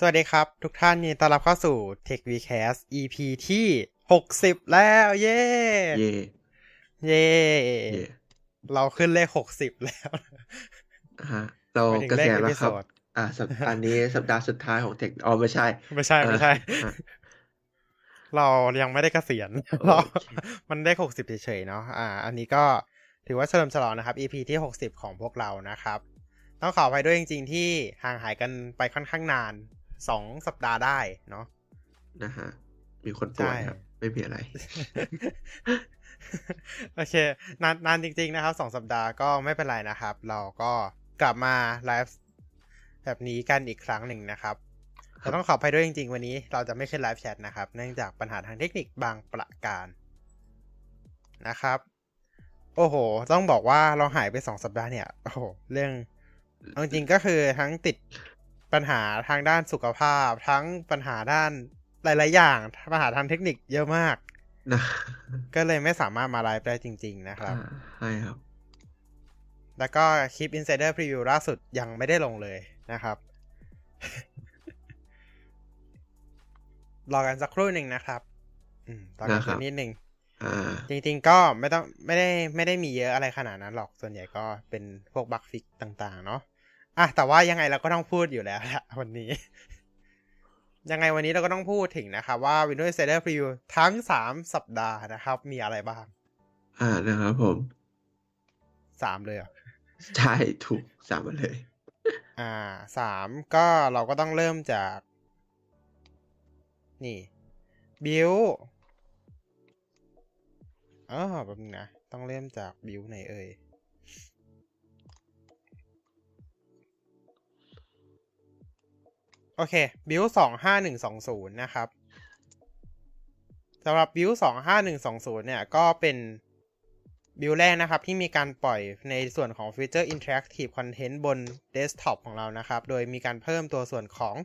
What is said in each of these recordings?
สวัสดีครับ ทุกท่านยินดีต้อนรับเข้าสู่ Tech Vcast EP ที่60แล้ว เย้เย่เย้เย่เราขึ้นเลข60แล้วฮะเราหมายถึงเกษียณเลขแล้วครับ episode อ่าสัปดาห์นี้สัปดาห์สุดท้ายของเทคอ๋อไม่ใช่ ไม่ใช่ไม่ใช่เออฮะเรายังไม่ได้เกษียณโอเคเรามันได้60เฉยๆเนาะอ่า อันนี้ก็ถือว่าเฉลิมฉลองนะครับ EP ที่60ของพวกเรานะครับ ต้องขอไปด้วยจริง ๆ ที่ห่างหายกันไปค่อนข้างนาน 2สัปดาห์ได้เนาะนะฮะ มีคนป่วยใช่ครับ ไม่มีอะไร โอเคนานนานจริง ๆ นะครับสองสัปดาห์ก็ไม่เป็นไรนะครับ เราก็กลับมาไลฟ์แบบนี้กันอีกครั้งหนึ่งนะครับครัแต่บต้องขอไปด้วยจริง ๆ วันนี้เราจะไม่ขึ้นไลฟ์แชทนะครับ เนื่องจากปัญหาทางเทคนิคบางประการนะครับ โอ้โห ต้องบอกว่าเราหายไปสองสัปดาห์เนี่ย โอ้โห เรื่องเอาจริงๆก็คือทั้งติด ปัญหาทางด้านสุขภาพ ทั้งปัญหาด้านหลาย ๆ อย่างปัญหาทางเทคนิคเยอะมากนะก็เลยไม่สามารถมาไลฟ์ได้จริง ๆ นะครับอ่าใช่ครับ แล้วก็คลิป Insider Preview ล่าสุดยังไม่ได้ลงเลยนะครับ รอกันสักครู่หนึ่งนะครับ อืมรอกันนะครัสับกนิดหนึ่งอ่าจริง ๆ ก็ไม่ต้องไม่ได้ไม่ได้มีเยอะอะไรขนาดนั้นหรอกส่วนใหญ่ก็เป็นพวกบั๊กฟิกต่าง ๆ เนาะ อะแต่ว่ายังไงเราก็ต้องพูดอยู่แล้วแหละวันนี้ ยังไงวันนี้เราก็ต้องพูดถึงนะครับว่า Windows Insider Preview ทั้ง 3 สัปดาห์นะครับ มีอะไรบ้าง อ่านะครับผม3เลยเหรอใช่ถูกสามอันเลย อ่าสามก็เราก็ต้องเริ่มจาก นี่บิวอ๋อแบบนึงนะ ต้องเริ่มจากบิวไหนเอ่ย โอเค บิวสองห้าหนึ่งสองศูนย์นะครับสำหรับบิวสองห้าหนึ่งสองศูนย์เนี่ย ก็เป็นบิวแรกนะครับ ที่มีการปล่อยในส่วนของฟีเจอร์ Interactive Content บนเดสก์ท็อปของเรานะครับ โดยมีการเพิ่มตัวส่วนของ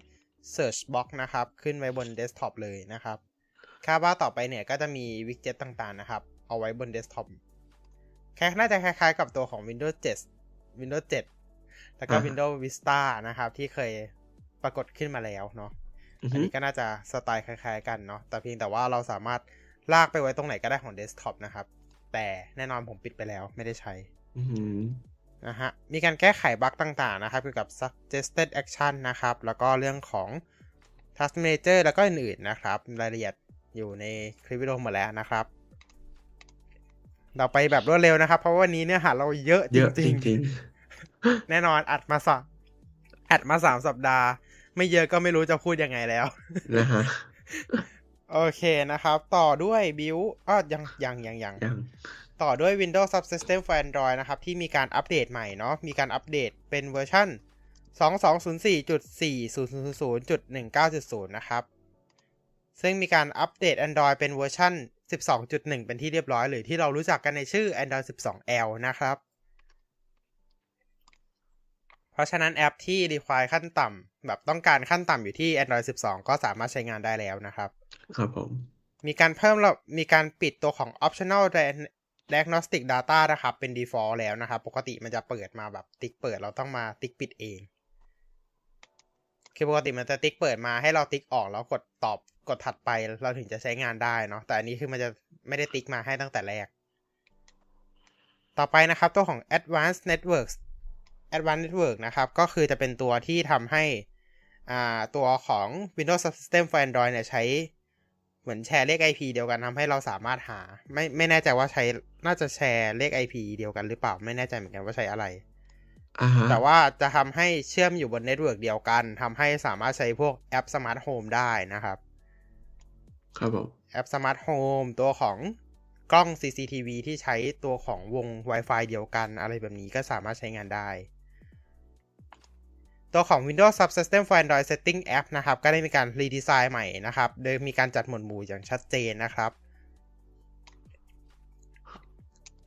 Search Box นะครับ ขึ้นไว้บนเดสก์ท็อปเลยนะครับคาดว่าต่อไปเนี่ย ก็จะมีวิกเจ็ตต่างๆนะครับ เอาไว้บนเดสก์ท็อปแค่น่าจะคล้ายๆ กับตัวของ Windows 7 Windows 7 แล้วก็อ่าฮะ Windows Vista นะครับ ที่เคย ปรากฏขึ้นมาแล้วเนาะอืออันฮึนี้ก็น่าจะสไตล์คล้ายๆกันเนาะแต่เพียงแต่ว่าเราสามารถลากไปไว้ตรงไหนก็ได้ของเดสก์ท็อปนะครับ แต่แน่นอนผมปิดไปแล้วไม่ได้ใช้อือหือนะฮะมีการแก้ไขบั๊กต่างๆนะครับเกี่ยวกับ suggested action นะครับ แล้วก็เรื่องของ task manager แล้วก็อื่นๆนะครับ รายละเอียดอยู่ในคลิปวิดีโอหมดแล้วนะครับ เราไปแบบรวดเร็วนะครับ เพราะว่าวันนี้เนี่ยหาเราเยอะจเยอะจริงริงๆ แน่นอนอัดมาสามอัดมาสามสัปดาห์ ไม่เยอะก็ไม่รู้จะพูดยังไงแล้วๆนะฮะโอเคนะครับ ต่อด้วยบิวอ้อยังยังยังยังยังต่อด้วย Windows Subsystem for Android นะครับ ที่มีการอัปเดตใหม่เนาะมีการอัปเดตเป็นเวอร์ชัน2204.4000.19.0 นะครับ ซึ่งมีการอัปเดต Android เป็นเวอร์ชัน12.1 เป็นที่เรียบร้อยหรือที่เรารู้จักกันในชื่อ Android 12L นะครับเพ ราะฉะนั้นแอปที่ require ขั้นต่ำแบบต้องการขั้นต่ำอยู่ที่ Android 12 ก็สามารถใช้งานได้แล้วนะครับ ครับผม มีการเพิ่มระมีการปิดตัวของ optional dia- diagnostic data นะครับ เป็น default แล้วนะครับ ปกติมันจะเปิดมาแบบติ๊กเปิดเราต้องมาติ๊กปิดเอง คือปกติมันจะติ๊กเปิดมาให้เราติ๊กออกแล้วกดตอบกดถัดไปเราถึงจะใช้งานได้เนาะแต่อันนี้คือมันจะไม่ได้ติ๊กมาให้ตั้งแต่แรก ต่อไปนะครับตัวของ advanced networks advanced network นะครับ ก็คือจะเป็นตัวที่ทำให้อ่าตัวของ Windows Subsystem for Android เนี่ยใช้เหมือนแชร์เลข IP เดียวกันทำให้เราสามารถหา ไม่ไม่แน่ใจว่าใช้น่าจะแชร์เลข IP เดียวกันหรือเปล่า ไม่แน่ใจเหมือนกันว่าใช้อะไรอ่าฮะแต่ว่าจะทำให้เชื่อมอยู่บน network เดียวกันทำให้สามารถใช้พวกแอปสมาร์ทโฮมได้นะครับ ครับผม แอปสมาร์ทโฮมตัวของกล้อง CCTV ที่ใช้ตัวของวง Wi-Fi เดียวกัน อะไรแบบนี้ก็สามารถใช้งานได้ ตัวของ Windows Subsystem for Android Setting App นะครับ ก็ได้มีการรีดีไซน์ใหม่นะครับ โดยมีการจัดหมวดหมู่อย่างชัดเจนนะครับ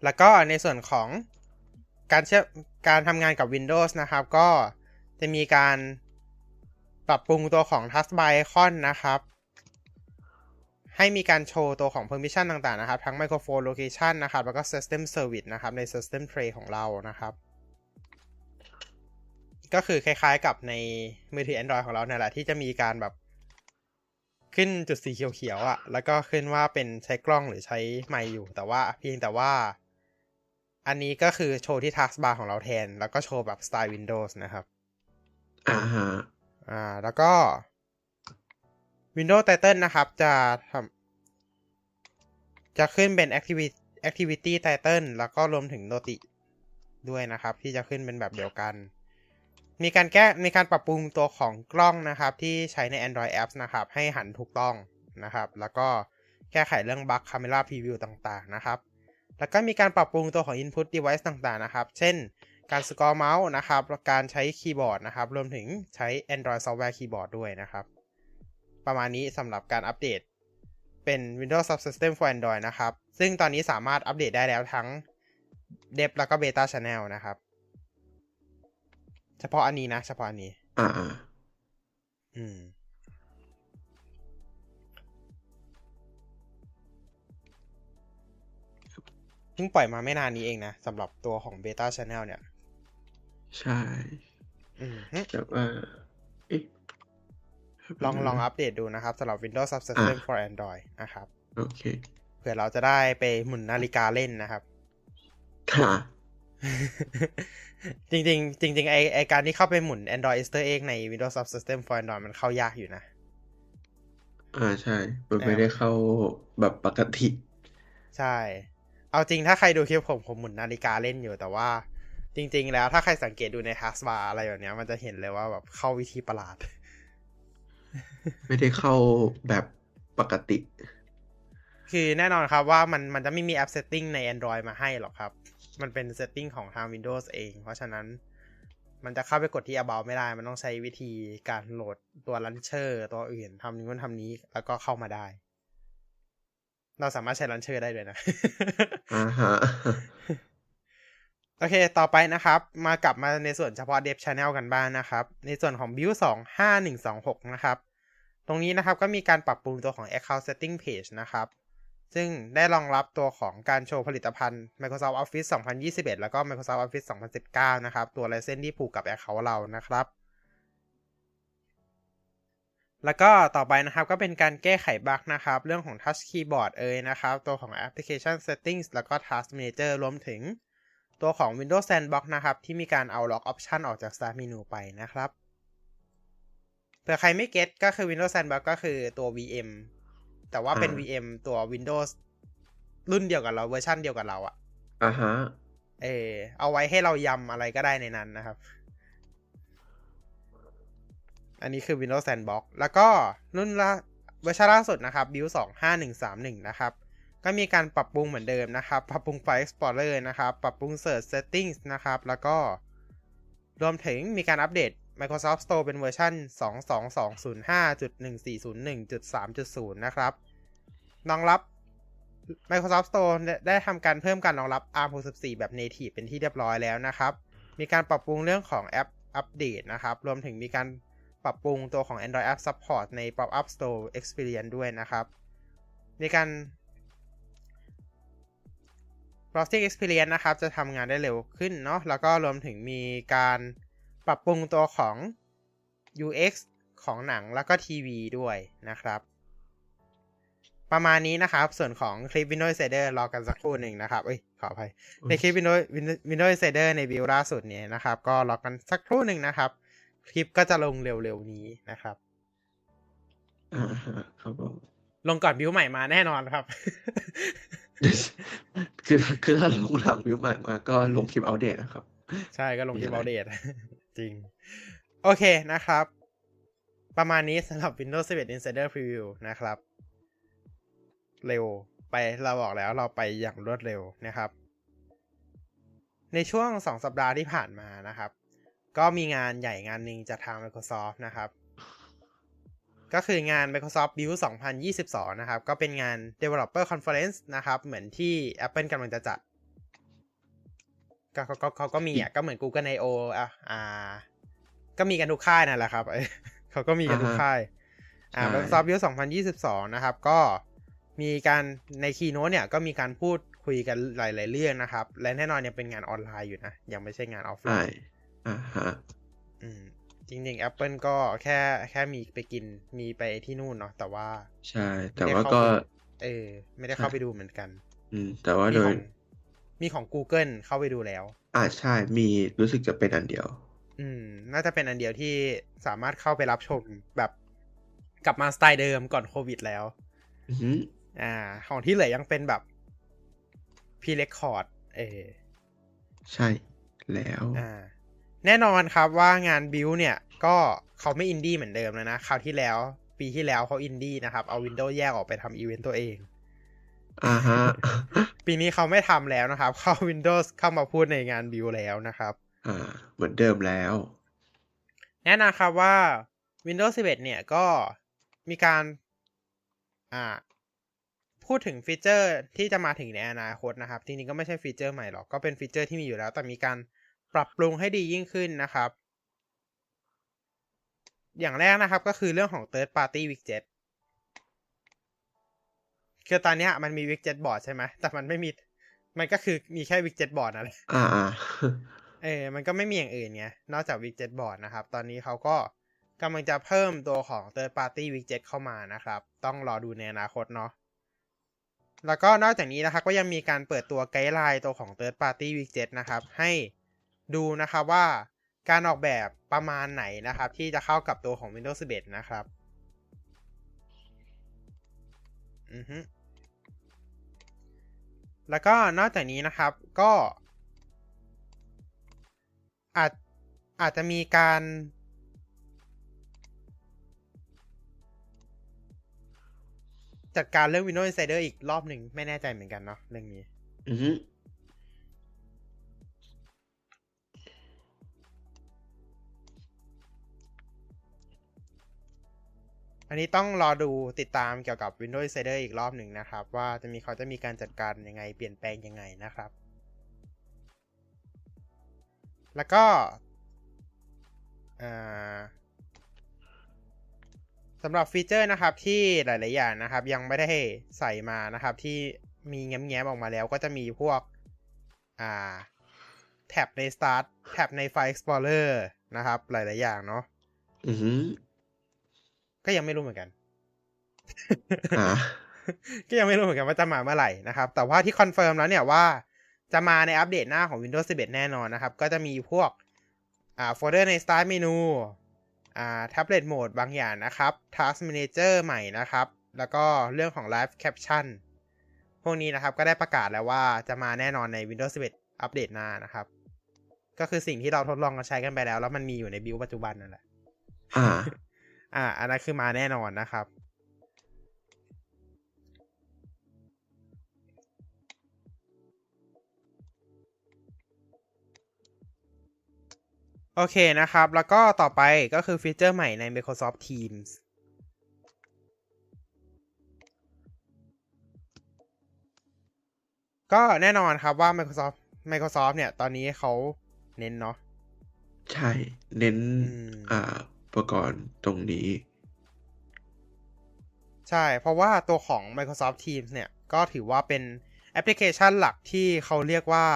แล้วก็ในส่วนของการเชื่อการทำงานกับ Windows นะครับ ก็จะมีการปรับปรุงตัวของ Taskbar Icon นะครับ ให้มีการโชว์ตัวของ permission ต่างๆ นะครับ ทั้ง microphone location นะครับ แล้วก็ system service นะครับ ใน system tray ของเรานะครับ ก็คือคล้ายๆกับในมือถือ Android ของเราเนี่ยแหละที่จะมีการแบบ ขึ้นจุดสีเขียวๆอะ่ะ แล้วก็ขึ้นว่าเป็นใช้กล้องหรือใช้ไมค์อยู่ แต่ว่าเพียงแต่ว่า อันนี้ก็คือโชว์ที่ taskbar ของเราแทน แล้วก็โชว์แบบสไตล์ Windows นะครับ อ่าฮะอ่า แล้วก็ Windows Title นะครับ จะทำจะขึ้นเป็น Activity Activity Title แล้วก็รวมถึง Noti ด้วยนะครับ ที่จะขึ้นเป็นแบบเดียวกัน มีการแก้มีการปรับปรุงตัวของกล้องนะครับ ที่ใช้ใน Android Apps นะครับ ให้หันถูกต้องนะครับ แล้วก็แก้ไขเรื่องบั๊ก Camera Preview ต่างๆนะครับ แล้วก็มีการปรับปรุงตัวของ Input Device ต่างๆนะครับ เช่น การสกอร์เมาส์นะครับการใช้คีย์บอร์ดนะครับ รวมถึงใช้ Android Software Keyboard ด้วยนะครับ ประมาณนี้สำหรับการอัปเดตเป็น Windows Subsystem for Android นะครับ ซึ่งตอนนี้สามารถอัปเดตได้แล้วทั้ง Dev แล้วก็ Beta Channel นะครับ เฉพาะอันนี้นะ เฉพาะอันนี้อ่าอ่าอืม เพิ่งปล่อยมาไม่นานนี้เองนะสำหรับตัวของ Beta Channel เนี่ย ใช่ อืมฮึแต่ว่าเอ๊ะลองลองอัปเดตดูนะครับสำหรับ Windows Subsystem for Android นะครับ โอเค เผื่อเราจะได้ไปหมุนนาฬิกาเล่นนะครับ ค่ะ จริงๆ จริงๆไอไอการที่เข้าไปหมุน Android Easter egg ใน Windows Subsystem for Android มันเข้ายากอยู่นะ อ่าใช่ มันไม่ได้เข้าแบบปกติ ใช่ เอาจริงถ้าใครดูคลิปผมผมหมุนนาฬิกาเล่นอยู่แต่ว่า จริง ๆ แล้วถ้าใครสังเกตดูใน taskbar อะไรแบบเนี้ยมันจะเห็นเลยว่าแบบเข้าวิธีประหลาด ไม่ได้เข้าแบบปกติ คือแน่นอนครับว่ามันมันจะไม่มีแอป setting ใน Android มาให้หรอกครับ มันเป็น setting ของทาง Windows เอง เพราะฉะนั้นมันจะเข้าไปกดที่ about ไม่ได้ มันต้องใช้วิธีการโหลดตัว launcher ตัวอื่นทำนี้มันทำนี้แล้วก็เข้ามาได้ เราสามารถใช้ launcher ได้ด้วยนะอ่าฮะโอเค ต่อไปนะครับ มากลับมาในส่วนเฉพาะ Dev Channel กันบ้างนะครับ ในส่วนของ Build 25126 นะครับ ตรงนี้นะครับก็มีการปรับปรุงตัวของ Account Setting Page นะครับ ซึ่งได้รองรับตัวของการโชว์ผลิตภัณฑ์ Microsoft Office 2021 แล้วก็ Microsoft Office 2019 นะครับ ตัวลายเส้นที่ผูกกับ Account เรานะครับแล้วก็ต่อไปนะครับก็เป็นการแก้ไขบั๊กนะครับ เรื่องของ Touch Keyboard เอ่ยนะครับ ตัวของ Application Settings แล้วก็ Task Manager รวมถึง ตัวของ Windows Sandbox นะครับ ที่มีการเอา Lock Option ออกจาก Start Menu ไปนะครับเผื่อใครไม่เก็ตก็คือ Windows Sandbox ก็คือตัว VM แต่ว่าเป็นอ่า VM ตัว Windows รุ่นเดียวกับเราเวอร์ชันเดียวกับเราอะอ่าฮะ เออเอาไว้ให้เรายำอะไรก็ได้ในนั้นนะครับ อันนี้คือ Windows Sandbox แล้วก็รุ่นละเวอร์ชันล่าสุดนะครับ Build 25131 นะครับ ก็มีการปรับปรุงเหมือนเดิมนะครับ ปรับปรุงไฟล์ Explorer นะครับ ปรับปรุง Search Settings นะครับ แล้วก็รวมถึงมีการอัปเดต Microsoft Store เป็นเวอร์ชัน22205.1401.3.0 นะครับรองรับ Microsoft Store ได้ทำการเพิ่มการรองรับ ARM64 แบบ Native เป็นที่เรียบร้อยแล้วนะครับ มีการปรับปรุงเรื่องของแอปอัปเดตนะครับ รวมถึงมีการปรับปรุงตัวของ Android App Support ใน Pop-up Store Experience ด้วยนะครับ มีการ Browsing Experience นะครับ จะทำงานได้เร็วขึ้นเนาะ แล้วก็รวมถึงมีการ ปรับปรุงตัวของ UX ของหนังแล้วก็ทีวีด้วยนะครับ ประมาณนี้นะครับ ส่วนของคลิป Windows Insider รอกันสักครู่หนึ่งนะครับ เอ้ย ขออภัย ในคลิป Windows Windows Insider ในวิวล่าสุดเนี่ยนะครับ ก็รอกันสักครู่หนึ่งนะครับ คลิปก็จะลงเร็วๆนี้นะครับอ่าฮะครับผมลงก่อนบิวใหม่มาแน่นอนครับ คือคือถ้าลงหลังวิวใหม่มาก็ลงคลิปอัปเดตนะครับ ใช่ก็ลงคลิปมีอัอะไรปเดต จริง โอเคนะครับ ประมาณนี้สำหรับ Windows 11 Insider Preview นะครับ เร็วไปเราบอกแล้วเราไปอย่างรวดเร็วนะครับ ในช่วง 2 สัปดาห์ที่ผ่านมานะครับ ก็มีงานใหญ่งานหนึ่งจากทาง Microsoft นะครับ ก็คืองาน Microsoft Build 2022 นะครับ ก็เป็นงาน Developer Conference นะครับ เหมือนที่ Apple กำลังจะจัด ก็เขาก็เขาก็มีอะก็เหมือน Google I/O อะอ่า ก็มีกันทุกค่ายนั่นแหละครับเอ้ยเขาก็มีกันทุกค่าย อ่าใช่ Microsoft Build 2022 นะครับ ก็มีการในคีโนเนี่ยก็มีการพูดคุยกันหลาย ๆ เรื่องนะครับ และแน่นอนยังเป็นงานออนไลน์อยู่นะ ยังไม่ใช่งานออฟไลใช่น์อ่าฮะออืมจริงๆ Apple ก็แค่แค่มีไปกินมีไปที่นู่นเนาะแต่ว่า ใช่ แต่ว่าก็ เออ ไม่ได้เข้าไปดูเหมือนกัน อืม แต่ว่ามีโดขยอง มีของ Google เข้าไปดูแล้ว อ่าใช่มีรู้สึกจะเป็นอันเดียว อืม น่าจะเป็นอันเดียวที่สามารถเข้าไปรับชมแบบกลับมาสไตล์เดิมก่อนโควิดแล้วอือหืออ่า ของที่เหลือยังเป็นแบบพีเรคคอร์ดเออใช่แล้วอ่าแน่นอนครับว่างานบิวเนี่ย ก็เขาไม่อินดี้เหมือนเดิมแล้วนะ คราวที่แล้ว ปีที่แล้วเขาอินดี้นะครับ เอา Windows แยกออกไปทำอีเวนต์ตัวเอง อ่าฮะ ปีนี้เขาไม่ทำแล้วนะครับ เข้า Windows เข้ามาพูดในงานบิวแล้วนะครับ อ่า เหมือนเดิมแล้ว แน่นอนครับว่า Windows 11 เนี่ยก็มีการ อ่า พูดถึงฟีเจอร์ที่จะมาถึงในอนาคตนะครับ จริงๆก็ไม่ใช่ฟีเจอร์ใหม่หรอก ก็เป็นฟีเจอร์ที่มีอยู่แล้ว แต่มีการปรับปรุงให้ดียิ่งขึ้นนะครับ อย่างแรกนะครับก็คือเรื่องของ Third Party Widget คือตอนเนี้ยมันมี Widget Board ใช่ไหมแต่มันไม่มี มันก็คือมีแค่ Widget Board นั่นแหละอ่าอ่าเออ มันก็ไม่มีอย่างอื่นไง นอกจาก Widget Board นะครับ ตอนนี้เขาก็กำลังจะเพิ่มตัวของ Third Party Widget เข้ามานะครับ ต้องรอดูในอนาคตเนาะ แล้วก็นอกจากนี้นะครับ ก็ยังมีการเปิดตัวไกด์ไลน์ตัวของ Third Party Widget นะครับ ให้ดูนะครับว่าการออกแบบประมาณไหนนะครับ ที่จะเข้ากับตัวของ Windows 11 นะครับ อือฮึ แล้วก็นอกจากนี้นะครับก็อาจอาจจะมีการ จัดการเรื่อง Windows Insider อีกรอบหนึ่งไม่แน่ใจเหมือนกันเนาะเรื่องนี้ อือ อันนี้ต้องรอดูติดตามเกี่ยวกับ Windows Insider อีกรอบหนึ่งนะครับ ว่าจะมีเขาจะมีการจัดการยังไงเปลี่ยนแปลงยังไงนะครับ แล้วก็สำหรับฟีเจอร์นะครับที่หลาย ๆ อย่างนะครับ ยังไม่ได้ใส่มานะครับที่มีแง้มๆออกมาแล้วก็จะมีพวกแท็บใน Start แท็บใน File Explorer นะครับ หลาย ๆ อย่างเนาะ ก็ยังไม่รู้เหมือนกันอ่าก็ยังไม่รู้เหมือนกันว่าจะมาเมื่อไหร่นะครับ แต่ว่าที่คอนเฟิร์มแล้วเนี่ยว่าจะมาในอัปเดตหน้าของ Windows 11 แน่นอนนะครับ ก็จะมีพวกอ่าโฟลเดอร์ใน Start Menu อ่า Tablet Mode บางอย่างนะครับ Task Manager ใหม่นะครับ แล้วก็เรื่องของ Live Caption พวกนี้นะครับก็ได้ประกาศแล้วว่าจะมาแน่นอนใน Windows 11 อัปเดตหน้านะครับ ก็คือสิ่งที่เราทดลองกันใช้กันไปแล้ว แล้วมันมีอยู่ในบิลปัจจุบันนั่นแหละ อ่าอ่า อันนั้นคือมาแน่นอนนะครับ โอเคนะครับ แล้วก็ต่อไปก็คือฟีเจอร์ใหม่ใน Microsoft Teams ก็แน่นอนครับว่า Microsoft Microsoft เนี่ย ตอนนี้เขาเน้นเนาะใช่ เน้นอืมอ่าอุ ปกรณ์ตรงนี้ ใช่ เพราะว่าตัวของ Microsoft Teams เนี่ย ก็ถือว่าเป็นแอปพลิเคชันหลักที่เขาเรียกว่า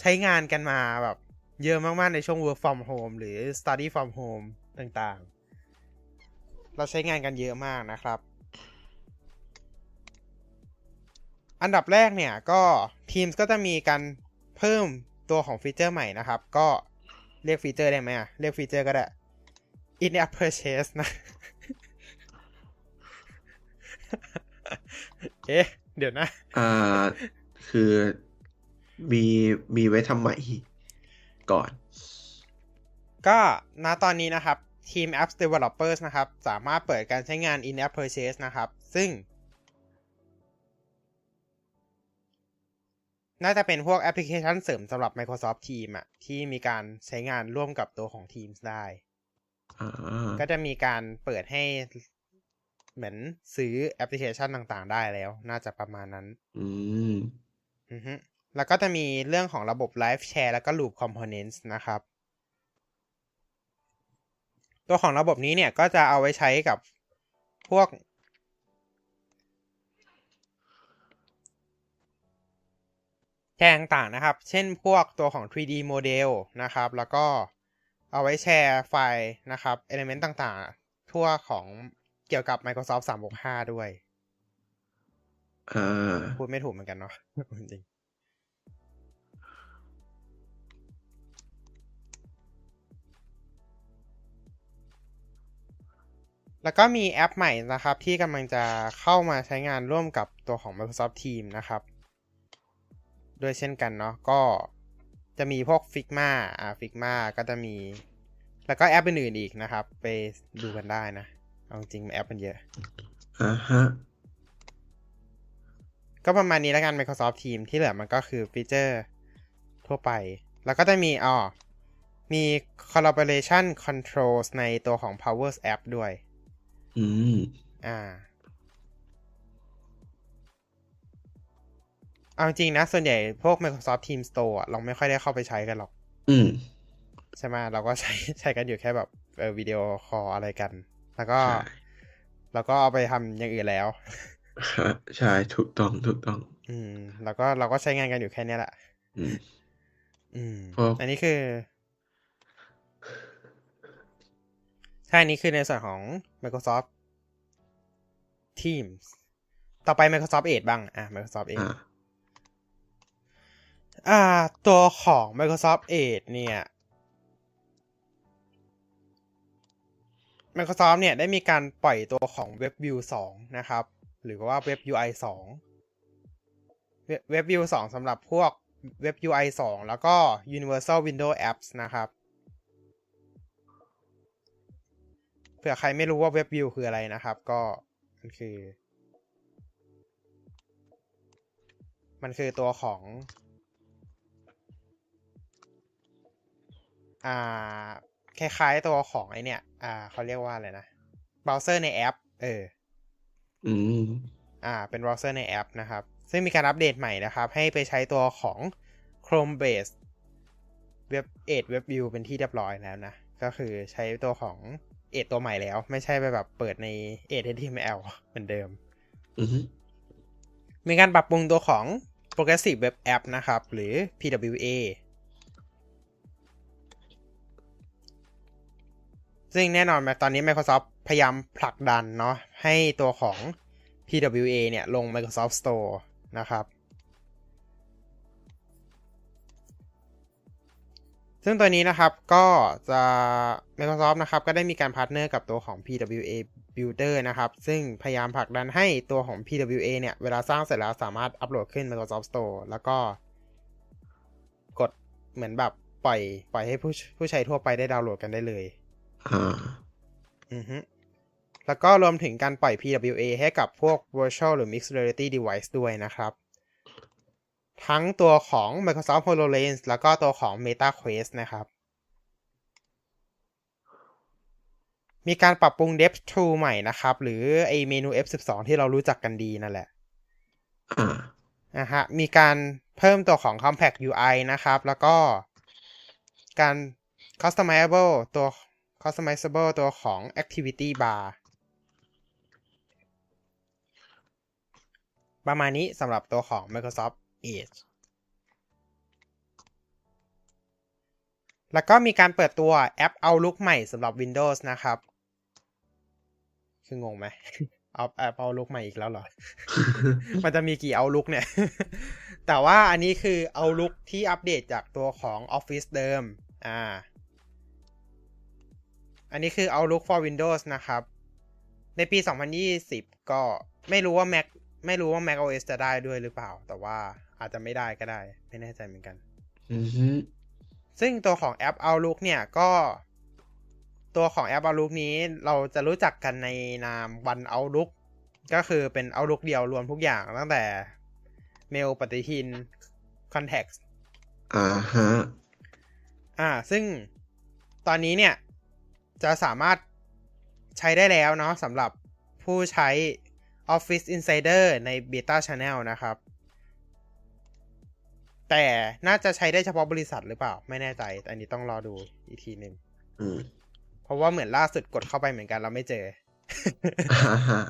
ใช้งานกันมาแบบเยอะมากๆ ในช่วง work from home หรือ study from home ต่างๆ เราใช้งานกันเยอะมากนะครับ อันดับแรกเนี่ยก็ Teams ก็จะมีการเพิ่มตัวของฟีเจอร์ใหม่นะครับ ก็เรียกฟีเจอร์ได้ไหมอะเรียกฟีเจอร์ก็ได้ in-app purchase นะ เอ๊ะ เดี๋ยวนะ อ่า คือมีมีไว้ทำไมก่อน ก็ณตอนนี้นะครับ ทีม Apps Developers นะครับ สามารถเปิดการใช้งาน in-app purchase นะครับ ซึ่ง น่าจะเป็นพวกแอปพลิเคชันเสริมสำหรับ Microsoft Teams อะที่มีการใช้งานร่วมกับตัวของ Teams ได้อ่า ก็จะมีการเปิดให้เหมือนซื้อแอปพลิเคชันต่างๆ ได้แล้ว น่าจะประมาณนั้น อืมอือฮึแล้วก็จะมีเรื่องของระบบ Live Share แล้วก็ Loop Components นะครับ ตัวของระบบนี้เนี่ยก็จะเอาไว้ใช้กับพวกแกงต่างๆนะครับ เช่นพวกตัวของ 3D Model นะครับ แล้วก็ เอาไว้แชร์ไฟล์นะครับ element ต่างๆ ทั่วของเกี่ยวกับ Microsoft 365 ด้วยอ่าพูดไม่ถูกเหมือนกันเนาะจริงแล้วก็มีแอปใหม่นะครับ ที่กำลังจะเข้ามาใช้งานร่วมกับตัวของ Microsoft Teams นะครับ ด้วยเช่นกันเนาะก็ จะมีพวก Figma อ่า Figma ก็จะมี แล้วก็แอปอื่นๆอีกนะครับ ไปดูกันได้นะ เอาจริงๆแอปมันเยอะอ่าฮะก็ประมาณนี้แล้วกัน Microsoft Teams ที่เหลือมันก็คือฟีเจอร์ทั่วไป แล้วก็จะมีอ๋อมี collaboration controls ในตัวของ Powers App ด้วย อืม อ่า เอาจริงนะ ส่วนใหญ่พวก Microsoft Teams Store อะเราไม่ค่อยได้เข้าไปใช้กันหรอก อืม ใช่ไหมเราก็ใช้ใช้กันอยู่แค่แบบเออวิดีโอคอลอะไรกัน แล้วก็ใช่แล้วก็เอาไปทำอย่างอื่นแล้วฮะใช่ถูกต้องถูกต้อง อืม แล้วก็เราก็ใช้งานกันอยู่แค่เนี้ยแหละ อืม อืมพวกอันนี้คือใช่อันนี้คือในส่วนของ Microsoft Teams ต่อไป Microsoft Edge บ้าง อะ Microsoft Edge อ่า ตัวของ Microsoft Edge เนี่ย Microsoft เนี่ย ได้มีการปล่อยตัวของ WebView 2 นะครับ หรือว่า Web UI 2 Web- WebView 2สำหรับพวก Web UI 2 แล้วก็ Universal Windows Apps นะครับเผื่อใครไม่รู้ว่า WebView คืออะไรนะครับ ก็มันคือ มันคือตัวของ อ่าคล้ายๆตัวของไอเนี่ย อ่าเขาเรียกว่าอะไรนะเบราว์เซอร์ในแอป เออ อืม อ่า เป็นเบราว์เซอร์ในแอปนะครับ ซึ่งมีการอัปเดตใหม่นะครับ ให้ไปใช้ตัวของ Chrome Base Web 8 Web View เป็นที่เรียบร้อยแล้วนะ ก็คือใช้ตัวของ8ตัวใหม่แล้ว ไม่ใช่ไปแบบเปิดใน8 HTML เหมือนเดิมอืมมีการปรับปรุงตัวของ Progressive Web App นะครับ หรือ PWA ซึ่งแน่นอนตอนนี้ Microsoft พยายามผลักดันเนาะให้ตัวของ PWA เนี่ย ลง Microsoft Store นะครับ ซึ่งตัวนี้นะครับก็จะ Microsoft นะครับก็ได้มีการ partner กับตัวของ PWA Builder นะครับ ซึ่งพยายามผลักดันให้ตัวของ PWA เนี่ย เวลาสร้างเสร็จแล้วสามารถอัปโหลดขึ้น Microsoft Store แล้วก็กดเหมือนแบบปล่อยปล่อยให้ผู้ผู้ใช้ทั่วไปได้ดาวน์โหลดกันได้เลย อ่าอือฮึแล้วก็รวมถึงการปล่อย PWA ให้กับพวก Virtual หรือ Mixed Reality Device ด้วยนะครับ ทั้งตัวของ Microsoft HoloLens แล้วก็ตัวของ Meta Quest นะครับ มีการปรับปรุง Dev Tool ใหม่นะครับ หรือไอเมนู F12 ที่เรารู้จักกันดีนั่นแหละอ่านะฮะ มีการเพิ่มตัวของ Compact UI นะครับ แล้วก็การ customizable ตัว customizable ตัวของ activity bar ประมาณนี้สำหรับตัวของ Microsoft Edge แล้วก็มีการเปิดตัวแอป Outlook ใหม่สำหรับ Windows นะครับ คืองงไหมเอาแอป Outlook ใหม่อีกแล้วเหรอ มันจะมีกี่ Outlook เนี่ย แต่ว่าอันนี้คือ Outlook ที่อัปเดตจากตัวของ Office เดิม อ่า อันนี้คือ Outlook for Windows นะครับ ในปี 2020 ก็ไม่รู้ว่า Mac ไม่รู้ว่า Mac OS จะได้ด้วยหรือเปล่า แต่ว่าอาจจะไม่ได้ก็ได้ ไม่แน่ใจเหมือนกันอืมฮึซึ่งตัวของแอป Outlook เนี่ยก็ ตัวของแอป Outlook นี้เราจะรู้จักกันในนาม One Outlook ก็คือเป็น Outlook เดียวรวมทุกอย่างตั้งแต่เมลปฏิทิน Context อ่าฮะ อ่า ซึ่งตอนนี้เนี่ย จะสามารถใช้ได้แล้วเนาะสำหรับผู้ใช้ Office Insider ใน Beta Channel นะครับ แต่น่าจะใช้ได้เฉพาะบริษัทหรือเปล่า ไม่แน่ใจ อันนี้ต้องรอดูอีกทีหนึ่งอืมเพราะว่าเหมือนล่าสุดกดเข้าไปเหมือนกันเราไม่เจออ่าฮะ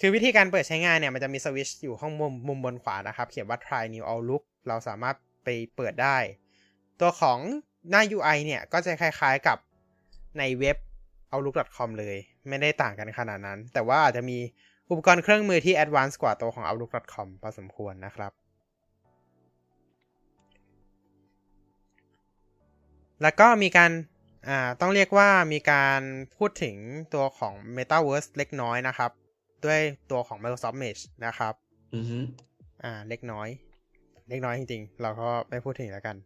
คือวิธีการเปิดใช้งานเนี่ย มันจะมีสวิตช์อยู่ข้างมุมมุมบนขวานะครับ เขียนว่า try new outlook เราสามารถไปเปิดได้ ตัวของหน้า UI เนี่ย ก็จะคล้ายๆกับ ในเว็บ outlook.com เลย ไม่ได้ต่างกันขนาดนั้น แต่ว่าอาจจะมีอุปกรณ์เครื่องมือที่ advanced กว่าตัวของ outlook.com พอสมควรนะครับ แล้วก็มีการอ่าต้องเรียกว่ามีการพูดถึงตัวของ Metaverse เล็กน้อยนะครับ ด้วยตัวของ Microsoft Edge นะครับ อือฮึอ่า เล็กน้อย เล็กน้อยจริงๆ เราก็ไม่พูดถึงแล้วกัน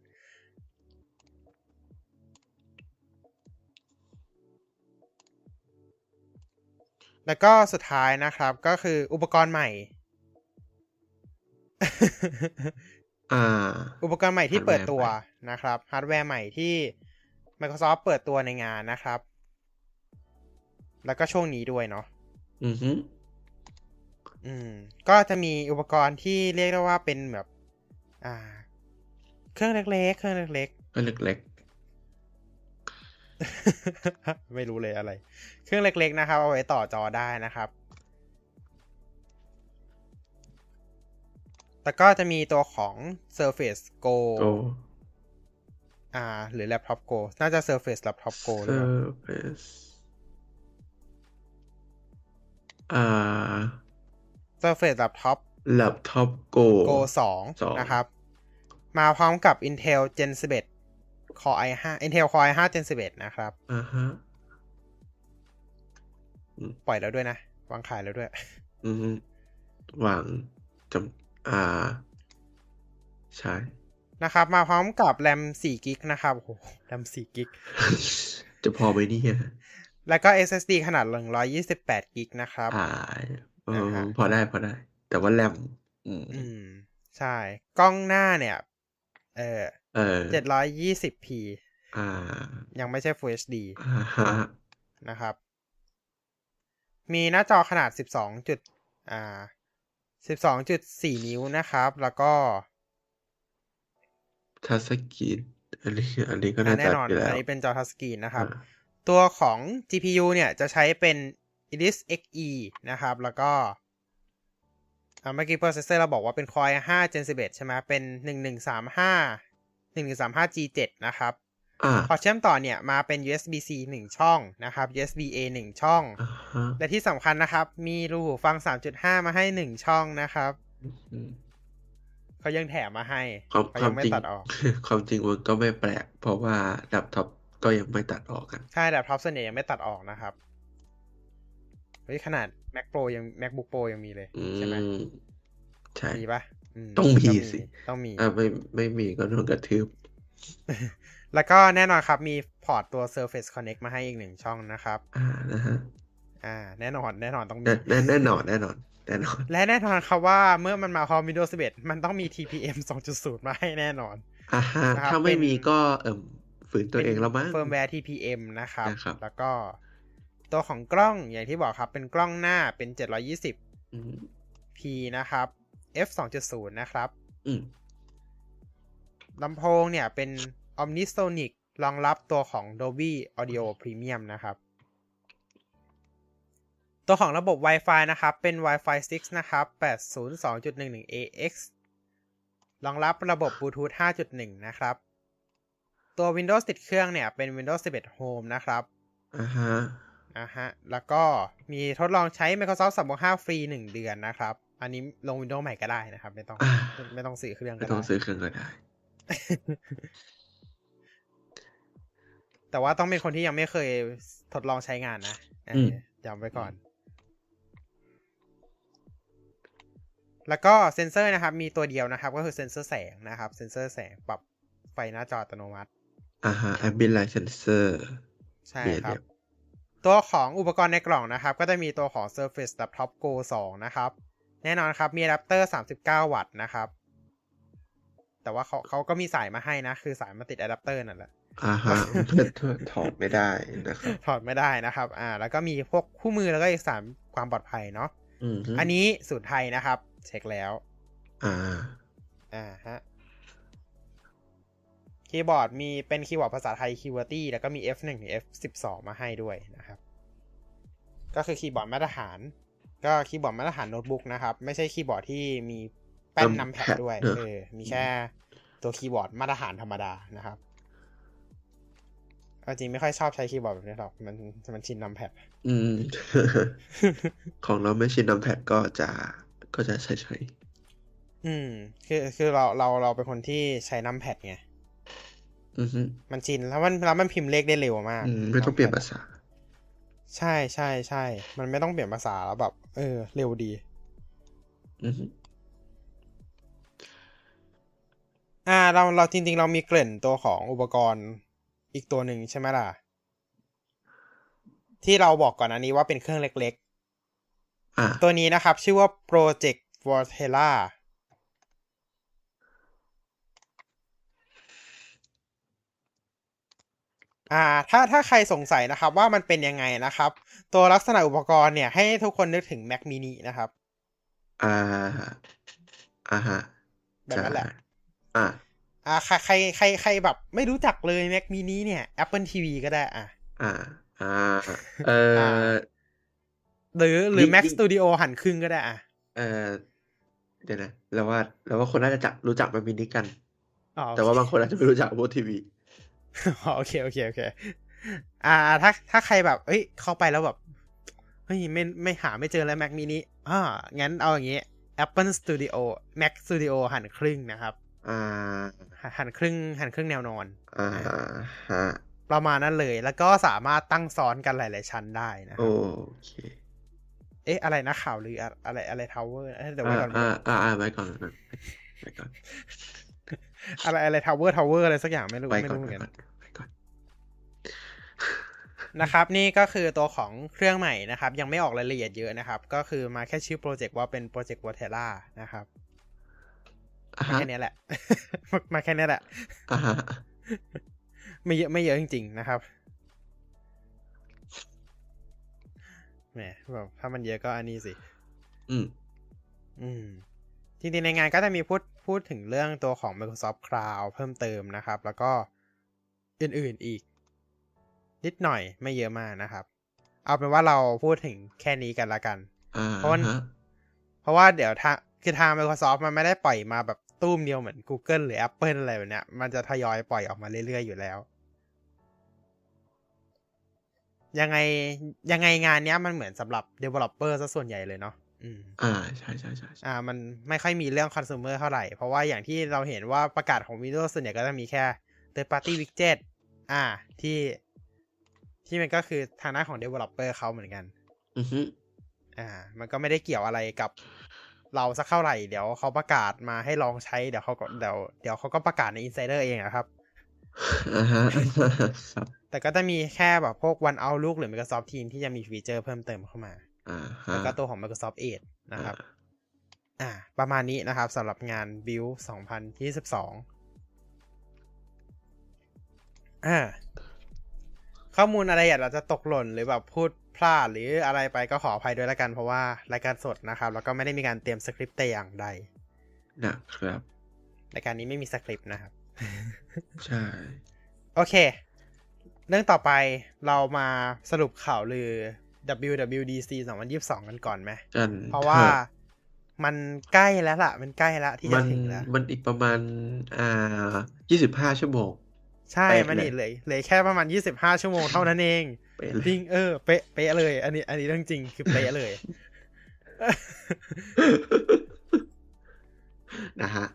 แล้วก็สุดท้ายนะครับก็คืออุปกรณ์ใหม่อ่าอุปกรณ์ใหม่ที่ฮาร์ดแวร์เปิดตัวใหม่นะครับฮาร์ดแวร์ใหม่ที่ Microsoft เปิดตัวในงานนะครับ แล้วก็ช่วงนี้ด้วยเนาะอือฮึอืม ก็จะมีอุปกรณ์ที่เรียกได้ว่าเป็นแบบ อ่า เครื่องเล็กๆ เครื่องเล็กก็เล็กๆ ไม่รู้เลยอะไร เครื่องเล็กๆนะครับเอาไว้ต่อจอได้นะครับแล้วก็จะมีตัวของ Surface Go ๆ Go อ่า หรือ Laptop Go น่าจะ Surface Laptop Go หรือเปล่า Surface อ่า Surface Laptop Laptop Go Go สอง2นะครับ มาพร้อมกับ Intel Gen 11 Core i5 Intel Core i5 Gen 11 นะครับอ่าฮะปล่อยแล้วด้วยนะ วางขายแล้วด้วย อือฮึวางจำอ่า ใช่ นะครับ มาพร้อมกับแรม4กิกนะครับโอ้โหแรม4กิกจะพอไหมเนี่ยแล้วก็ SSD ขนาด 128กิกนะครับ อ่าเออนะฮะพอได้พอได้ แต่ว่าแรมอืมอืม ใช่ กล้องหน้าเนี่ย เออ เออ 720p อ่า ยังไม่ใช่ Full HD อ่าฮะนะครับ มีหน้าจอขนาด 12จุดอ่า12.4 นิ้วนะครับ แล้วก็ทัชสกรีนอันนี้อันนี้ก็อ่าน่าแน่จะนอนอยู่แล้อันวนี้เป็นจอทัชสกรีนนะครับอ่าตัวของ GPU เนี่ยจะใช้เป็น Iris Xe นะครับ แล้วก็อ่าเมื่อกี้ processor เราบอกว่าเป็น Core i5 Gen 11 ใช่ไหมเป็น 1135 1135 G7 นะครับอ่าพอเชื่อมต่อเนี่ยมาเป็น USB-C 1 ช่องนะครับ USB-A 1 ช่องอ่าฮะและที่สำคัญนะครับ มีรูหูฟัง 3.5 มาให้ 1 ช่องนะครับอืมเขายังแถมมาให้ความเขาควายัมงไม่จริงตัดออก ความจริงมันก็ไม่แปลก เพราะว่าแล็ปท็อปก็ยังไม่ตัดออกกันใช่แต่ท็อปส่วนใหญ่ยังไม่ตัดออกนะครับเฮ้ยขนาด Mac Pro ยัง MacBook Pro ยังมีเลยอืใช่ไหมมใช่มีปะ ต้องมีสิ ต้องมีอ่าไม่ไม่มีก็โดนกระทืบ แล้วก็แน่นอนครับ มีพอร์ตตัว Surface Connect มาให้อีกหนึ่งช่องนะครับ อ่านะฮะอ่า แน่นอนแน่นอนต้องมีแน่แน่แน่นอนแน่นอนแน่นอน และแน่นอนครับว่าเมื่อมันมาพร้อม Windows 11 มันต้องมี TPM 2.0 มาให้แน่นอนอ่าฮะนะครับถ้าไม่เป็นมีก็เอิ่มฝืนตัวเองแล้วมั้งเฟิร์มแวร์ TPM นะครับนะครับ แล้วก็ตัวของกล้องอย่างที่บอกครับ เป็นกล้องหน้าเป็น 720p อืมนะครับ f 2.0นะครับอืมลำโพงเนี่ยเป็น Omnisonic รองรับตัวของ Dolby Audio Premium นะครับ ตัวของระบบ Wi-Fi นะครับ เป็น Wi-Fi 6 นะครับ 802.11ax รองรับระบบ Bluetooth 5.1 นะครับ ตัว Windows ติดเครื่องเนี่ย เป็น Windows 11 Home นะครับอ่าฮะอ่าฮะ แล้วก็มีทดลองใช้ Microsoft 365 ฟรี 1 เดือนนะครับ อันนี้ลง Windows ใหม่ก็ได้นะครับ ไม่ต้องอ่าไม่ต้องซื้อเครื่องไม่ก็ต้องได้ซื้อเครื่องก็ได้ แต่ว่าต้องเป็นคนที่ยังไม่เคยทดลองใช้งานนะเอออืมจำไว้ก่อน แล้วก็เซนเซอร์นะครับ มีตัวเดียวนะครับ ก็คือเซนเซอร์แสงนะครับ เซนเซอร์แสงปรับไฟหน้าจออัตโนมัติอ่าฮะ ambient light sensor ใช่เบียดครัเดีบยวตัวของอุปกรณ์ในกล่องนะครับ ก็จะมีตัวของ Surface Laptop Go 2 นะครับ แน่นอนครับมีอะแดปเตอร์ 39 วัตต์นะครับ แต่ว่าเขาเขาก็มีสายมาให้นะ คือสายมาติดอะแดปเตอร์นั่นแหละอ่าฮะเพื่อถอดไม่ได้นะครับถอดไม่ได้นะครับ อ่า แล้วก็มีพวกคู่มือแล้วก็เอกสารความปลอดภัยเนาะอืมฮึอันนี้สูตรไทยนะครับ เช็คแล้ว อ่า อ่าฮะคีย์บอร์ดมีเป็นคีย์บอร์ดภาษาไทย QWERTY แล้วก็มี F1 ถึง F12 มาให้ด้วยนะครับ ก็คือคีย์บอร์ดมาตรฐาน ก็คีย์บอร์ดมาตรฐานโน้ตบุ๊กนะครับ ไม่ใช่คีย์บอร์ดที่มีแป้น numpad ด้วยเออเออมีแค่ตัวคีย์บอร์ดมาตรฐานธรรมดานะครับเอาจริงไม่ค่อยชอบใช้คีย์บอร์ดแบบนี้หรอกมันมันชิน numpadอืม ของเราไม่ชินนำแพดก็จะก็จะใช้ใช้อืม คือคือเราเราเราเป็นคนที่ใช้นำแพดไงอือฮึมันชินแล้วมันแล้วมันพิมพ์เลขได้เร็วมากอืมไม่ต้องเปลี่ยนภาษา ใช่ใช่ใช่ มันไม่ต้องเปลี่ยนภาษาแล้วแบบ เออ เร็วดีอือฮึอ่า เราเราจริง ๆ เรามีเกริ่นตัวของอุปกรณ์อีกตัวหนึ่งใช่ไหมล่ะ ที่เราบอกก่อนอันนี้ว่าเป็นเครื่องเล็กอ่าๆตัวนี้นะครับ ชื่อว่า Project Vortella อ่าถ้าถ้าใครสงสัยนะครับว่ามันเป็นยังไงนะครับ ตัวลักษณะอุปกรณ์เนี่ยให้ทุกคนนึกถึง Mac mini นะครับ อ่าอ่าฮะแบบนั้นแหละอ่าอ่าใครใครใครใครแบบ ไม่รู้จักเลย Mac mini เนี่ย Apple TV ก็ได้อะอ่าอ่าเออหรือหรือยิ่ง Mac ยิ่ง Studio หันครึ่งก็ได้อะเออเดี๋ยวนะแล้วว่าแล้วว่าคนน่าจะจักรู้จักมันมินิกันอ๋อแต่ว่าบางคนอาจจะไม่รู้จักพวกทีวีอ๋อ โอเคโอเคโอเค อ่า ถ้าถ้าใครแบบ เอ้ย เข้าไปแล้วแบบ เฮ้ยไม่ไม่หาไม่เจอแล้ว Mac mini อ่างั้นเอาอย่างงี้ Apple Studio Mac Studio หันครึ่งนะครับ อ่า หันครึ่ง หันครึ่งแนวนอน อ่าฮะประมาณนั้นเลย แล้วก็สามารถตั้งซ้อนกันหลาย ๆ ชั้นได้นะคโอรับเค เอ๊ะ อะไรนะข่าวหรืออะอะไรอะไรทาวเวอร์เดี๋ยวไว้อ่าก่อนอ่าอ่าอ่าไว้ก่อนไว้ก่อน อะไรอะไรทาวเวอร์ทาวเวอร์อะไรสักอย่างไม่รู้ไว้ไม่ก่อนรู้เหมืไว้อนก่กัอนนไว้ก่อนนะครับ นี่ก็คือตัวของเครื่องใหม่นะครับ ยังไม่ออกรายละเอียดเยอะนะครับ ก็คือมาแค่ชื่อโปรเจกต์ว่าเป็นโปรเจกต์ Volterra นะครับอ่ามาฮะแค่นี้แหละ มาแค่นี้แหละอ่าฮะไม่เยอะไม่เยอะจริง ๆ นะครับแหมแบบถ้ามันเยอะก็อันนี้สิ อืม อืมจริงๆในงานก็จะมีพูด พูดถึงเรื่องตัวของ Microsoft Cloud เพิ่มเติมนะครับ แล้วก็อื่นๆอีก นิดหน่อยไม่เยอะมากนะครับ เอาเป็นว่าเราพูดถึงแค่นี้กันละกันอ่าเพราะว่าฮะเพราะว่าเดี๋ยวทางคือทาง Microsoft มันไม่ได้ปล่อยมาแบบตู้มเดียวเหมือน Google หรือ Apple อะไรแบบเนี้ย มันจะทยอยปล่อยออกมาเรื่อยๆอยู่แล้ว ยังไงยังไงงานเนี้ยมันเหมือนสำหรับ Developer ซะส่วนใหญ่เลยเนาะ อืมอ่าใช่ใช่ใช่ใช่อ่า มันไม่ค่อยมีเรื่อง consumer เท่าไหร่ เพราะว่าอย่างที่เราเห็นว่าประกาศของ Windows ส่วนใหญ่ก็จะมีแค่ third party widget อ่า ที่ที่มันก็คือทางด้านของ developer เขาเหมือนกัน อือฮึอ่า มันก็ไม่ได้เกี่ยวอะไรกับเราสักเท่าไหร่ เดี๋ยวเขาประกาศมาให้ลองใช้ เดี๋ยวเขาก็เดี๋ยวเดี๋ยวเขาก็ประกาศใน Insider เองอะครับอ่าฮะครับแต่ก็จะมีแค่แบบพวก One Outlook หรือ Microsoft Teams ที่จะมีฟีเจอร์เพิ่มเติมเข้ามาอ่าฮะ แล้วก็ตัวของ Microsoft Edge นะครับอ่าอ่า ประมาณนี้นะครับสำหรับงาน Build 2022 อ่า ข้อมูลอะไรอยากจะตกหล่นหรือแบบพูดพลาดหรืออะไรไปก็ขออภัยด้วยละกันเพราะว่ารายการสดนะครับ แล้วก็ไม่ได้มีการเตรียมสคริปต์แต่อย่างใด นะครับรายการนี้ไม่มีสคริปต์นะครับ ใช่ โอเค เรื่องต่อไปเรามาสรุปข่าวลือ WWDC 2022 กันก่อนไหมกันเพราะว่ามันใกล้แล้วล่ะ มันใกล้แล้วที่มัจะนถึงแล้ว มันอีกประมาณอ่ายี่สิบห้าชั่วโมง ใช่เป๊ะมันเลยนี่เลยเหลยแค่ประมาณ25ชั่วโมงเท่านั้นเองไปเลยจริงเออ เป๊ะเป๊ะเลย อันนี้ อันนี้เรื่องจริงคือเป๊ะเลย นะฮะ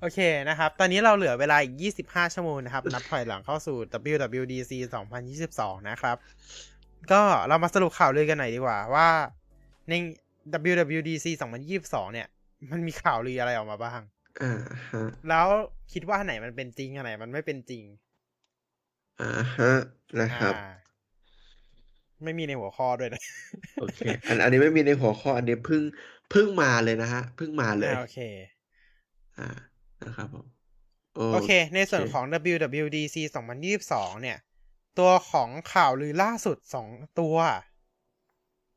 โอเคนะครับ ตอนนี้เราเหลือเวลาอีก 25 ชั่วโมงนะครับ นับถอยหลังเข้าสู่ WWDC 2022 นะครับ ก็เรามาสรุปข่าวลือกันหน่อยดีกว่าว่าใน WWDC 2022 เนี่ย มันมีข่าวลืออะไรออกมาบ้างอ่าฮะแล้วคิดว่าอันไหนมันเป็นจริงอันไหนมันไม่เป็นจริงอ่าฮะนะครับอ่าไม่มีในหัวข้อด้วยนะโอเคอันอันนี้ไม่มีในหัวข้อ อันนี้เพิ่งเพิ่งมาเลยนะฮะเพิ่งมาเลยอ่าโอเคอ่านะครับผมโอเค ในส่วนของ WWDC 2022 เนี่ย ตัวของข่าวลือล่าสุดสองตัว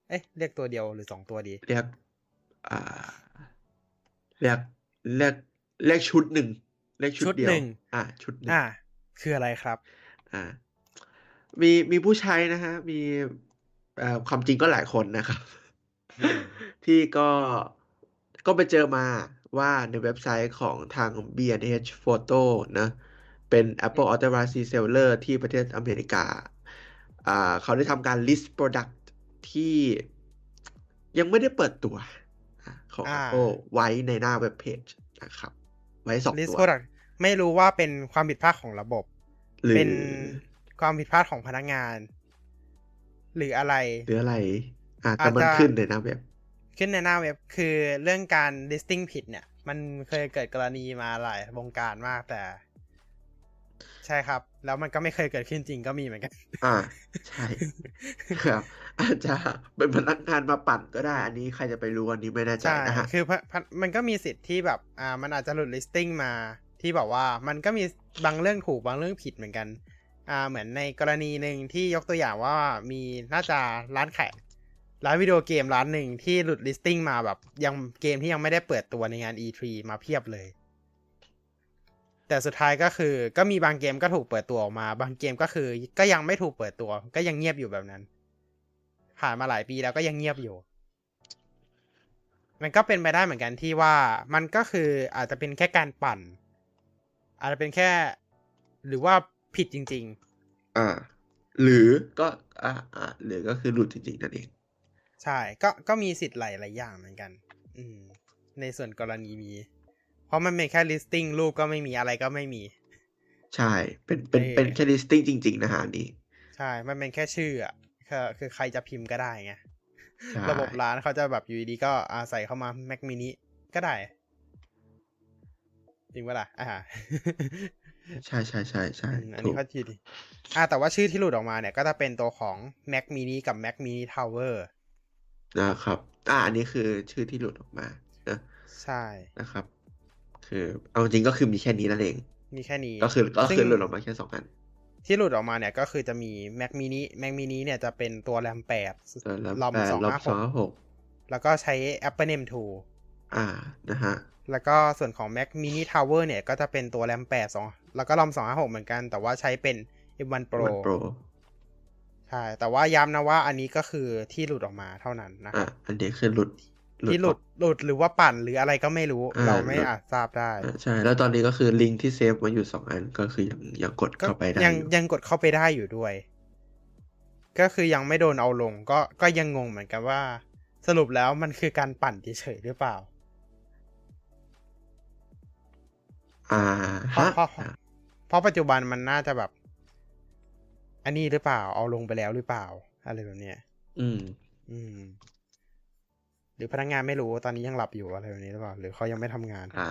เอ๊ะเรียกตัวเดียวหรือสองตัวดี เรียกอ่าเรียกเรียกเรียกชุดหนึ่งเรียกชุดชุดเดียวหนึ่งอ่าชุดหนึ่งอ่า คืออะไรครับ อ่า มีมีผู้ใช้นะฮะ มีเอ่อความจริงก็หลายคนนะครับอืมที่ก็ก็ไปเจอมาว่าในเว็บไซต์ของทาง B&H Photo นะ เป็น Apple Authorized Reseller ที่ประเทศอเมริกาอ่าเขาได้ทำการ list product ที่ยังไม่ได้เปิดตัวของอ่า Apple ไว้ในหน้าเว็บเพจนะครับ ไว้สอง list ตัว product ไม่รู้ว่าเป็นความผิดพลาดของระบบ หรือเป็นความผิดพลาดของพนักงาน หรืออะไร หรืออะไร อ่าแต่มันอาจจะขึ้นในหน้าเว็บ ขึ้นในหน้าเว็บคือเรื่องการ listing ผิดเนี่ย มันเคยเกิดกรณีมาหลายวงการมากแต่ ใช่ครับ แล้วมันก็ไม่เคยเกิดขึ้นจริงก็มีเหมือนกัน อ่า ใช่ครับอาจจะเป็นพนักงานมาปั่นก็ได้ อันนี้ใครจะไปรู้อันนี้ไม่แน่ใจใช่นะฮะคือพะพะมันก็มีสิทธิ์ที่แบบ อ่า มันอาจจะหลุด listing มาที่บอกว่ามันก็มีบางเรื่องถูกบางเรื่องผิดเหมือนกัน อ่า เหมือนในกรณีหนึ่งที่ยกตัวอย่างว่ามีน่าจะร้านขายร้านวิดีโอเกมร้านหนึ่งที่หลุด listing มาแบบยังเกมที่ยังไม่ได้เปิดตัวในงาน E3 มาเพียบเลย แต่สุดท้ายก็คือก็มีบางเกมก็ถูกเปิดตัวออกมา บางเกมก็คือ ก็ยังไม่ถูกเปิดตัว ก็ยังเงียบอยู่แบบนั้น ผ่านมาหลายปีแล้วก็ยังเงียบอยู่ มันก็เป็นไปได้เหมือนกันที่ว่ามันก็คืออาจจะเป็นแค่การปั่น อาจจะเป็นแค่ หรือว่าผิดจริงอ่า หรือก็อ่าอ่าหรือก็คือหลุดจริงๆนั่นเองๆใช่ ก็ก็มีสิทธิ์หลายหลายอย่างเหมือนกัน อืม ในส่วนกรณีนี้ เพราะมันเป็นแค่ listing รูปก็ไม่มีอะไรก็ไม่มี ใช่ เป็นเป็นเออเป็นแค่ listing จริง ๆ นะฮะอันนี้ ใช่ มันเป็นแค่ชื่ออะคือคือใครจะพิมพ์ก็ได้ไงใช่ระบบร้านเขาจะแบบอยู่ดีๆก็อาใส่เข้ามา Mac mini ก็ได้ จริงปะล่ะอ่าใช่ใช่ใช่ใช่อืมอันถูนี้กเขาทีดีอ่าแต่ว่าชื่อที่หลุดออกมาเนี่ย ก็จะเป็นตัวของ Mac mini กับ Mac mini Tower นะครับ อ่า อันนี้คือชื่อที่หลุดออกมานะใช่นะครับ คือ เอาจริงก็คือมีแค่นี้นั่นเอง มีแค่นี้ ก็คือก็ซึ่งคือหลุดออกมาแค่สองอัน ที่หลุดออกมาเนี่ยก็คือจะมี Mac mini Mac mini เนี่ยจะเป็นตัวแรมแปดแต่ละลอมแปดสองลอมห้าสหองกห้าหกแล้วก็ใช้ Apple M 2อ่า นะฮะ แล้วก็ส่วนของ Mac mini Tower เนี่ย ก็จะเป็นตัวแรมแปดสองแล้วก็ลอมสองห้าหกเหมือนกัน แต่ว่าใช้เป็น M1 Pro มันโปรใช่ แต่ว่าย้ำนะว่าอันนี้ก็คือที่หลุดออกมาเท่านั้นนะคอ่ารับอันนี้คือหลุด ที่หลุดหลุดหรือว่าปั่นหรืออะไรก็ไม่รู้อ่าเราไม่หลุดอาจทราบได้อ่าใช่ แล้วตอนนี้ก็คือลิงก์ที่เซฟไว้อยู่สองอันก็คือยังยังกดก็เข้าไปได้ยังอยู่ยังกดเข้าไปได้อยู่ด้วย ก็คือยังไม่โดนเอาลง ก็ก็ยังงงเหมือนกันว่า สรุปแล้วมันคือการปั่นเฉยๆหรือเปล่า อ่าเพราะฮะเพราะอ่าเพราะปัจจุบันมันน่าจะแบบ อันนี้หรือเปล่าเอาลงไปแล้วหรือเปล่า อะไรแบบเนี้ย อืม อืมห รือพนักงานไม่รู้ตอนนี้ยังหลับอยู่อะไรแบบนี้หรือเปล่าหรือเขายังไม่ทำงาน อ่า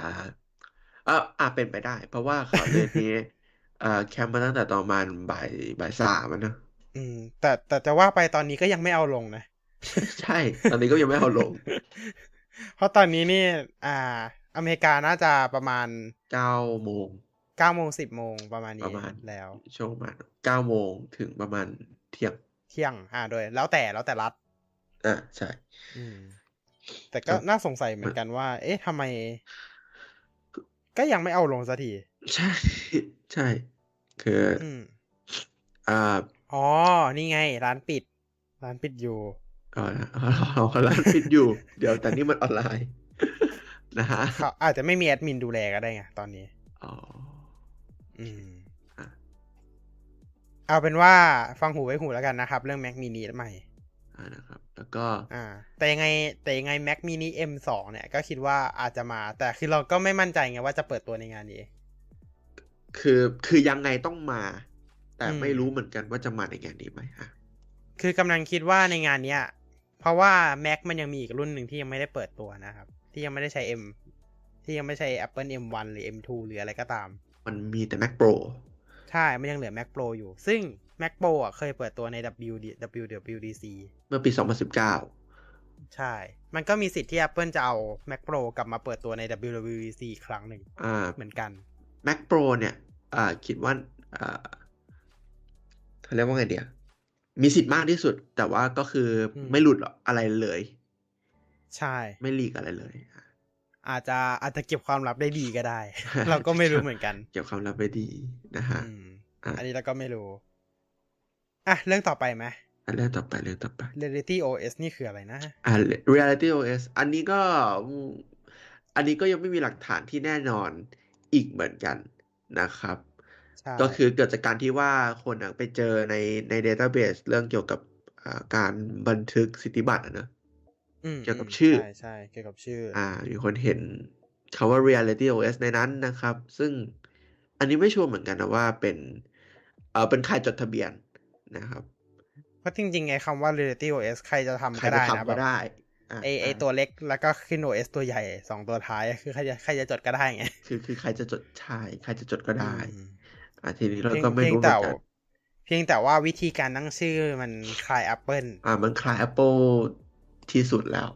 อ่าอ่าเป็นไปได้ เพราะว่าข่าวเรื่องนี้อ่าแคมป์มาตั้งแต่ตอนประมาณบ่ายบ่ายสามอะเนอะอืม แต่แต่จะว่าไปตอนนี้ก็ยังไม่เอาลงนะใช่ ตอนนี้ก็ยังไม่เอาลง เพราะตอนนี้นี่ อ่า อเมริกาน่าจะประมาณเก้าโมงเก้าโมงสิบโมงประมาณปนี้ระมาณแล้ว ช่วงประมาณเก้าโมงถึงประมาณเที่ยง เที่ยง อ่าโดย แล้วแต่แล้วแต่รัฐอ่าใช่ อืม แต่ก็ครับน่าสงสัยเหมือนกันว่า เอ๊ะทำไม ก็ยังไม่เอาลงสักที ใช่ ใช่ คืออืมอ่าอ๋อ นี่ไง ร้านปิด ร้านปิดอยู่เอาละเอาเอาร้านปิดอยู่ เดี๋ยวแต่นี่มันออนไลน์นะฮะเขาอาจจะไม่มีแอดมินดูแลก็ได้ไงตอนนี้ อ๋อ อืมอะเอาเป็นว่าฟังหูไว้หูแล้วกันนะครับ เรื่อง Mac mini ใหม่ อ่านะครับ แล้วก็อ่าแต่ยังไงแต่ยังไง Mac mini M2 เนี่ยก็คิดว่าอาจจะมา แต่คือเราก็ไม่มั่นใจไงว่าจะเปิดตัวในงานนี้ คือคือยังไงต้องมา แต่อืมไม่รู้เหมือนกันว่าจะมาในงานนี้ไหมฮะคือกำลังคิดว่าในงานเนี้ย เพราะว่า Mac มันยังมีอีกรุ่นหนึ่งที่ยังไม่ได้เปิดตัวนะครับ ที่ยังไม่ได้ใช้ M ที่ยังไม่ใช่ Apple M1 หรือ M2 หรืออะไรก็ตาม มันมีแต่ Mac Pro ใช่ มันยังเหลือ Mac Pro อยู่ ซึ่ง Mac Pro อะเคยเปิดตัวใน WD WWDC เมื่อปี 2019 ใช่ มันก็มีสิทธิ์ที่ Apple จะเอา Mac Pro กลับมาเปิดตัวใน WWDC อีกครั้งหนึ่งอ่าเหมือนกัน Mac Pro เนี่ยอ่าคิดว่าอ่าเขาเรียกว่าไงเดียมีสิทธิ์มากที่สุด แต่ว่าก็คืออมไม่หลุดอะไรเลย ใช่ ไม่ลีกอะไรเลยอะอาจจะอาจจะเก็บความลับได้ดีก็ได้ เราก็ไม่รู้เหมือนกัน เกี่ยวกับความลับไม่ดีนะฮะอืมอะอันนี้เราก็ไม่รู้ อะเรื่องต่อไปไหมอันเรื่องต่อไปเรื่องต่อไป Reality OS นี่คืออะไรนะอ่า Reality OS อันนี้ก็อืมอันนี้ก็ยังไม่มีหลักฐานที่แน่นอนอีกเหมือนกันนะครับใช่ก็คือเกิดจากการที่ว่าคนอะไปเจอในใน database เรื่องเกี่ยวกับอ่าการบันทึกสิทธิบัตรอะเนอะอืมเกี่ยวกับมชื่อใช่ใช่เกี่ยวกับชื่อออ่า มีคนเห็นคำว่า reality OS ในนั้นนะครับ ซึ่งอันนี้ไม่ชัวร์เหมือนกันนะว่าเป็นเออเป็นใครจดทะเบียน นะครับ เพราะจริงๆไอ้คำว่า Reality OS ใครจะทำใครก็จะได้นะทำแบก็บได้อ่าไอไออ่าตัวเล็กแล้วก็ขึ้น OS ตัวใหญ่สองตัวท้ายคือใครจะใครจะจดก็ได้ไงคือคือใครจะจดใช่ใครจะจดก็ได้อืมอ่าทีนี้เราเพียงก็ไม่เพียงรู้เหมืแต่อนกันเพียงแต่ว่าวิธีการตั้งชื่อมันคล้าย Apple อ่ามันคล้าย Apple ที่สุดแล้ว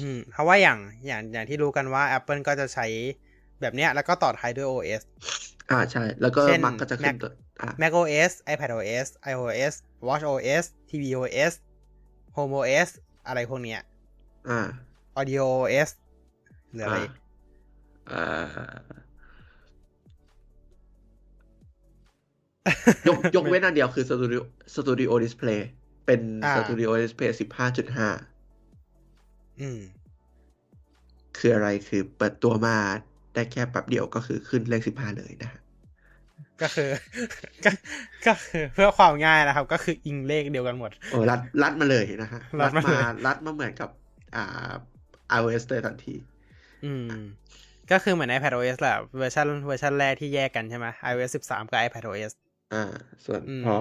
อืมเพราะว่าอย่างอย่างอย่างที่รู้กันว่า Apple ก็จะใช้แบบเนี้ยแล้วก็ต่อท้ายด้วย OS อ่าใช่ แล้วก็เช่นมักก็จะขึ้น Mac ตัว อ่า macOS iPadOS iOS watchOS tvOS homeOS อะไรพวกเนี้ยอ่า audioOS หรืออะไรอ่าอีกอ่ายกยกเว้นอันเดียวคือ Studio Studio Display เป็นอ่า Studio Display สิบห้าจุดห้าอืม คืออะไรคือเปิดตัวมาได้แค่แป๊บเดียวก็คือขึ้นเลขสิบห้าเลยนะฮะ ก็คือก็ก็คือเพื่อความง่ายนะครับ ก็คืออิงเลขเดียวกันหมดโอ้รัดรัดมาเลยนะฮะรัดมาเลยรัดมาเหมือนกับอ่า iOS เลยทันที อืม ก็คือเหมือน iPadOS แหละเวอร์ชันเวอร์ชันแรกที่แยกกันใช่ไหม iOS 13 กับ iPadOS อ่า ส่วนอืมพอ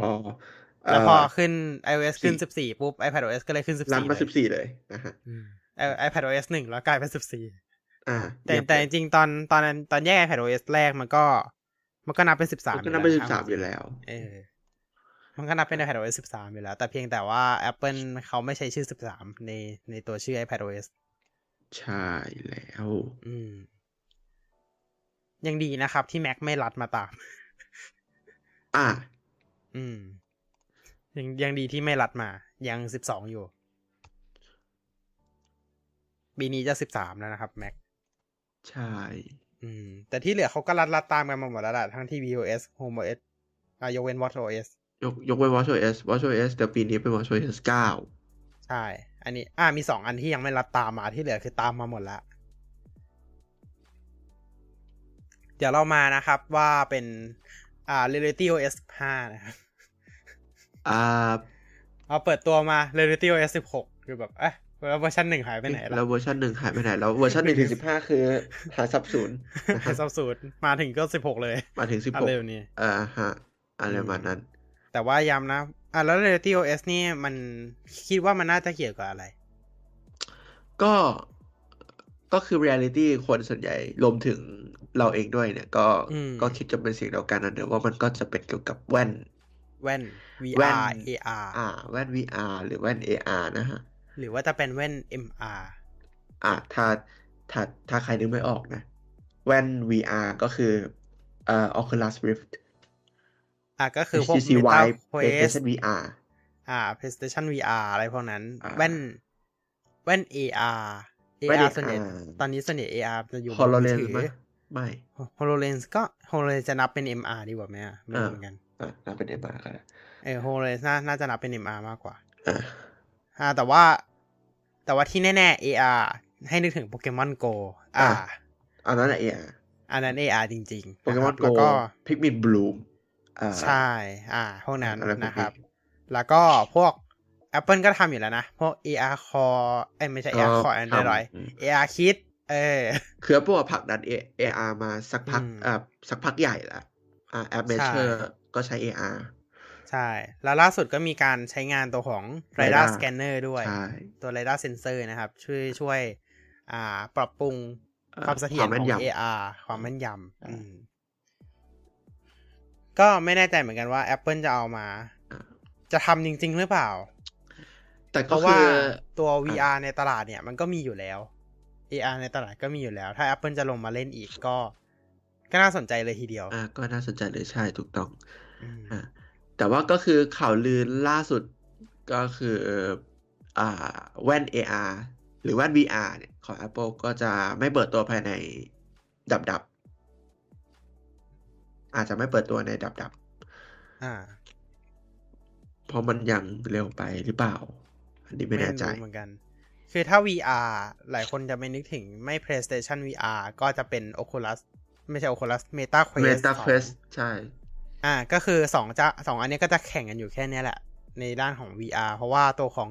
แล้วพอเขึ้น iOS ขึ้นสี่14 ปุ๊บ iPadOS ก็เลยขึ้น 14รัดมาเลยสิบสี่เลยนะฮะอืม i- iPadOS 1แล้วกลายเป็น14อ่าแต่เยี่ยมแต่จเลยริงๆตอนตอนนั้นตอนแยก iPadOS แรกมันก็ มันก็นับเป็น13มันก็นับเป็นสิบสามอยู่แล้ว เออ มันก็นับเป็น iPadOS 13 อยู่แล้ว แต่เพียงแต่ว่า Apple เขาไม่ใช้ชื่อ 13 ในในตัวชื่อ iPadOS ใช่แล้ว อืม ยังดีนะครับ ที่ Mac ไม่รัดมาตาม อ่า อืม ยังยังดีที่ไม่รัดมา ยัง 12 อยู่ปีนี้จะ 13 แล้วนะครับ Mac ใช่ อืม แต่ที่เหลือเขาก็รัดรัดตามกันมาหมดแล้วแหละทั้งที่ VOS HomeOS อะยกเว้น WatchOS ยกยกเว้น WatchOS WatchOS เดี๋ยวปีนี้เป็น WatchOS เก้าใช่ อันนี้ อ่ามีสองอันที่ยังไม่รัดตามมาที่เหลือคือตามมาหมดแล้วเดี๋ยวเรามานะครับว่าเป็นอ่า Reality OS 15นะครับอ่าเอาเปิดตัวมา Reality OS 16 คือแบบ เอ๊ะ แล้วเวอร์ชันหนึ่งหายไปไหนแล้ล่ะวเวอร์ชันหนึ่งหายไปไหนแล้วเวอร์ชันหนึ่งถึงสิบห้าคือหาสาบสูญนะหาฮะสาบสูญมาถึงก็16เลย มาถึงสิบอะหกไรแบบนี้อ่าฮะอะไรประมาณนั้น แต่ว่าย้ำนะอะแล้ว Reality OS นี่มันคิดว่ามันน่าจะเกี่ยวกับอะไร ก็ก็คือ reality คนส่วนใหญ่รวมถึงเราเองด้วยเนี่ย ก็อืมก็คิดจะเป็นสิ่งเดียวกันนะเดี๋ยวว่ามันก็จะเป็นเกี่ยวกับแว่นแว่นแว่น VR AR อ่าแว่น VR หรือแว่น AR นะฮะ หรือว่าจะเป็นแว่น MR อ่าถ้าถ้าถ้าใครนึกไม่ออกนะ แว่น VR ก็คือเอ่อ Oculus Rift อะก็คือพวก HTC Meta Vive Quest PlayStation VR อ่า PlayStation VR อะไรพวกนั้นอ่าแว่น แว่น AR แว่น AR ส่วนใหญ่ AR ตอนนี้ส่วนใหญ่ AR จะอยู่บนมือ HoloLens ถือไหมไม่ HoloLens ก็ HoloLens จะนับเป็น MR ดีกว่าไหมอะไม่รู้อ่าเหมือนกันอะน่าเป็น MR ก็ได้เออ HoloLens น่าน่าจะนับเป็น MR มากกว่า อ่าอ่าแต่ว่า แต่ว่าที่แน่ๆ AR ให้นึกถึงโปเกมอน Go อ่าอันนั้นแหละ AR อันนั้น AR จริงๆโปเกมอนนะครับโกแล้วก็Pikmin Bloom อ่าใช่ อ่า พวกนั้นอะไรพวกนี้นะครับ แล้วก็พวก Apple ก็ทำอยู่แล้วนะ พวก AR Core เอ้ยไม่ใช่ AR Core Android ทำอืม AR Kit เออคือพวกผลักดัน A- AR มาสักพักอืมอ่าสักพักใหญ่แล้วอ่าแอป Measure ก็ใช้ AR ใช่ แล้วล่าสุดก็มีการใช้งานตัวของ LiDAR LiDAR Scanner ด้วยใช่ตัว LiDAR Sensor นะครับ ช่วยช่วย อ่า ปรับปรุงอ่าความเสถียรความแม่ขนองยำ AR ความแม่นยำอ่าอืมก็ไม่แน่ใจเหมือนกันว่า Apple จะเอามาอ่าจะทำจริง ๆ หรือเปล่า แต่เพก็ราะคืว่าอตัวอะ VR ในตลาดเนี่ย มันก็มีอยู่แล้ว AR ในตลาดก็มีอยู่แล้ว ถ้า Apple จะลงมาเล่นอีกก็ ก็น่าสนใจเลยทีเดียว อ่า ก็น่าสนใจเลยใช่ถูกต้องอืมอ่า แต่ว่าก็คือข่าวลือล่าสุดก็คืออ่าแว่น AR หรือแว่น VR เนี่ยของ Apple ก็จะไม่เปิดตัวภายในดับดับ อาจจะไม่เปิดตัวในดับดับอ่าเพราะมันยังเร็วไปหรือเปล่า อันนี้ไม่แน่ใจรู้เหมือนกัน คือถ้า VR หลายคนจะไม่นึกถึงไม่ PlayStation VR ก็จะเป็น Oculus ไม่ใช่ Oculus Meta Quest Meta 2 Quest ใช่ อ่าก็คือสองจะสองอันนี้ก็จะแข่งกันอยู่แค่เนี้ยแหละ ในด้านของ VR เพราะว่าตัวของ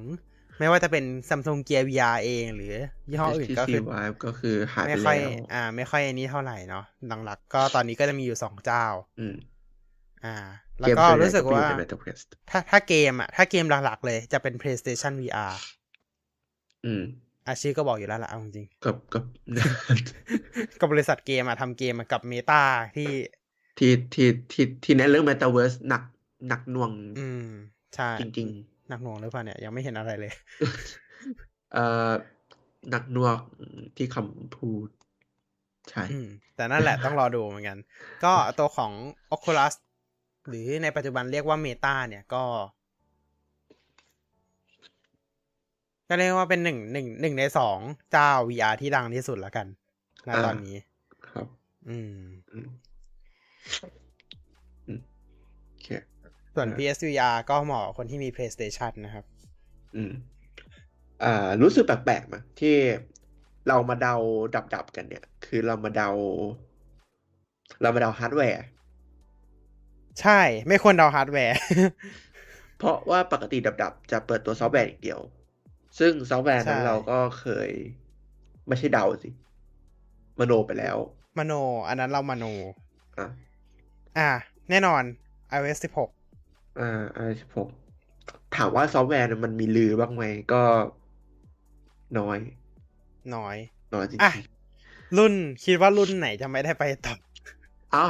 ไม่ว่าจะเป็น Samsung Gear VR เองหรือยี่ห้ออื่นก็ HTC คือ Vive ก็คือหายไปไม่ค่อยแล้วอ่า ไม่ค่อยอันนี้เท่าไหร่เนาะหลักๆก็ตอนนี้ก็จะมีอยู่สองเจ้า อืมอ่า แล้วก็รู้สึกว่าเมส่นใหญ่ก็ไปอยู่ใน Metaverse ถ้าถ้าเกมอะ ถ้าเกมหลักๆเลยจะเป็น PlayStation VR อืมอาชื่อก็บอกอยู่แล้วล่ะเอาจริงกับกับๆกับบริษัทเกมอะทำเกมอะกับ Meta ที่ ที่ที่ที่ที่ในนเรื่อง Metaverse หนักหนักหน่วง อืมใช่จริงหนักหน่วงหรือเปล่าเนี่ยยังไม่เห็นอะไรเลยๆเอ่อหนักหน่วงที่คำพูด ใช่อืมแต่นั่นแหละต้องรอดูเหมือนกัน ก็ตัวของ Oculus หรือในปัจจุบันเรียกว่า Meta เนี่ยก็ ก็เรียกว่าเป็นหนึ่งหนึ่งหนึ่งในสองเจ้า VR ที่ดังที่สุดแล้วกันณอ่าตอนนี้ ครับ อืมอืมอืมโอเค ส่วนอ่า PSVR ก็เหมาะกับคนที่มี PlayStation นะครับ อืม อ่า รู้สึกแปลกๆมั้ยที่เรามาเดา dub dub กันเนี่ย คือเรามาเดา เรามาเดาฮาร์ดแวร์ ใช่ ไม่ควรเดาฮาร์ดแวร์ เพราะว่าปกติ dub dub จะเปิดตัวซอฟต์แวร์อย่างเดียว ซึ่งซอฟต์แวร์นั้นใช่เราก็เคย ไม่ใช่เดาสิ มโนไปแล้ว มโน อันนั้นเรามโน อะ อ่า แน่นอน iOS 16 อ่าไอสิบหกถามว่าซอฟต์แวร์มันมีลือบ้างไหมก็น้อย น้อย น้อยจริอะงรุ่นคิดว่ารุ่นไหนจะไม่ได้ไปต่อๆอะ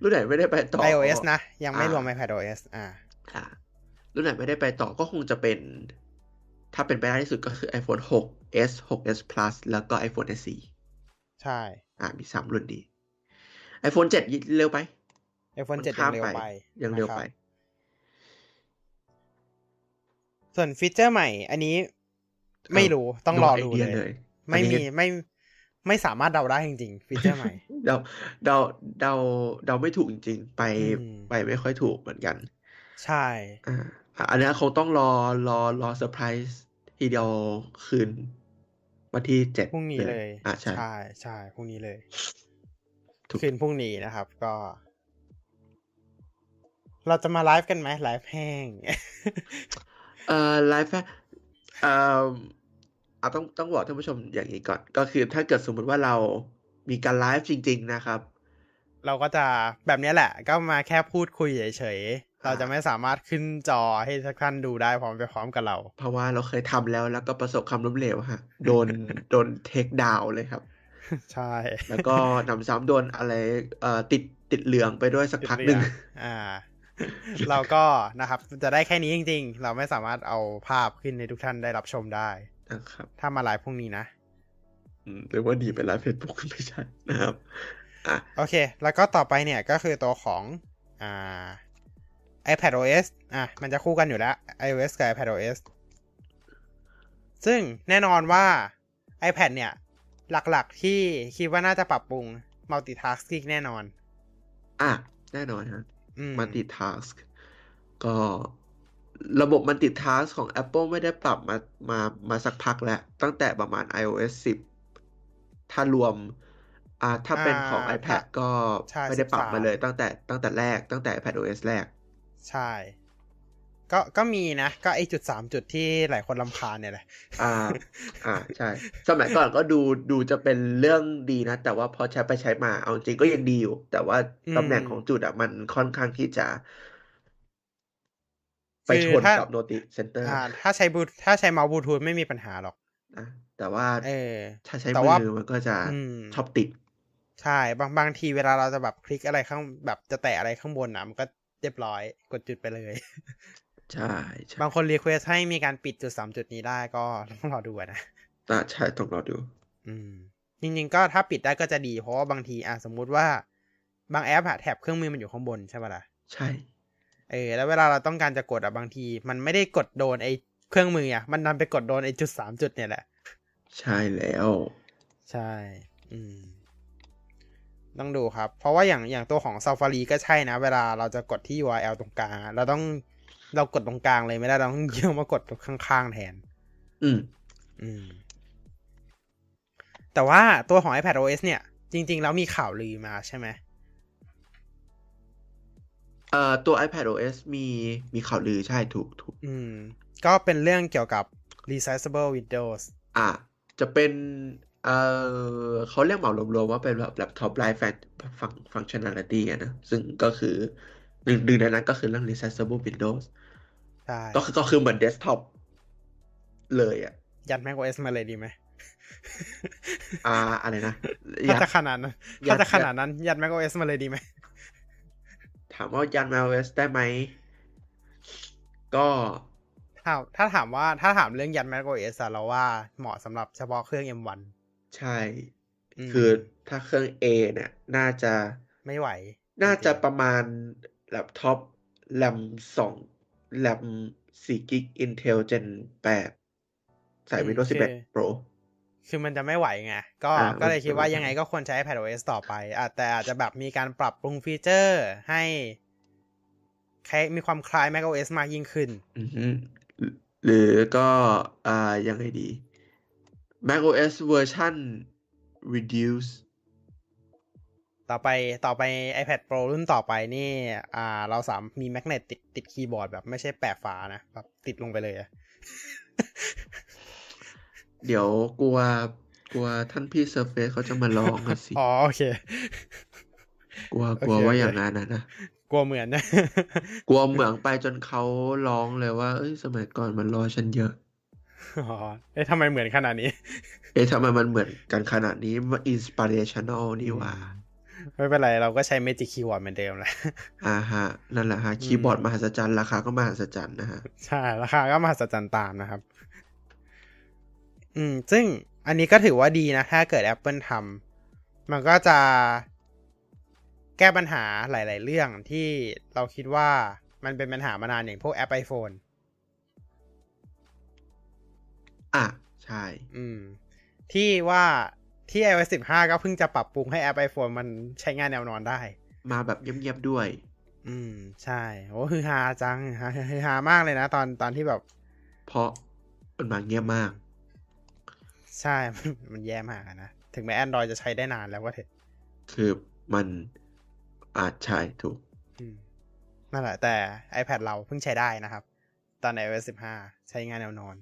รุ่นไหนไม่ได้ไปต่อ iOS นะ ยังไม่อ่ารรวม iPadOS อ่าอะ รุ่นไหนไม่ได้ไปต่อก็คงจะเป็น ถ้าเป็นไปได้ที่สุดก็คือ iPhone 6s 6s Plus แล้วก็ iPhone SE ใช่ อ่ามีสามรุ่นนี้ iPhone 7 เร็วไป iPhone 7ข้ายัมงเร็วไปยังเร็วไปนะครับส่วนฟีเจอร์ใหม่ อันนี้ไม่รู้ต้องรอดูไเดีเลยยไม่อันมีนี้ไม่ไม่สามารถเดาได้จริงๆฟีเจอร์ใหม่ เดาเดาเดาเดาไม่ถูกจริง ๆ ไปอืมไปไม่ค่อยถูกเหมือนกัน ใช่อ่าอะอันนี้คงต้องรอรอรอเซอร์ไพรส์ทีเดียวคืนวันที่เจ็ดพรุ่งนี้เลยอ่าใช่ใช่ใช่พรุ่งนี้เลยถูกคืนพรุ่งนี้นะครับ ก็ เราจะมาไลฟ์กันไหมไลฟ์แห้ง เอ่อไลฟ์แฟเอ่อเอาต้องต้องบอกท่านผู้ชมอย่างนี้ก่อน ก็คือถ้าเกิดสมมุติว่าเรามีการไลฟ์จริง ๆ นะครับ เราก็จะแบบนี้แหละ ก็มาแค่พูดคุยเฉยๆ เราจะไม่สามารถขึ้นจอให้ทุกท่านดูได้พร้อมไปพร้อมกับเรา เพราะว่าเราเคยทำแล้วแล้วก็ประสบความล้มเหลวฮะ โดนโดนเทคดาวเลยครับ ใช่ แล้วก็นำซ้ำโดนอะไรเอ่อติดติดเหลืองไปด้วยสักพักหนึ่งอ่า เราก็นะครับ จะได้แค่นี้จริง ๆ เราไม่สามารถเอาภาพขึ้นในทุกท่านได้รับชมได้นะครับ ถ้ามาไลฟ์พรุ่งนี้นะอืมหรือว่าดีไปไลฟ์เฟซบุ๊กไม่ใช่นะครับอะโอเค แล้วก็ต่อไปเนี่ยก็คือตัวของอ่า iPadOS อะ มันจะคู่กันอยู่แล้ว iOS กับ iPadOS ซึ่งแน่นอนว่า iPad เนี่ย หลักๆที่คิดว่าน่าจะปรับปรุง multitasking แน่นอน อะ แน่นอนฮะ อืม multitask ก็ระบบ multitask ของ Apple ไม่ได้ปรับมามามาสักพักแล้ว ตั้งแต่ประมาณ iOS 10 ถ้ารวมอ่าถ้าเป็นของอ่า iPad ก็ใช่ไม่ได้ปรับ13มาเลยตั้งแต่ตั้งแต่แรกตั้งแต่ iPadOS แรก ใช่ ก็ก็มีนะ ก็ไอจุดสามจุดที่หลายคนลำคาญเนี่ยแหละ อ่า อ่าใช่ สมัยก่อนก็ดูดูจะเป็นเรื่องดีนะ แต่ว่าพอใช้ไปใช้มาเอาจริงก็ยังดีอยู่ แต่ว่าอืมตำแหน่งของจุดอะมันค่อนข้างที่จะ ไปคือชนถ้ากับ Notice Center อ่าถ้าใช้บลูถ้าใช้เมาส์บลูทูธไม่มีปัญหาหรอกนะแต่ว่าเออถ้าใช้แต่มืว่าอมันก็จะอืมชอบติด ใช่ บางบางทีเวลาเราจะแบบคลิกอะไรข้างแบบจะแตะอะไรข้างบนอะมันก็เรียบร้อย กดจุดไปเลย ใช่ใช่บางคน request ให้มีการปิดจุดสามจุดนี้ได้ก็ต้องรอดูอะนะอ่าใช่ต้องรอดู อืม จริง ๆ ก็ถ้าปิดได้ก็จะดี เพราะว่าบางทีอะสมมุติว่า บางแอปอะแถบเครื่องมือมันอยู่ข้างบนใช่ปะล่ะใช่ เออ แล้วเวลาเราต้องการจะกดอะบางที มันไม่ได้กดโดนไอ้เครื่องมืออะมันดันไปกดโดนไอ้จุดสามจุดเนี่ยแหละ ใช่แล้ว ใช่ อืมต้องดูครับ เพราะว่าอย่างอย่างตัวของ Safari ก็ใช่นะ เวลาเราจะกดที่ URL ตรงกลางอะเราต้อง เรากดตรงกลางเลยไม่ได้เราต้องเยื้องมากดตรงข้างๆแทน อืม อืม แต่ว่าตัวของ iPadOS เนี่ย จริง ๆ แล้วมีข่าวลือมาใช่ไหมเอ่อตัว iPadOS มีมีข่าวลือใช่ถูกถูก อืม ก็เป็นเรื่องเกี่ยวกับ resizable windows อะ จะเป็น เอ่อเขาเรียกเหมารวมๆว่าเป็นแบบ laptop-like func func functionality อะนะ ซึ่งก็คือ หนึ่งหนึ่งในนั้นก็คือเรื่อง resizable Windows ใช่ก็คือก็คือเหมือนเดสก์ท็อปเลยอะ ยัด macOS มาเลยดีไหมอ่าอะไรนะถ้าจะขนาดนั้นยัดถ้าจะขนาดนั้น ยัด macOS มาเลยดีไหม ถามว่ายัน macOS ได้ไหม ก็ถ้าถ้าถามว่าถ้าถามเรื่องยัด macOS อะเราว่าเหมาะสำหรับเฉพาะเครื่อง M1 ใช่มคือถ้าเครื่อง A เนี่ย น่าจะไม่ไหว น่าจะจริงประมาณ แล็ปท็อปแรมสองแรมสี่กิก Intel Gen แปดใส่ Windows 11 Pro ๆคือมันจะไม่ไหวไง ก็อ่าก็เลยคิดว่ามันจะไม่ยังไงก็ควรใช้ iPadOS ต่อไปอาจแต่อาจจะแบบมีการปรับปรุงฟีเจอร์ให้คล้ายมีความคล้าย macOS มากยิ่งขึ้นอือฮึหรือก็อ่ายังไงดี macOS เวอร์ชัน reduce ต่อไปต่อไป iPad Pro รุ่นต่อไปนี่ อ่า เราสามมีแมกเนตติดติดคีย์บอร์ดแบบไม่ใช่แปะฝานะแบบติดลงไปเลยอะเดี๋ยวกลัวกลัวท่านพี่ Surface เขาจะมาลองกันสิ อ๋อ โอเค กลัวโอเคกลัวว่าโอเคอย่างนั้นนะนะ กลัวเหมือนนะ กลัวเหมืองไปจนเขาร้องเลยว่า เอ้ย สมัยก่อนมันรอฉันเยอะ อ๋อ เอ๊ะทำไมเหมือนขนาดนี้ เอ๊ะทำไมมันเหมือนกันขนาดนี้มัน inspirational นี่หว่า ไม่เป็นไรเราก็ใช้ Magic Keyboard เหมือนเดิมแหละอ่าฮะ นั่นแหละฮะ คีย์บอร์ดมหัศจรรย์ ราคาก็มหัศจรรย์นะฮะ ใช่ ราคาก็มหัศจรรย์ตามนะครับ อืม ซึ่งอันนี้ก็ถือว่าดีนะ ถ้าเกิด Apple ทำมันก็จะแก้ปัญหาหลาย ๆ เรื่องที่เราคิดว่ามันเป็นปัญหามานานอย่างพวกแอป iPhone อะ ใช่ อืม ที่ว่า ที่ iOS 15 ก็เพิ่งจะปรับปรุงให้แอป iPhone มันใช้งานแนวนอนได้ มาแบบเงียบๆด้วย อืม ใช่โอ้ฮือฮาจังฮาฮือฮามากเลยนะ ตอนตอนที่แบบ เพราะมันมาเงียบมาก ใช่ มันมันแย่มากอะนะ ถึงแม้ Android จะใช้ได้นานแล้วก็เถอะคือมันอาจใช่ถูกอืมนั่นแหละแต่ iPad เราเพิ่งใช้ได้นะครับ ตอน iOS 15 ใช้งานแนวนอน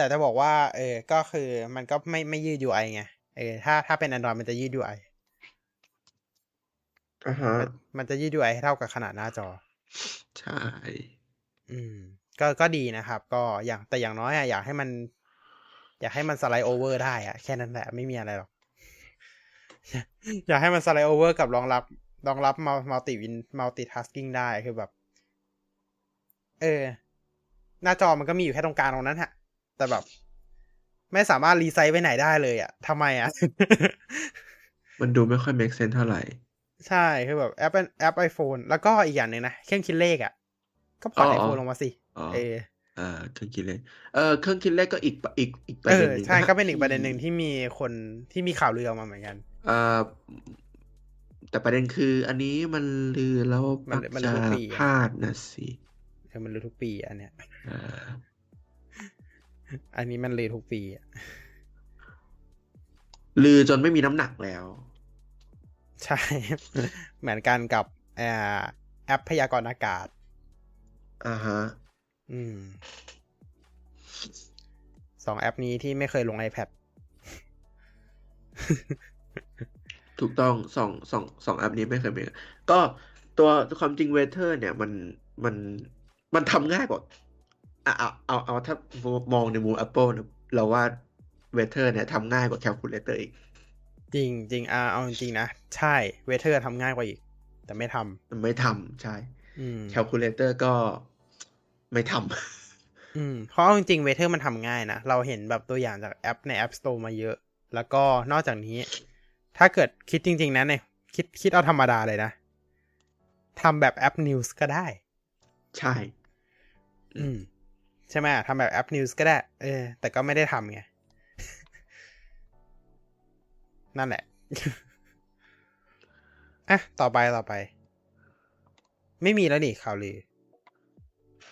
แต่จะบอกว่าเออก็คือมันก็ไม่ไม่ยืด UI ไงเออถ้าถ้าเป็น Android มันจะยืด UI อ่าฮะมันมันจะยืด UI ให้เท่ากับขนาดหน้าจอ ใช่ อืม ก็ก็ดีนะครับ ก็อย่างแต่อย่างน้อยอะอยากให้มัน อยากให้มัน Slide Over ได้อะแค่นั้นแหละไม่มีอะไรหรอกอยากให้มัน Slide Over กับรองรับรองรับ multi-win multitasking ได้คือแบบ เออ หน้าจอมันก็มีอยู่แค่ตรงกลางตรงนั้นฮะ แต่แบบ ไม่สามารถ resize ไปไหนได้เลยอะทำไมอะมันดูไม่ค่อย make sense เท่าไหร่ ใช่คือแบบแอปแอป iPhone แล้วก็อีกอย่างหนึ่งนะ เครื่องคิดเลขอะก็พอร์ตอ๋ไออโฟนลงมาสิอ๋อเอออ่าเครื่องคิดเลขเออเครื่องคิดเลขก็อีกอีกอีกประเอเด็นอหนึ่งใช่นะก็เป็นอีกประเด็นหนึ่งที่มีคนที่มีข่าวลือออกมาเหมือนกันอ่าแต่ประเด็นคืออันนี้มันลือแล้วมัมันกมันจะทุกปีอะพลาดนะสิเออมันลือทุกปีอันเนี้ย อ่าอันนี้มันลือทุกปีอะลือจนไม่มีน้ำหนักแล้ว ใช่ เหมือนกันกับเอ่อแอปพยากรณ์อากาศอ่าฮะ อืม สองแอปนี้ที่ไม่เคยลง iPad ถูกต้องสองสองสองแอปนี้ไม่เคยมีก็ตัวความจริงเวเทอร์ เนี่ย มันมันมันทำง่ายกว่าอะ เอาเอาเอาถ้ามองในมุม Apple นะเราว่าWeather เนี่ยทำง่ายกว่า Calculator อีก จริงจริงอ่าเอาจริงๆนะ ใช่ Weather ทำง่ายกว่าอีก แต่ไม่ทมันไม่ทำใช่ำอืม Calculator ก็ไม่ทำอืมเพราะเอาจริงๆ Weather มันทำง่ายนะ เราเห็นแบบตัวอย่างจากแอปใน App Store มาเยอะ แล้วก็นอกจากนี้ ถ้าเกิดคิดจริง ๆนะเนี่ยคิดคิดเอาธรรมดาเลยนะทำแบบแอป News ก็ได้ ใช่ อืม ใช่ไหมทำแบบแอป News ก็ได้ เออ แต่ก็ไม่ได้ทำไง นั่นแหละ อะ ต่อไปต่อไป ไม่มีแล้วนี่ข่าวลือ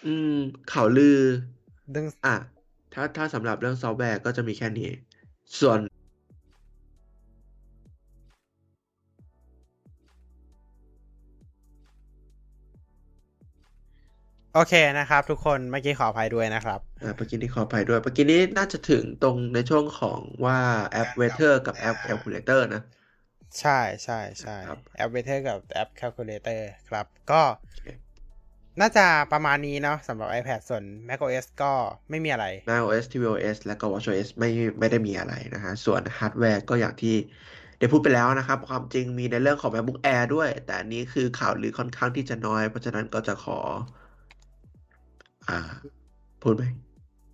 อืม ข่าวลือเรื่องอะ ถ้าถ้าสำหรับเรื่องซอฟต์แวร์ก็จะมีแค่นี้ ส่วน โอเคนะครับ ทุกคนเมื่อกี้ขออภัยด้วยนะครับอ่าเมื่อกี้นี้ขออภัยด้วยเมื่อกี้นี้น่าจะถึงตรงในช่วงของว่าแอป Weather กับแอป Calculator นะ ใช่ใช่ใช่ครับแอป Weather กับแอป Calculator ครับ ก็โอเคน่าจะประมาณนี้เนาะสำหรับ iPad ส่วน macOS ก็ไม่มีอะไร macOS tvOS และก็ watchOS ไม่ไม่ได้มีอะไรนะฮะ ส่วนฮาร์ดแวร์ก็อย่างที่ได้พูดไปแล้วนะครับ ความจริงมีในเรื่องของ MacBook Air ด้วย แต่อันนี้คือข่าวลือค่อนข้างที่จะน้อย เพราะฉะนั้นก็จะขอ อ่า พูดไหม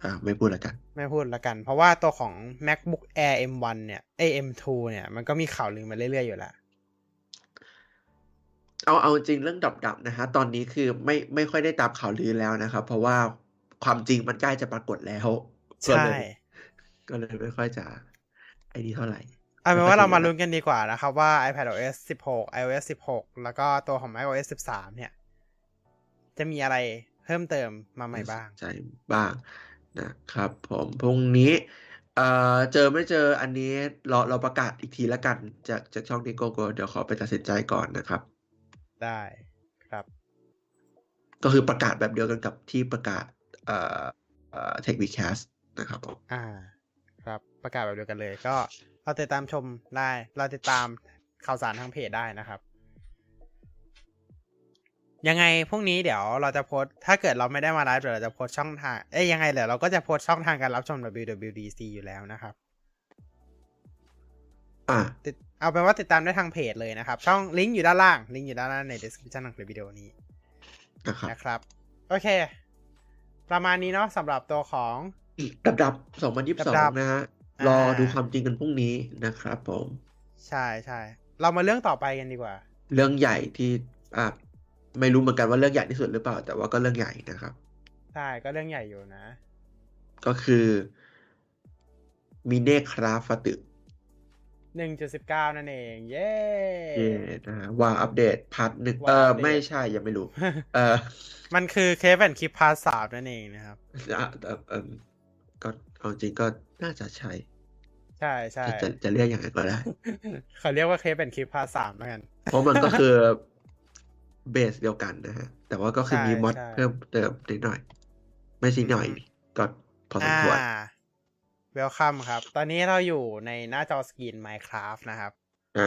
อ่า ไม่พูดแล้วกัน ไม่พูดละกัน เพราะว่าตัวของ MacBook Air M1 เนี่ยเอ้ย M2 เนี่ย มันก็มีข่าวลือมาเรื่อยๆอยู่แล้วเอาเอาจริงเรื่องดับๆนะฮะ ตอนนี้คือไม่ไม่ค่อยได้ตามข่าวลือแล้วนะครับ เพราะว่าความจริงมันใกล้จะปรากฏแล้วก็ใช่เลยก็เลยไม่ค่อยจะไอ้นี่เท่าไหร่เอาเป็นว่าไม่ค่อยเรามาดีนะลุ้นกันดีกว่านะครับ ว่า iPadOS 16 iOS 16 แล้วก็ตัวของ macOS 13 เนี่ย จะมีอะไร เพิ่มเติมมาใหม่บ้างใจบ้างนะครับ ผมพรุ่งนี้เอ่อเจอไม่เจออันนี้เราเราประกาศอีกทีละกัน จากจากช่องนี้โกโก้เดี๋ยวขอไปตัดสินใจก่อนนะครับ ได้ครับ ก็คือประกาศแบบเดียวกันกับที่ประกาศเอ่อเอ่อ Tech Weekcast นะครับผมอ่า ครับประกาศแบบเดียวกันเลย ก็เราติดตามชมได้ เราติดตามข่าวสารทางเพจได้นะครับ ยังไงพรุ่งนี้เดี๋ยวเราจะโพสต์ถ้าเกิดเราไม่ได้มาไลฟ์เดี๋ยวเราจะโพสต์ช่องทางเอ้ยยังไงเดี๋ยวเราก็จะโพสต์ช่องทางการรับชม WWDC อยู่แล้วนะครับอะติดเอาเป็นว่าติดตามได้ทางเพจเลยนะครับ ช่องลิงก์อยู่ด้านล่างลิงก์อยู่ด้านล่างใน description ของคลิปวิดีโอนี้นะครับนะครับโอเค ประมาณนี้เนาะสำหรับตัวของดับดับสองพันยี่สิบสองดับนะฮะอ่ารรอดูความจริงกันพรุ่งนี้นะครับผม ใช่ใช่เรามาเรื่องต่อไปกันดีกว่า เรื่องใหญ่ที่อะ ไม่รู้เหมือนกันว่าเรื่องใหญ่ที่สุดหรือเปล่า แต่ว่าก็เรื่องใหญ่นะครับใช่ก็เรื่องใหญ่อยู่นะ ก็คือ Minecraftหนึ่งจุดสิบเก้านั่นเอง เย้เย่นะฮะว่าอัปเดต part หนึ่งว่าเอออัปเดตไม่ใช่ยังไม่รู้ เออมันคือ Cave and Cliff part สามนั่นเองนะครับอะเออเออก็เอาจริงก็น่าจะใช่ใช่ใช่จะจะเรียกอย่างนั้นก็ได้เขาเรียกว่า Cave and Cliff part สามแล้วกัน เพราะมันก็คือ base เดียวกันนะฮะ แต่ว่าก็คือใช่มีมอดใช่เพิ่มเติมนิดหน่อย ไม่ใช่หน่อยอืมก็พอสมควร Welcome ครับ ตอนนี้เราอยู่ในหน้าจอ screen Minecraft นะครับ อ่า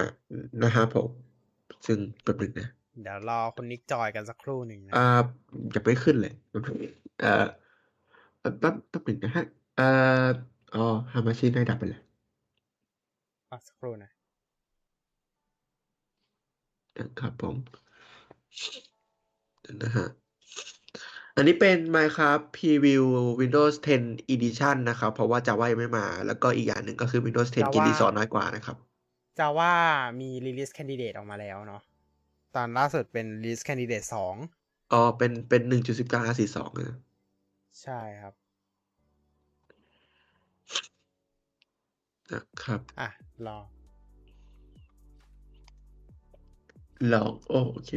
นะฮะผม ซึ่งแป๊บหนึงนะ เดี๋ยวรอคุณนิกจอยกันสักครู่หนึ่งนะ อ่าจะไม่ขึ้นเลยแป๊บหนึ่งเอ่อแป๊บแป๊บแป๊บหนึ่งนะฮะเอ่ออ๋อฮามาชิได้ดับไปแล้วรอสักครู่นะนะครับผมเดี๋ยว นะฮะอันนี้เป็น Minecraft Preview Windows 10 Edition นะครับ เพราะว่า Java ยังไม่มา แล้วก็อีกอย่างหนึ่งก็คือ Windows 10 Java กินรีซอสน้อยกว่านะครับ จะว่ามี release candidate ออกมาแล้วเนาะตอนล่าสุดเป็น release candidate สองอ๋อเป็นเป็นหนึ่งจุดสิบเก้าสี่สองนะใช่ครับ นะครับ อะ รอ ลอง โอโอเค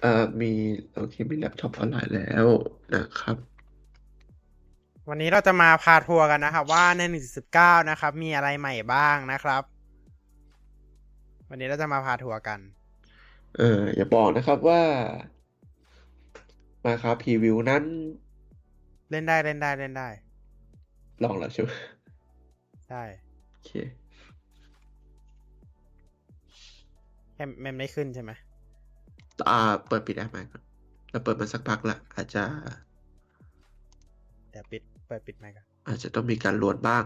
เอ่อมีโอเคมีแล็ปท็อปออนไลน์แล้วนะครับ วันนี้เราจะมาพาทัวร์กันนะครับ ว่าใน1.19นะครับ มีอะไรใหม่บ้างนะครับ วันนี้เราจะมาพาทัวร์กัน เอออย่าบอกนะครับว่า Minecraft Preview นั้น เล่นได้เล่นได้เล่นได้ ลองแล้วใช่ไหมได้โอเคแค่มันไม่ขึ้นใช่ไหม อ่า เปิดปิดแอปใหม่ก่อนแล้วเปิดมาสักพักละอาจจะเดี๋ยวปิดเปิดปิดไมค์ก่อนอาจจะต้องมีการโหลดบ้าง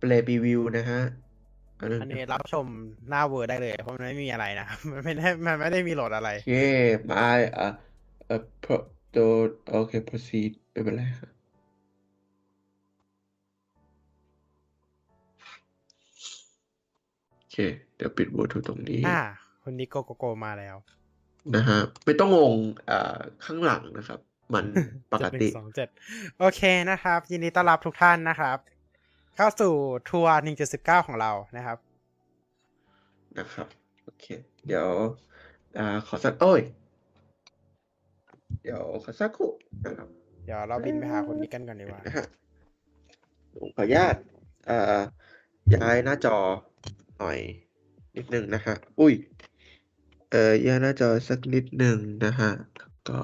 Play Preview นะฮะอันนั้นอันนี้รับชมหน้าเวอร์ได้เลย เพราะมันไม่มีอะไรนะครับมันไม่ได้มันไม่ได้มีโหลดอะไรโอเคมาอะเอ่อ pro ตัวโอเค proceed ไม่เป็นไรครับโอเค เดี๋ยวปิดบลูทูธตรงนี้ อ่าคุณนิโกโกโกมาแล้ว นะฮะ ไม่ต้องงงอ่าข้างหลังนะครับ มันปกติเจ็ดหนึ่งสองเจ็ดโอเคนะครับ ยินดีต้อนรับทุกท่านนะครับ เข้าสู่ทัวร์1.19ของเรานะครับ นะครับ โอเค เดี๋ยว อ่า ขอสักโอ้ย เดี๋ยวขอสักครู่นะครับ เดี๋ยวเราบินไปหาคุณนิกกันก่อนดีกว่านะฮะผมขออนุญาตเอ่อย้ายหน้าจอหน่อย นิดนึงนะฮะ อุ้ย เอ่อย้ายหน้าจอสักนิดหนึ่งนะฮะแล้วก็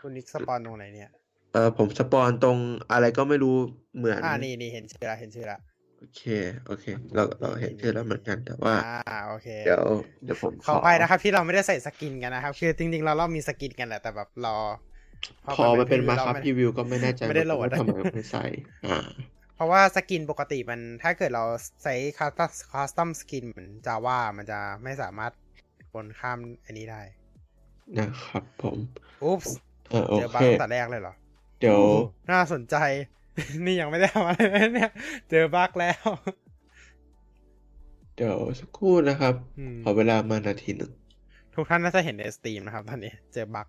คุณนิก spawn ตรงไหนเนี่ย เอ่อผม spawn ตรงอะไรก็ไม่รู้เหมือน อ่านี่นี่เห็นชื่อละเห็นชื่อละ โอเค โอเค เราเราเห็นชื่อแล้วเหมือนกันแต่ว่า อ่า โอเค เดี๋ยวเดี๋ยวผมขอไปนะครับที่เราไม่ได้ใส่ skin กันนะครับ คือจริงๆเราเรามี skin กันแหละแต่แบบรอพอมันเป็นมาพครับไรีวิวก็ไม่แน่ใจไม่ได้โหลดว่าทำไมไม่ใส่ อ่า เพราะว่าสกินปกติมันถ้าเกิดเราใช้คัสตัมคัสตัมสกินเหมือนจาว่ามันจะไม่สามารถคนข้ามอันนี้ได้ นะครับผมอุ๊ปส์เออโอเจอบั๊เคกตั้งแต่แรกเลยเหรอ เดี๋ยว น่าสนใจ นี่ยังไม่ได้ทำอะไรเลยเนี่ย เจอบั๊กแล้ว เดี๋ยวสักครู่นะครับอืมขอเวลามานาทีหนึ่ง ทุกท่านน่าจะเห็นใน stream นะครับ ตอนนี้ เจอ bug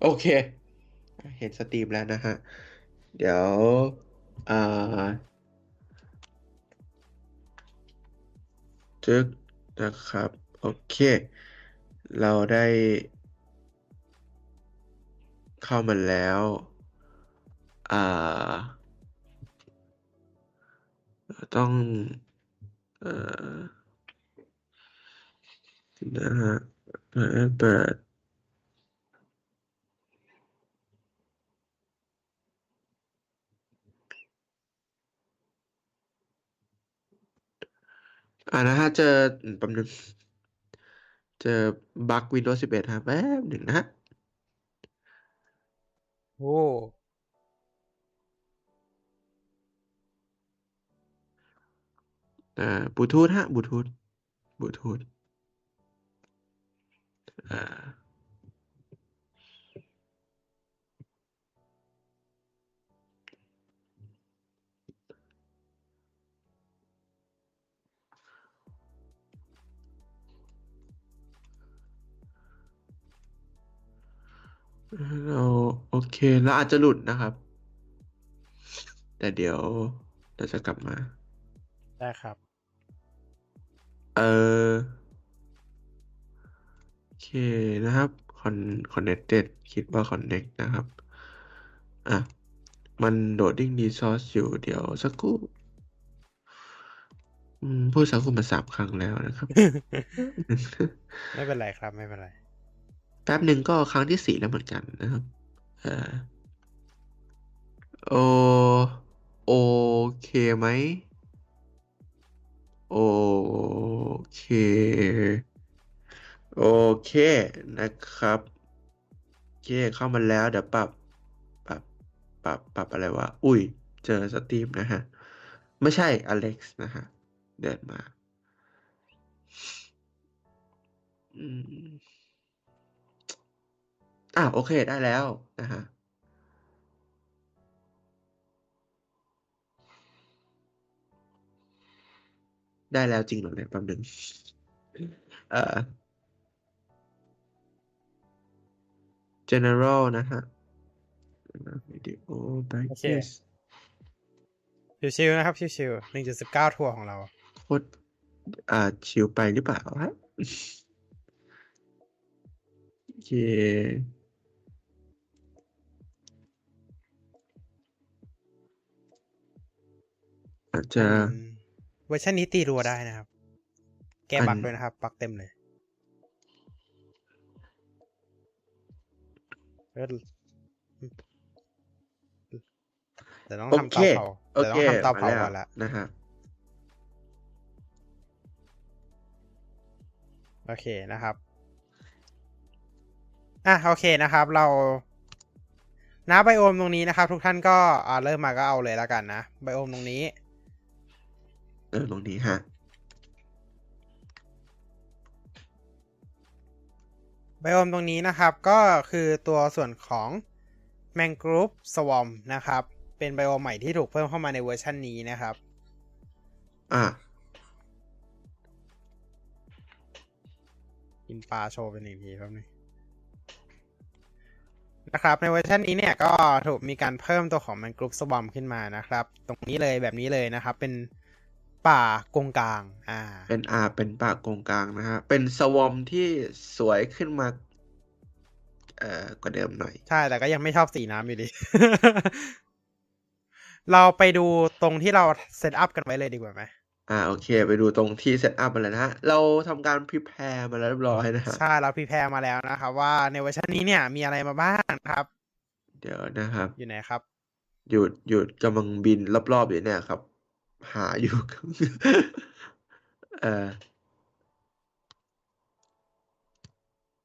โอเค เห็น stream แล้วนะฮะ เดี๋ยวอ่าจึกนะครับ โอเค เราได้เข้ามาแล้ว อ่า ต้อง เอ่อนะฮะเปิด อ่านะฮะเจออืมแป๊บนึงเจอบั๊ก Windows 11ฮะแป๊บหนึ่งนะฮะโอ้อ่าบลูทูธฮะบลูทูธบลูทูธอ่า เราโอเค แล้วอาจจะหลุดนะครับ แต่เดี๋ยวเราจะกลับมา ได้ครับ เออโอเคนะครับ con connected คิดว่า connect นะครับ อะ มัน loading resource อยู่เดี๋ยวสักครู่อืมพูดสักครู่มาสามครั้งแล้วนะครับ ไม่เป็นไรครับ ไม่เป็นไร แป๊บหนึ่งก็ครั้งที่สี่แล้วเหมือนกันนะครับออโอโอเคไหมโอเค โอเคนะครับ โอเคเข้ามาแล้วเดี๋ยวปรับปรับปรับปรับอะไรวะ อุ้ย เจอ stream นะฮะ ไม่ใช่อเล็กซ์นะฮะ เดินมา อืม อะโอเคได้แล้วนะฮะได้แล้วจริงเหรอเนี่ยแป๊บนึงเอ่อ general นะฮะ video โอเค digest ชิวๆนะครับชิวๆหนึ่งจุดสิบเก้าทัวร์ของเรา โคตรอ่าชิวไปหรือเปล่าฮะโอเค อาจจะอืมเวอร์ชันนี้ตีรัวได้นะครับ แก้อันบั๊กด้วยนะครับบั๊กเต็มเลยเออเดี๋ยวต้องโอทำเคเตาเผาโอเดี๋ยวเคต้องทำเตาเผามาแล้วก่อนละนะฮะโอเคนะครับ อะโอเคนะครับ เราณไบโอมตรงนี้นะครับ ทุกท่านก็อ่าเริ่มมาก็เอาเลยแล้วกันนะไบโอมตรงนี้ เออตรงนี้ฮะไบโอมตรงนี้นะครับก็คือตัวส่วนของแมงกรูปสวอมนะครับ เป็นไบโอมใหม่ที่ถูกเพิ่มเข้ามาในเวอร์ชันนี้นะครับ อะกินปลาโชว์เป็นอีกทีครับนี่นะครับ ในเวอร์ชันนี้เนี่ยก็ถูกมีการเพิ่มตัวของแมงกรูปสวอมขึ้นมานะครับ ตรงนี้เลยแบบนี้เลยนะครับ เป็น ป่ากงกลาง อ่า เป็นอ่า เป็นป่าโกงกางนะฮะ เป็น swamp ที่สวยขึ้นมา เอ่อกว่าเดิมหน่อย ใช่ แต่ก็ยังไม่ชอบสีน้ำอยู่ดี เราไปดูตรงที่เรา set up กันไว้เลยดีกว่าไหมอ่า โอเค ไปดูตรงที่ set up มาแล้วนะฮะ เราทำการ prepare มาแล้วเรียบร้อยนะฮะ ใช่ เรา prepare มาแล้วนะครับ ว่าในเวอร์ชันนี้เนี่ย มีอะไรมาบ้างนะครับ เดี๋ยวนะครับ อยู่ไหนครับ หยุดหยุดกำลังบินรอบๆอยู่เนี่ยครับ หาอยู่ เออ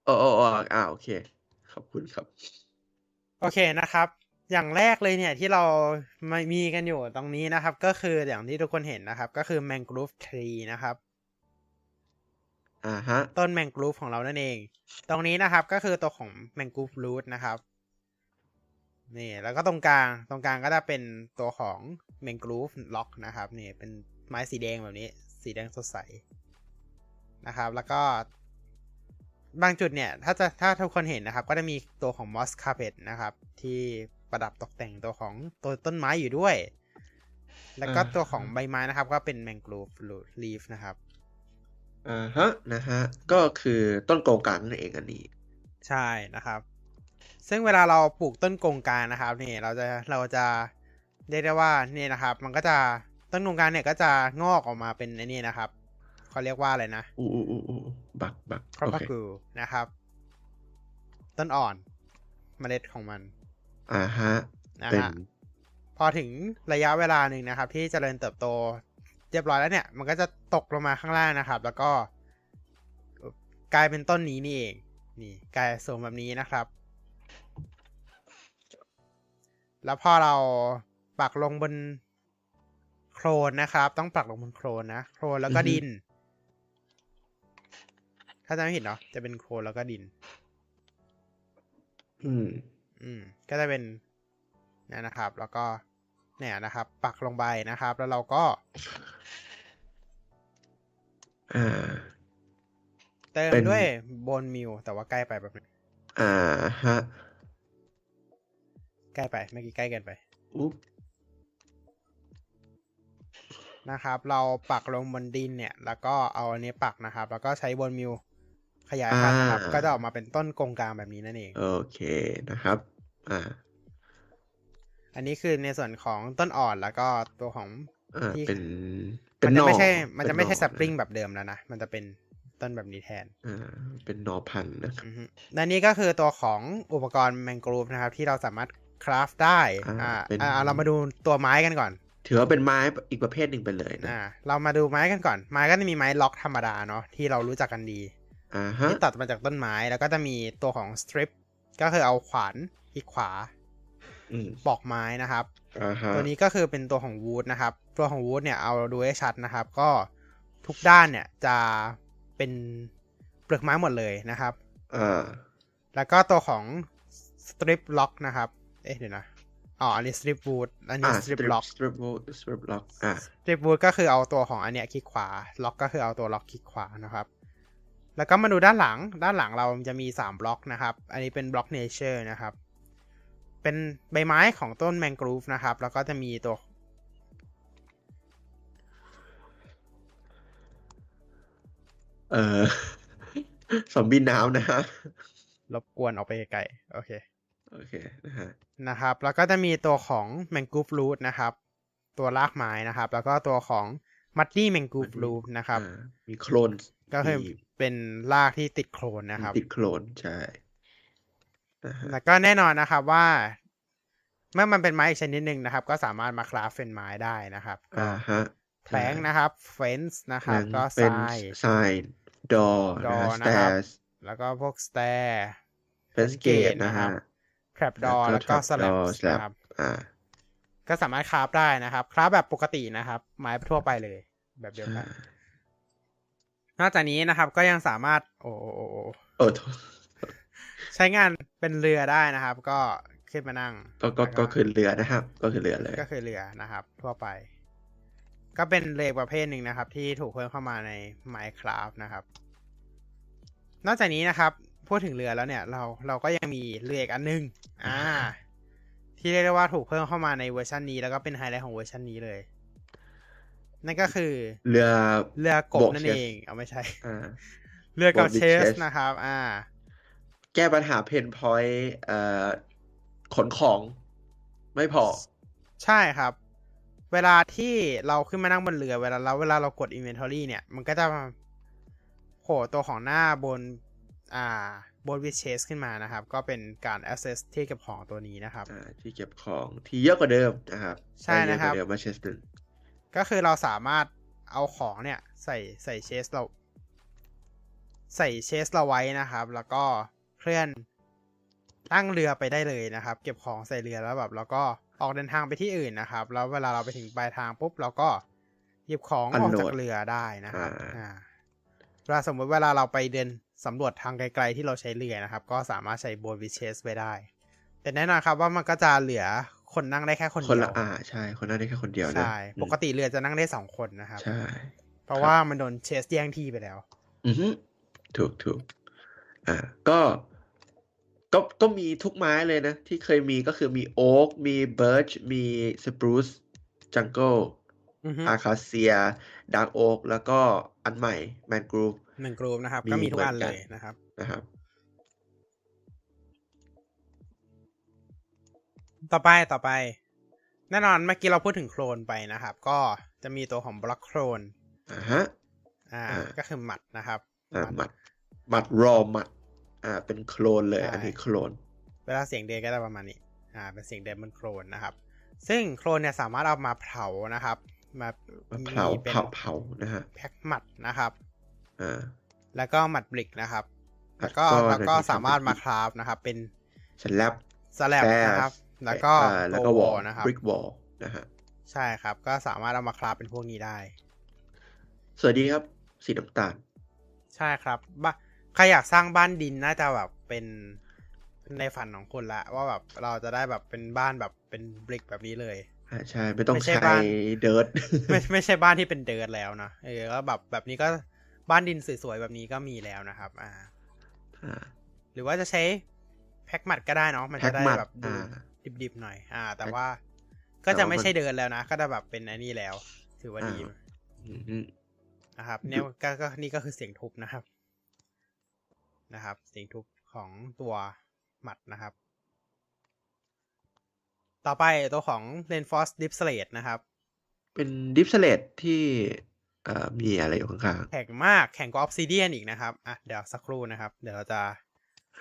โอ้โอ้โอ้อ่าโอเค ขอบคุณครับ โอเคนะครับ อย่างแรกเลยเนี่ยที่เรามามีกันอยู่ตรงนี้นะครับ ก็คืออย่างที่ทุกคนเห็นนะครับ ก็คือ mangrove tree นะครับอ่าฮะ ต้น mangrove ของเรานั่นเอง ตรงนี้นะครับก็คือตัวของ mangrove root นะครับ นี่แล้วก็ตรงกลางตรงกลางก็จะเป็นตัวของ mangrove lock นะครับนี่เป็นไม้สีแดงแบบนี้ สีแดงสดใสนะครับ แล้วก็บางจุดเนี่ย ถ้าจะถ้าทุกคนเห็นนะครับ ก็จะมีตัวของ moss carpet นะครับ ที่ประดับตกแต่งตัวของตัวต้นไม้อยู่ด้วย แล้วก็อ่าตัวของใบไม้นะครับ ก็เป็น mangrove leaf นะครับอ่าฮะนะฮะก็คือต้นโกงกลางนั่นเองอันนี้ ใช่นะครับ ซึ่งเวลาเราปลูกต้นกงกลางนะครับนี่เราจะเราจะเรียกได้ว่านี่นะครับ มันก็จะต้นกงกลางเนี่ยก็จะงอกออกมาเป็นไอ้นี่นะครับเขาเรียกว่าอะไรนะอู้อู้อู้อู้บักบักครอโอปเคกูนะครับ ต้นอ่อนเมล็ดของมันอ่าฮะนะเป็นฮะพอถึงระยะเวลาหนึ่งนะครับ ที่เจริญเติบโต เรียบร้อยแล้วเนี่ย มันก็จะตกลงมาข้างล่างนะครับ แล้วก็ กลายเป็นต้นนี้นี่เอง นี่ กลายสูงแบบนี้นะครับ แล้วพอเราปักลงบนโครนนะครับ ต้องปักลงบนโครนนะโครนแล้วก็ดิน ถ้าจำไม่ผิดเนาะจะเป็นโครนแล้วก็ดิน อืม อืม ก็จะเป็นเนี่ยนะครับ แล้วก็เนี่ยนะครับ ปักลงไปนะครับ แล้วเราก็อ่าเติมเป็นด้วยโบนมิลแต่ว่าใกล้ไปแบบนี้อ่าฮะ ใกล้ไปเมื่อกี้ใกล้เกินไปอุ๊บนะครับ เราปักลงบนดินเนี่ย แล้วก็เอาอันนี้ปักนะครับ แล้วก็ใช้โบนมิลขยายพันธุ์นะครับ ก็จะออกมาเป็นต้นกงกลางแบบนี้นั่นเอง โอเคนะครับ อ่า อันนี้คือในส่วนของต้นอ่อนแล้วก็ตัวของอ่าที่เป็นมันจะไม่ใช่หอมันจะไม่ใช่เป็สหอปริงแบบเดิมแล้วนะ มันจะเป็นต้นแบบนี้แทน อ่า เป็นหนอพันธุ์นะครับอือฮึและนี่ก็คือตัวของอุปกรณ์แมงกรูฟนะครับ ที่เราสามารถ คราฟได้อ่าอ่าเป็นอ่าเรามาดูตัวไม้กันก่อน ถือว่าเป็นไม้อีกประเภทหนึ่งไปเลยนะอ่าเรามาดูไม้กันก่อน ไม้ก็จะมีไม้ล็อกธรรมดาเนาะที่เรารู้จักกันดีอ่าฮะที่ตัดมาจากต้นไม้แล้วก็จะมีตัวของสตริปก็คือเอาขวานอีกขวาอืมปอกไม้นะครับอ่าฮะตัวนี้ก็คือเป็นตัวของวูดนะครับ ตัวของวูดเนี่ยเอาดูให้ชัดนะครับ ก็ทุกด้านเนี่ยจะเป็นเปลือกไม้หมดเลยนะครับอ่าแล้วก็ตัวของสตริปล็อกนะครับ เอ๊ะเดี๋ยวนะอ๋ออันนี้สตริปวูดอันนี้อ่าสตริปล็อกสตริปวูดสตริปล็อกอ่าสตริปวูดก็คือเอาตัวของอันเนี้ยคลิกขวา ล็อกก็คือเอาตัวล็อกคลิกขวานะครับ แล้วก็มาดูด้านหลัง ด้านหลังเราจะมีสามบล็อกนะครับ อันนี้เป็นบล็อกเนเจอร์นะครับ เป็นใบไม้ของต้นแมงกรูฟนะครับ แล้วก็จะมีตัวเออซอมบี้น้ำนะฮะรบกวนออกไปไกลๆโอเค โอเคนะฮะนะครับ แล้วก็จะมีตัวของแมงกรูฟรูทนะครับ ตัวรากไม้นะครับ แล้วก็ตัวของมัดดี้แมงกรูฟรูทนะครับอ่ามีโคลน ก็คือมีเป็นรากที่ติดโคลนนะครับ ติดโคลน ใช่นะฮะแล้วก็แน่นอนนะครับว่า เมื่อมันเป็นไม้อีกชนิดหนึ่งนะครับ ก็สามารถมาคราฟเป็นไม้ได้นะครับก็อ่าฮะแผลงนะครับ เฟนส์นะครับแล้ก็เป็นทรายทรายดอนะ door ฮะสนะเตครับร์สแล้วก็พวกสเตร์เฟนสเกตนะฮะ แทรปดอแล้วก็สลับสลับนะครับอ่า ก็สามารถคราฟได้นะครับคราฟแบบปกตินะครับ ไม้ทั่วไปเลย แบบเดียวกันนอกจากนี้นะครับ ก็ยังสามารถ โอ้โอ้โอ้โอ้โอ้โทษใช้งานเป็นเรือได้นะครับ ก็ขึ้นมานั่ง ก็ก็แล้วก็คือเรือนะครับ ก็คือเรือเลย ก็คือเรือนะครับ ทั่วไป ก็เป็นเรือประเภทหนึ่งนะครับ ที่ถูกเพิ่มเข้ามาใน Minecraft นะครับ นอกจากนี้นะครับ พูดถึงเรือแล้วเนี่ย เราเราก็ยังมีเรืออีกอันหนึง อ่า ที่เรียกได้ว่าถูกเพิ่มเข้ามาในเวอร์ชันนี้ แล้วก็เป็นไฮไลท์ของเวอร์ชันนี้เลย นั่นก็คือ เรือเรือกับ boat นั่น chest เองเอาไม่ใช่อ่าเรือกับโบกเช with ส chest นะครับ อ่า แก้ปัญหา pain point เอ่อขนของไม่พอ ใช่ครับ เวลาที่เราขึ้นมานั่งบนเรือเวลาเราเวลาเรากด inventory เนี่ย มันก็จะโผล่ตัวของหน้าบน อ่าบน with chest ขึ้นมานะครับ ก็เป็นการ access ที่เก็บของตัวนี้นะครับอ่าที่เก็บของที่เยอะกว่าเดิมนะครับ ใช่นะครับเยอะกว่าเดิมมาเชสหนึ่งก็คือเราสามารถเอาของเนี่ย ใส่ใส่เชสเรา ใส่เชสเราไว้นะครับ แล้วก็เคลื่อนตั้งเรือไปได้เลยนะครับ เก็บของใส่เรือแล้วแบบ แล้วก็ออกเดินทางไปที่อื่นนะครับ แล้วเวลาเราไปถึงปลายทางปุ๊บเราก็หยิบของออกจากเรือได้นะครับอ่าเวลาสมมติเวลาเราไปเดิน สำรวจทางไกลๆที่เราใช้เรือนะครับ ก็สามารถใช้โบนวิเชสไว้ได้ แต่แน่นอนครับว่ามันก็จะเหลือคนนั่งได้แค่คนคนเดียละวอ่าใช่คนนั้นได้แค่คนเดียวนะใช่ปกติเรือจะนั่งได้สองคนนะครับใช่เพราะว่ามันโดนเชสแย่งที่ไปแล้ว อือฮึถูกถูกอ่าก็ก็ก็มีทุกไม้เลยนะ ที่เคยมีก็คือมีโอ๊กมีเบิร์ชมีสปรูซจังเกิลอือฮึอาคาเซียดาร์กโอ๊กแล้วก็อันใหม่แมนกรูฟ หนึ่งกรุ๊ปนะครับมีก็มีทุกอันเหมืเลอนกันยนะครับนะครับ ต่อไปต่อไป แน่นอนเมื่อกี้เราพูดถึงโครนไปนะครับ ก็จะมีตัวของบล็อกโครนอ่าฮะอ่าอ่า ก็คือหมัดนะครับอ่าหหมัมัดดหมัดรอหมัด อ่า เป็นโคลนเลยใช่อันนี้โคลน เวลาเสียงเดินก็จะประมาณนี้ อ่า เป็นเสียงเดินบนโครนนะครับ ซึ่งโครนเนี่ยสามารถเอามาเผานะครับ มามาเผาเป็นเผาเผานะฮะแพ็คหมัดนะครับอ่า แล้วก็หมัดบลิกนะครับ แล้วก็แล้วก็แล้วก็ในที่สามารถทำเป็นมาคราฟนะครับ เป็นสแลบสแลบนะครับ แล้วก็อ่าแล้วก็วอลนะครับบริกวอลนะฮะใช่ครับ ก็สามารถเอามาคราฟเป็นพวกนี้ได้ สวัสดีครับสีน้ำตาล ใช่ครับบ้าใครอยากสร้างบ้านดินน่าจะแบบเป็นในฝันของคุณละ ว่าแบบเราจะได้แบบเป็นบ้านแบบเป็นบริกแบบนี้เลยอ่าใช่ ไม่ต้องไม่ใช่ใช้บ้านเดิร์ดไม่ไม่ใช่บ้านที่เป็นเดิร์ดแล้วนะเออก็แบบแบบนี้ก็ บ้านดินสวยๆแบบนี้ก็มีแล้วนะครับอ่าอ่า หรือว่าจะใช้แพ็กหมัดก็ได้เนาะมันแพ็จะคได้หมัดแบบดูอ่าดิบๆหน่อย อ่า แต่แพ็คว่าก็จะไม่แต่ว่ามันใช่เดินแล้วนะ ก็จะแบบเป็นอันนี้แล้ว ถือว่าดีอ่าอืมนะครับเนี่ยก็ก็นี่ก็คือเสียงทุบนะครับ นะครับ เสียงทุบของตัวหมัดนะครับ ต่อไปตัวของ Reinforced d i p s l a t e นะครับ เป็นดิฟสเลตที่เอ่อมีอะไรอยู่ข้างแข็งมากแข็งกว่า Obsidian อีกนะครับอะเดี๋ยวสักครู่นะครับ เดี๋ยวเราจะ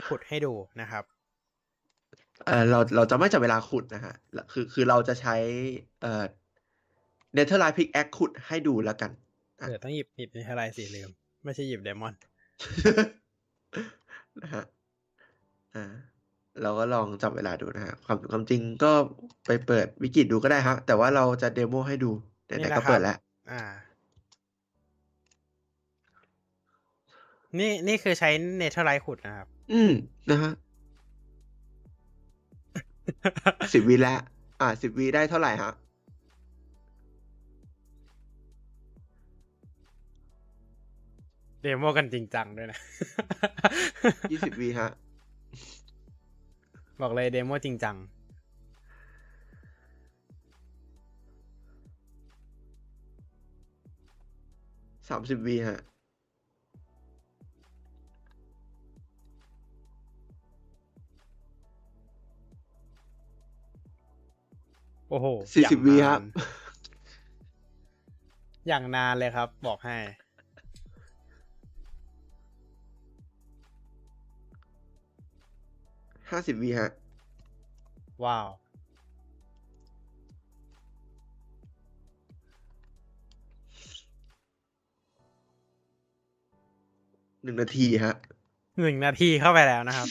ขุดให้ดูนะครับๆเอ่อเราเราจะไม่จับเวลาขุดนะฮะแล้วคือคือเราจะใช้เอ่อ Netherite pickaxe ขุดให้ดูแล้วกันอะเดี๋ยวต้องหยิบหยิบในอะไรสีลืม ไม่ใช่หยิบ diamondนะฮะอ่าเราก็ลองจับเวลาดูนะฮะความความจริงก็ไปเปิดวิกิดูก็ได้ฮะ แต่ว่าเราจะ demo ให้ดูไหนๆ ก็เปิดครับอ่า นี่นี่คือใช้ Netherite ขุดนะครับ อืมนะฮะสิบวิแล้วอ่าสิบวิได้เท่าไหร่ฮะ demo กันจริงจังด้วยนะยี่สิบวิฮะ บอกเลย demo จริงจัง สามสิบวิฮะ โอ้โหสี่อย่าสิงบวินานครับ อย่างนานเลยครับ บอกให้ ห้าสิบวิฮะ ว้าว หนึ่งนาทีฮะ หนึ่งนาทีเข้าไปแล้วนะครับ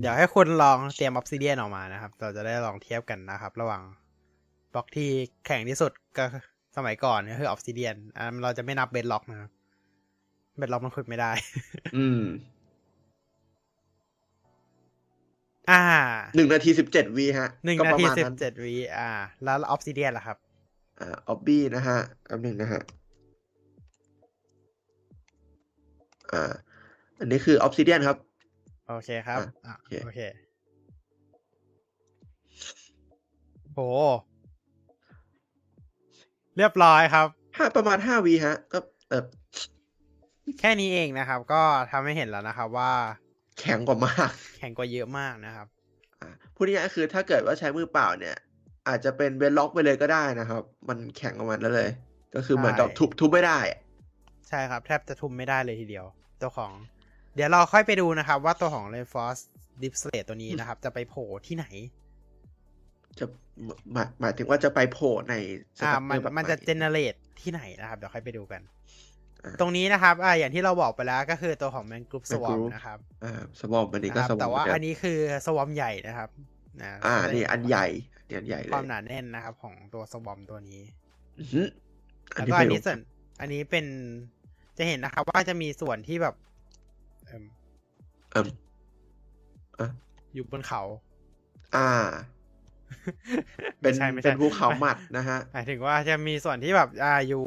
เดี๋ยวให้คุณลองเตรียมออ s ซิเดียนออกมานะครับ เราจะได้ลองเทียบกันนะครับ ระหว่างบล็อกที่แข็งที่สุดก็สมัยก่อนก็คือออ s ซิเดียนอ่าเราจะไม่นับ bedrock นะครับ bedrock มันขุดไม่ได้ อืม อ่าหนึ่งนาทีสิบเจ็ดวิฮะก็ประมาณนั้น หนึ่งนาทีสิบเจ็ดวิอ่า แล้วออ s ซิเดียนล่ะครับ อ่าออบบี้นะฮะอันหนึ่งนะฮะอ่า อันนี้คือออ s ซิเดียนครับ โอเคครับอะอะโอเคโอเคโหเรียบร้อยครับห้าประมาณห้าวีฮะ ก็เออแค่นี้เองนะครับ ก็ทำให้เห็นแล้วนะครับว่า แข็งกว่ามาก แข็งกว่าเยอะมากนะครับอ่าพูดง่ายๆคือถ้าเกิดว่าใช้มือเปล่าเนี่ย อาจจะเป็นเวนล็อกไปเลยก็ได้นะครับ มันแข็งประมาณนั้นเลย ก็คือเหมือนกับใช่ทุบทุบไม่ได้อะใช่ครับ แทบจะทุมไม่ได้เลยทีเดียวตัวของ เดี๋ยวเราค่อยไปดูนะครับ ว่าตัวของ Reinforce Display ตัวนี้นะครับ จะไปโผล่ที่ไหน จะหมายหมายถึงว่าจะไปโผล่ในสอ่าตั๊กเกมัอนร์แบบมันจะไหเจเนเรตที่ไหนนะครับ เดี๋ยวค่อยไปดูกันอ่าตรงนี้นะครับอ่าอย่างที่เราบอกไปแล้วก็คือตัวของ Man Group Man Swarm Group นะครับอ่าสวอมอันนี้ก็นะครับสวอมแต่ว่าเหมือักันนนี้คือสวอมใหญ่นะครับนะอ่าก็เลยนี่อันใหญ่นี่อันใหญ่เลควายมหนาแน่นนะครับ ของตัวสวอมตัวนี้อื้อหืออันแล้วนี้ก็ไม่อันนี้รู้ส่วนอันนี้เป็นจะเห็นนะครับ ว่าจะมีส่วนที่แบบเอิ่มเอิ่มอะอยู่บนเขา อ่า เป็นไม่ใช่ไม่เป็ใช่นภูเขาหมัดนะฮะหมายถึงว่าจะมีส่วนที่แบบ อ่าอยู่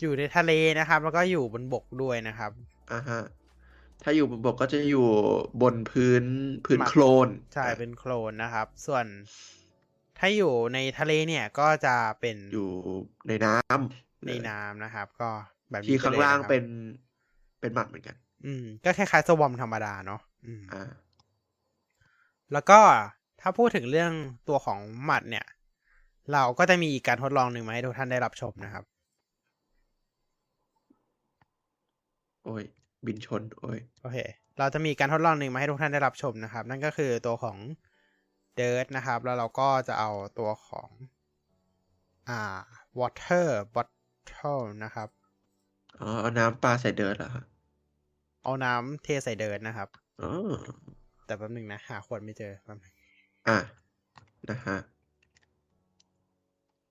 อยู่ในทะเลนะครับ แล้วก็อยู่บนบกด้วยนะครับอ่าฮะถ้าอยู่บนบกก็จะอยู่บนพื้นพื้นหมักโคลนใช่เป็นโคลนนะครับ ส่วนถ้าอยู่ในทะเลเนี่ยก็จะเป็นอยู่ในน้ำในน้ำนะครับ ก็แบบนี้ที่ไปข้างยล่างะครับเป็นเป็นหมัดเหมือนกัน อืม ก็คล้ายๆสวอมธรรมดาเนาะอืมอ่าแล้วก็ถ้าพูดถึงเรื่องตัวของหมัดเนี่ย เราก็จะมีอีกการทดลองหนึ่งมาให้ทุกท่านได้รับชมนะครับ โอ้ย บินชน โอ้ย โอเค เราจะมีการทดลองหนึ่งมาให้ทุกท่านได้รับชมนะครับ นั่นก็คือตัวของ Dirt นะครับ แล้วเราก็จะเอาตัวของอ่า Water Bottle นะครับ อ๋อ เอาน้ำปลาใส่เดิร์ดเหรอฮะ เอาน้ำเทใส่ Dirt นะครับอ๋อแต่แป๊บหนึงนะหาขวดไม่เจอแป๊บนึงอะนะฮะ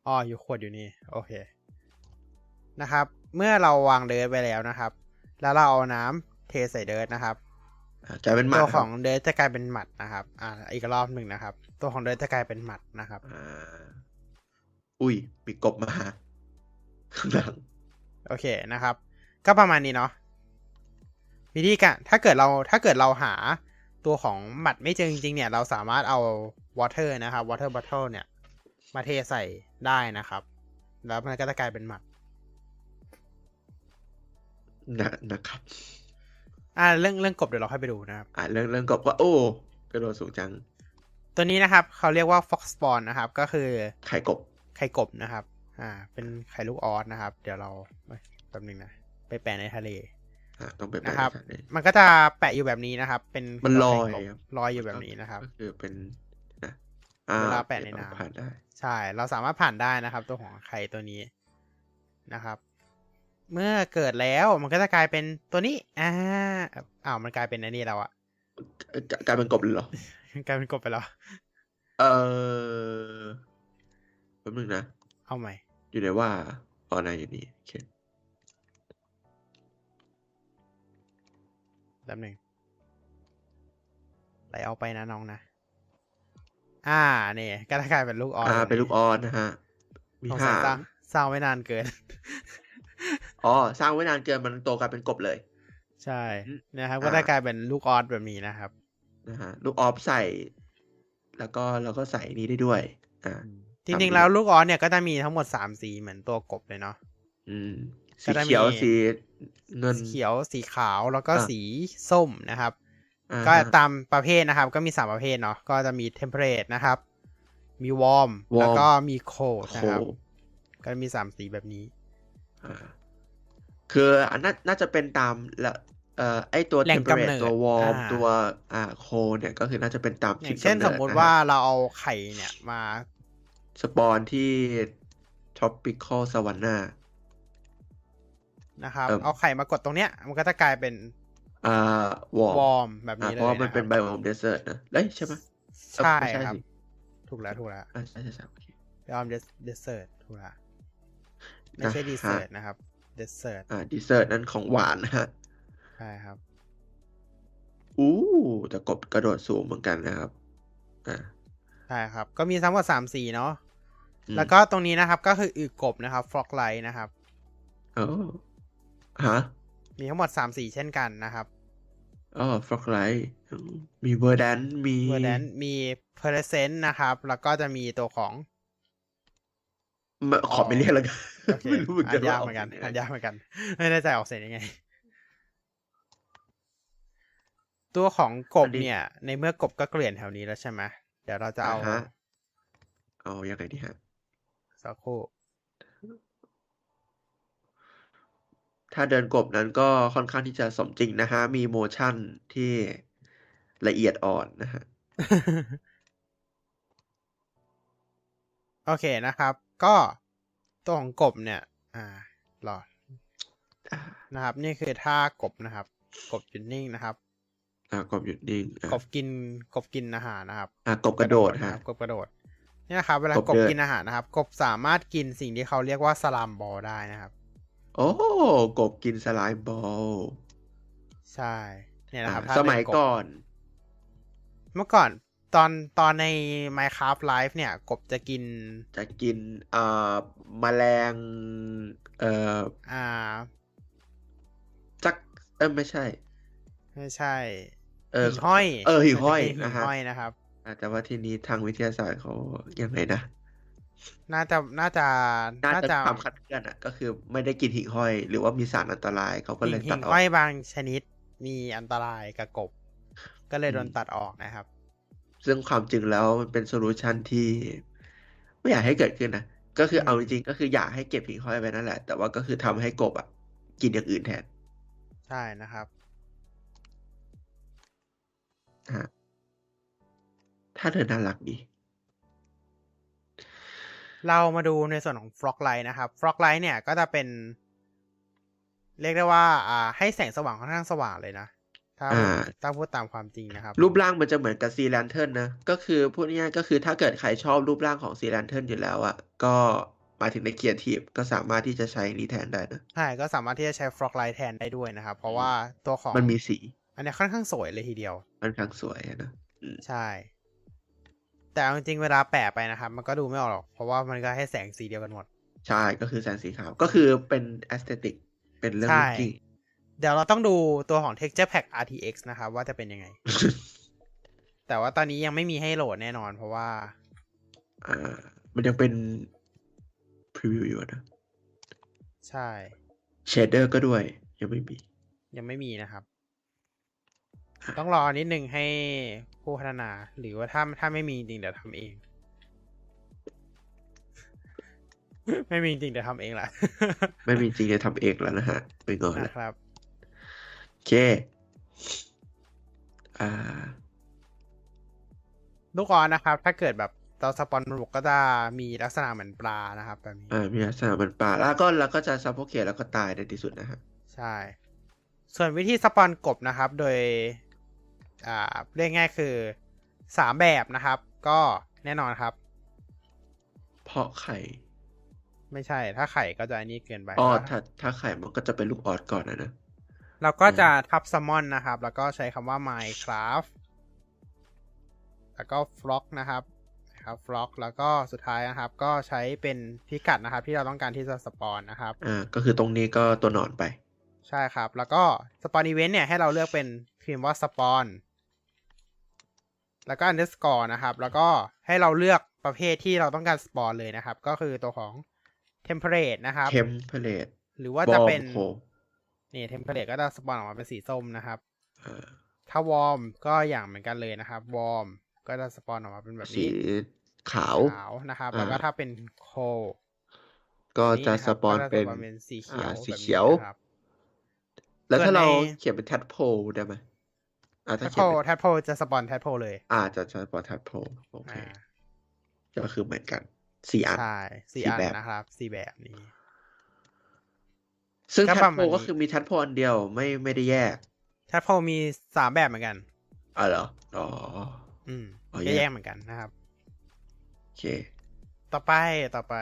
อ๋ออยู่ขวดอยู่นี่ โอเค นะครับ เมื่อเราวาง dirt ไปแล้วนะครับ แล้วเราเอาน้ำเทใส่ dirt นะครับอะกลายเป็น mud ครับ ตัวคของ dirt จะกลายเป็น mud นะครับ อ่า อีกรอบหนึ่งนะครับ ตัวของ dirt จะกลายเป็น mud นะครับอ่าอุ้ยมีกบมาข้างหลังโอเคนะครับ ก็ประมาณนี้เนาะ วิธีการถ้าเกิดเราถ้าเกิดเราหาตัวของหมัดไม่เจอจริงๆเนี่ย เราสามารถเอา water นะครับ water bottle เนี่ย มาเทใส่ได้นะครับ แล้วมันก็จะกลายเป็นหมัดนะนะครับ อ่าเรื่องเรื่องกบเดี๋ยวเราค่อยไปดูนะครับ อะเรื่องเรื่องกบก็โอ้กระโดดสูงจัง ตัวนี้นะครับ เขาเรียกว่า fox spawn นะครับ ก็คือไข่กบไข่กบนะครับ อ่า เป็นไข่ลูกออสนะครับ เดี๋ยวเราเอ้ยแป๊บนึงนะไปแปะในทะเลอะ ต้องไปนะครับไปนี่มันก็จะแปะอยู่แบบนี้นะครับ เป็นมันลอยไข่กบครับลอยอยู่แบบนี้นะครับก็คือเป็นนะอ่าเวลาแปะในน้ำผ่านได้ ใช่ เราสามารถผ่านได้นะครับ ตัวของไข่ตัวนี้นะครับ เมื่อเกิดแล้วมันก็จะกลายเป็นตัวนี้อ่าอ้าวมันกลายเป็นอันนี้แล้วอะเอ่อกลายเป็นกบเลยเหรอกลายเป็นกบไปแล้วเออแป๊บนึงนะ เอาใหม่ อยู่ไหนว่าออนไลน์อยู่นี่โอเค แป๊บหนึ่งไหลเอาไปนะน้องนะ อ่านี่ก็จะกลายเป็นลูกออสอ่าแบบเป็นลูกออนนะฮะ มีสงหาสัยสร้างงสร้างไว้นานเกิน อ๋อ สร้างไว้นานเกินมันโตกลายเป็นกบเลย ใช่อืมนะครับอ่าก็จะกลายเป็นลูกออสแบบนี้นะครับนะฮะลูกออฟใส่ แล้วก็เราก็ใส่นี้ได้ด้วย อ่าจริงๆแล้วลูกอ๊อดเนี่ยก็จะมีทั้งหมดสามสีเหมือนตัวกบเลยเนาะอืมก็ สีจะมีเขียวสีเงินสีเขียวสีขาวแล้วก็อ่าสีส้มนะครับอ่าก็ฮะตามประเภทนะครับ ก็มีสามประเภทเนาะก็จะมี temperate นะครับ มี warm warm แล้วก็มี cold cold นะครับ ก็จะมีสามสีแบบนี้อ่าคืออันน่าน่าจะเป็นตามละเอ่อไอตัวแหล่งกำเนิด temperature ตัววอร์มอ่าตัวอ่าโคเนี่ยก็คือน่าจะเป็นตามอถิ่ย่านงเช่นกำสเนิมดมุตินะว่าฮะเราเอาไข่เนี่ยมา สปอนที่ tropical savanna นะครับเอิ่มเอาไข่มากดตรงเนี้ย มันก็จะกลายเป็นอ่าวอร์มวอร์มแบบอ่านี้เพเลยราะว่ามันนะคเป็นไบรับโอมเดสเซอร์นะเอ้ยใช่ไหมเอ้ยใช่ไม่ใช่ครับสิถูกแล้วถูกแล้วอ่าใช่ใช่ใช่โอเควอร์มเดสเซอร์ถูกแล้วไม่ใช่นะฮะดีเซอร์นะครับเดสเซอร์อ่าดีเซอร์นั้นของหวานนะฮะใช่ครับอู้แต่กบกระโดดสูงเหมือนกันนะครับอ่าใช่ครับ ก็มีทั้งหมดสามสีเนาะอืมแล้วก็ตรงนี้นะครับก็คืออึกบนะครับ froglight นะครับอ๋อ ฮะ มีทั้งหมดสามสีเช่นกันนะครับอ๋อ froglight มี verdant มี verdantมี pearlescent นะครับ แล้วก็จะมีตัวของไม่ขอไม่เรียกแล้วกันโอเคไม่รู้เหมือนอ่ากันนว่ยากเหมือนกันกอ่านยังไงยากเหมือนกัน ไม่แน่ใจออกเสียงยังไง ตัวของกบเนี่ย ในเมื่อกบก็เกลื่อนแถวนี้แล้วใช่ไหมเดี๋ยวเราจะเอาอ่าฮะเอายังไงดีฮะสักครู่ ถ้าเดินกบนั้นก็ค่อนข้างที่จะสมจริงนะฮะ มีโมชั่นที่ละเอียดอ่อนนะฮะ โอเคนะครับ ก็ตัวของกบเนี่ย อ่ารอนะครับ นี่คือท่ากบนะครับ กบหยุดนิ่งนะครับ อ่ากบหยุดนิ่งอะกบกินกบกินอาหารนะครับ อะกบกระโดดนะฮะครับกบกระโดดเนี่ยนะครับเวลากบบเดินกินอาหารนะครับ กบสามารถกินสิ่งที่เขาเรียกว่าสลามบอลได้นะครับ โอ้กบกินสไลม์บอลใช่ เนี่ยนะครับอะถ้าสมัยเป็นบก่อน เมื่อก่อนตอนตอนใน Minecraft Live เนี่ย กบจะกิน จะกินเอ่อแมลง เอ่ออ่าจักเออไม่ใช่ ไม่ใช่ เออหิ่งห้อย เออหิ่งห้อยมันจะกินหิ่นะงฮะห้อยนะครับอาจจะว่าทีนี้ทางวิทยาศาสตร์เขายังไงนะ น่าจะน่าจะน่าน่าจะจะทำคัดเลือนอะ ก็คือไม่ได้กินหิ่งห้อย หรือว่ามีสารอันตรายเขาก็หิ่เลงยหิ่ตัดงออกห้อยบางชนิดมีอันตรายกับกบ ก็เลยอืมโดนตัดออกนะครับ ซึ่งความจริงแล้วมันเป็น solution ที่ไม่อยากให้เกิดขึ้นนะก็คืออืมเอาจริงๆก็คืออยากให้เก็บหิ่งห้อยไปนั่นแหละ แต่ว่าก็คือทำให้กบอะ กินอย่างอื่นแทน ใช่นะครับนะฮะถ้าเธอน่ารักดี เรามาดูในส่วนของ froglight นะครับ froglight เนี่ยก็จะเป็น เรียกได้ว่า อ่า ให้แสงสว่างค่อนข้างสว่างเลยนะถ้าอ่าถ้าพูดตามความจริงนะครับ รูปร่างมันจะเหมือนกับ sea lantern นะ ก็คือพูดง่ายๆก็คือถ้าเกิดใครชอบรูปร่างของ sea lantern อยู่แล้วอะก็หมายถึงในเคียร์ทีฟก็สามารถที่จะใช้นี้แทนได้นะใช่ก็สามารถที่จะใช้ froglight แทนได้ด้วยนะครับ เพราะว่าตัวของมันมีสี อันเนี้ยค่อนข้างสวยเลยทีเดียวค่อนข้างสวยอะนะอืมใช่ แต่เอาจริงๆเวลาแปะไปนะครับ มันก็ดูไม่ออกหรอก เพราะว่ามันก็ให้แสงสีเดียวกันหมด ใช่ก็คือแสงสีขาว ก็คือเป็น aesthetic เป็นเรื่องใช่จริงเดี๋ยวเราต้องดูตัวของ Texture Pack RTX นะครับว่าจะเป็นยังไง แต่ว่าตอนนี้ยังไม่มีให้โหลดแน่นอน เพราะว่าอ่ามันยังเป็น preview อยู่นะ ใช่ shader ก็ด้วย ยังไม่มี ยังไม่มีนะครับอะต้องรอนิดนึงให้ ผู้พัฒนา หรือว่าถ้าถ้าไม่มีจริงเดี๋ยวทำเอง ไม่มีจริงเดี๋ยวทำเองแหละไม่มีจริงจะทำเองแล้วนะฮะไปก่อนนะนะครับโอเคอ่าลูกออนนะครับ ถ้าเกิดแบบตอนสปอนมันบกก็จะมีลักษณะเหมือนปลานะครับแบบนี้อ่ามีลักษณะเหมันปลาแล้วก็แล้วก็จะซับโพเคแล้วก็ตายในที่สุดนะฮะใช่ ส่วนวิธีสปอนกบนะครับ โดยอ่า เรียกง่ายคือสามแบบนะครับ ก็แน่นอนครับ เพราะไข่ ไม่ใช่ ถ้าไข่ก็จะอันนี้เกินไปอ๋อถ้าถ้าถ้าไข่มันก็จะเป็นลูกออดก่อนนะนะเราก็จะทับซัมมอนนะครับ แล้วก็ใช้คำว่า Minecraft แล้วก็ flock นะครับนะครับ flock แล้วก็สุดท้ายนะครับ ก็ใช้เป็นพิกัดนะครับ ที่เราต้องการที่จะสปอนนะครับอ่าก็คือตรงนี้ก็ตัวหนอนไป ใช่ครับ แล้วก็สปอนอีเวนต์เนี่ยให้เราเลือกเป็นพิมพ์ว่า spawn แล้วก็ underscore นะครับ แล้วก็ให้เราเลือกประเภทที่เราต้องการ spawn เลยนะครับ ก็คือตัวของ template นะครับเทมเพลตหรือว่าบจะอมเป็นโคนี่ template ก็จะสปอนออกมาเป็นสีส้มนะครับอ่าถ้า warm ก็อย่างเหมือนกันเลยนะครับ warm ก็จะ spawn ออกมาเป็นแบบสีนี้ ขาวขาวนะครับอ่าแล้วก็ถ้าเป็น cold ก็จะ spawn ก็จะเป็น spawn เป็นสีเขียวอ่าสีแบบนี้เขียวนะครับแล้วถ้าส่วนในเราเขียนเป็นแทดโพได้ไหม อ่าแทถ้าดเขีโพยนเป็นแทดโพจะสปอนแทดโพเลย อ่าจะจะสปอนแทดโพโอเคอ่าก็คือเหมือนกันสี่อันใช่สี่สี่อันแบบนะครับสี่แบบนี้ ซึ่งก็แทดประโพมาณนี้ก็คือมีแทดโพอันเดียวไม่ไม่ได้แยกแทดโพมีสามแบบเหมือนกันอ๋อเหรออ๋ออืมอ๋อก็แยกแยกเหมือนกันนะครับโอเค ต่อไปต่อไป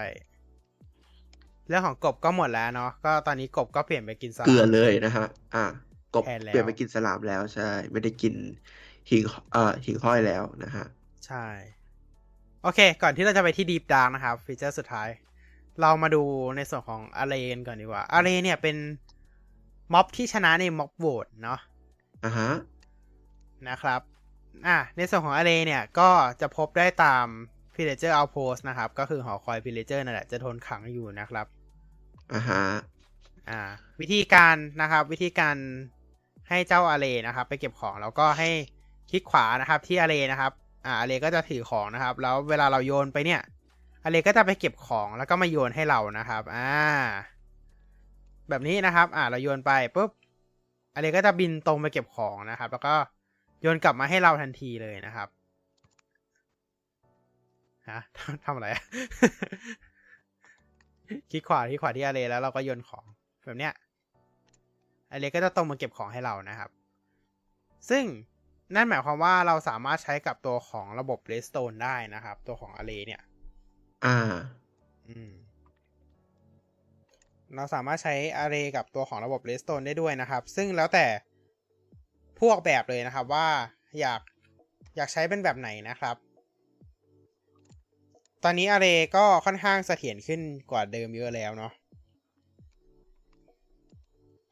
เรื่องของกบก็หมดแล้วเนาะก็ตอนนี้กบก็เปลี่ยนไปกินสลัดเกลือเลยนะฮะอะ กบแทนแล้ว เปลี่ยนไปกินสลามแล้วใช่ ไม่ได้กินหิ่งเอ่อหิ่งห้อยแล้วนะฮะ ใช่ โอเค ก่อนที่เราจะไปที่ Deep Dark นะครับ feature สุดท้าย เรามาดูในส่วนของ Allay ก่อนดีกว่า Allay เนี่ยเป็นม็อบที่ชนะใน mob vote เนาะ อะฮะ นะครับ อะ ในส่วนของ Allay เนี่ย ก็จะพบได้ตาม Pillager Outpost นะครับ ก็คือหอคอย Pillager นั่นแหละ จะทนขังอยู่นะครับ อะฮะ อ่า วิธีการนะครับ วิธีการ ให้เจ้า Array นะครับ ไปเก็บของแล้วก็ให้คลิกขวานะครับ ที่ Array นะครับ อ่า Array ก็จะถือของนะครับ แล้วเวลาเราโยนไปเนี่ยอะไรก็จะไปเก็บของแล้วก็มาโยนให้เรานะครับ อ่า แบบนี้นะครับ อ่าเราโยนไปปุ๊บอะไรก็จะบินตรงไปเก็บของนะครับ แล้วก็โยนกลับมาให้เราทันทีเลยนะครับฮะทำอะไรคลิกขวาที่ขวาที่อะไรแล้วเราก็โยนของแบบเนี้ย อะไรก็จะตรงมาเก็บของให้เรานะครับ ซึ่งนั่นหมายความว่าเราสามารถใช้กับตัวของระบบ Redstone ได้นะครับ ตัวของ Array เนี่ย อ่า อืม เราสามารถใช้ Array กับตัวของระบบ Redstone ได้ด้วยนะครับ ซึ่งแล้วแต่พวกแบบเลยนะครับว่าอยากอยากใช้เป็นแบบไหนนะครับ ตอนนี้ Array ก็ค่อนข้างเสถียรขึ้นกว่าเดิมเยอะแล้วเนาะ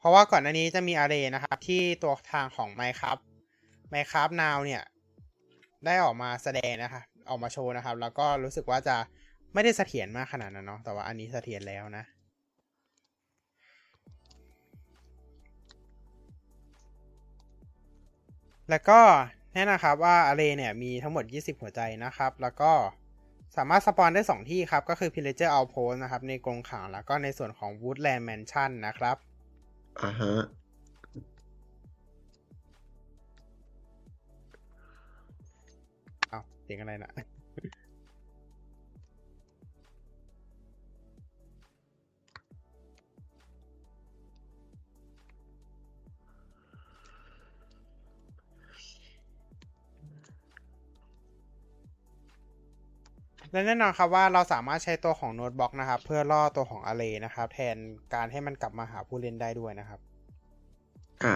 เพราะว่าก่อนหน้านี้จะมี Array นะครับ ที่ตัวทางของ Minecraft Minecraft Now เนี่ย ได้ออกมาแสดงนะครับออกมาโชว์นะครับ แล้วก็รู้สึกว่าจะไม่ได้เสถียรมากขนาดนั้นเนาะแต่ว่าอันนี้เสถียรแล้วนะแล้วก็แน่นะครับว่า Array เนี่ยมีทั้งหมด 20 หัวใจนะครับ แล้วก็สามารถสปอนได้ 2 ที่ครับ ก็คือ Pillager Outpost นะครับ ในกรงขังแล้วก็ในส่วนของ Woodland Mansion นะครับ อ่าฮะเอาเสียงอะไรนะ และแน่นอนครับว่าเราสามารถใช้ตัวของโน้ตบล็อกนะครับ เพื่อล่อตัวของ Array นะครับ แทนการให้มันกลับมาหาผู้เล่นได้ด้วยนะครับ อ่า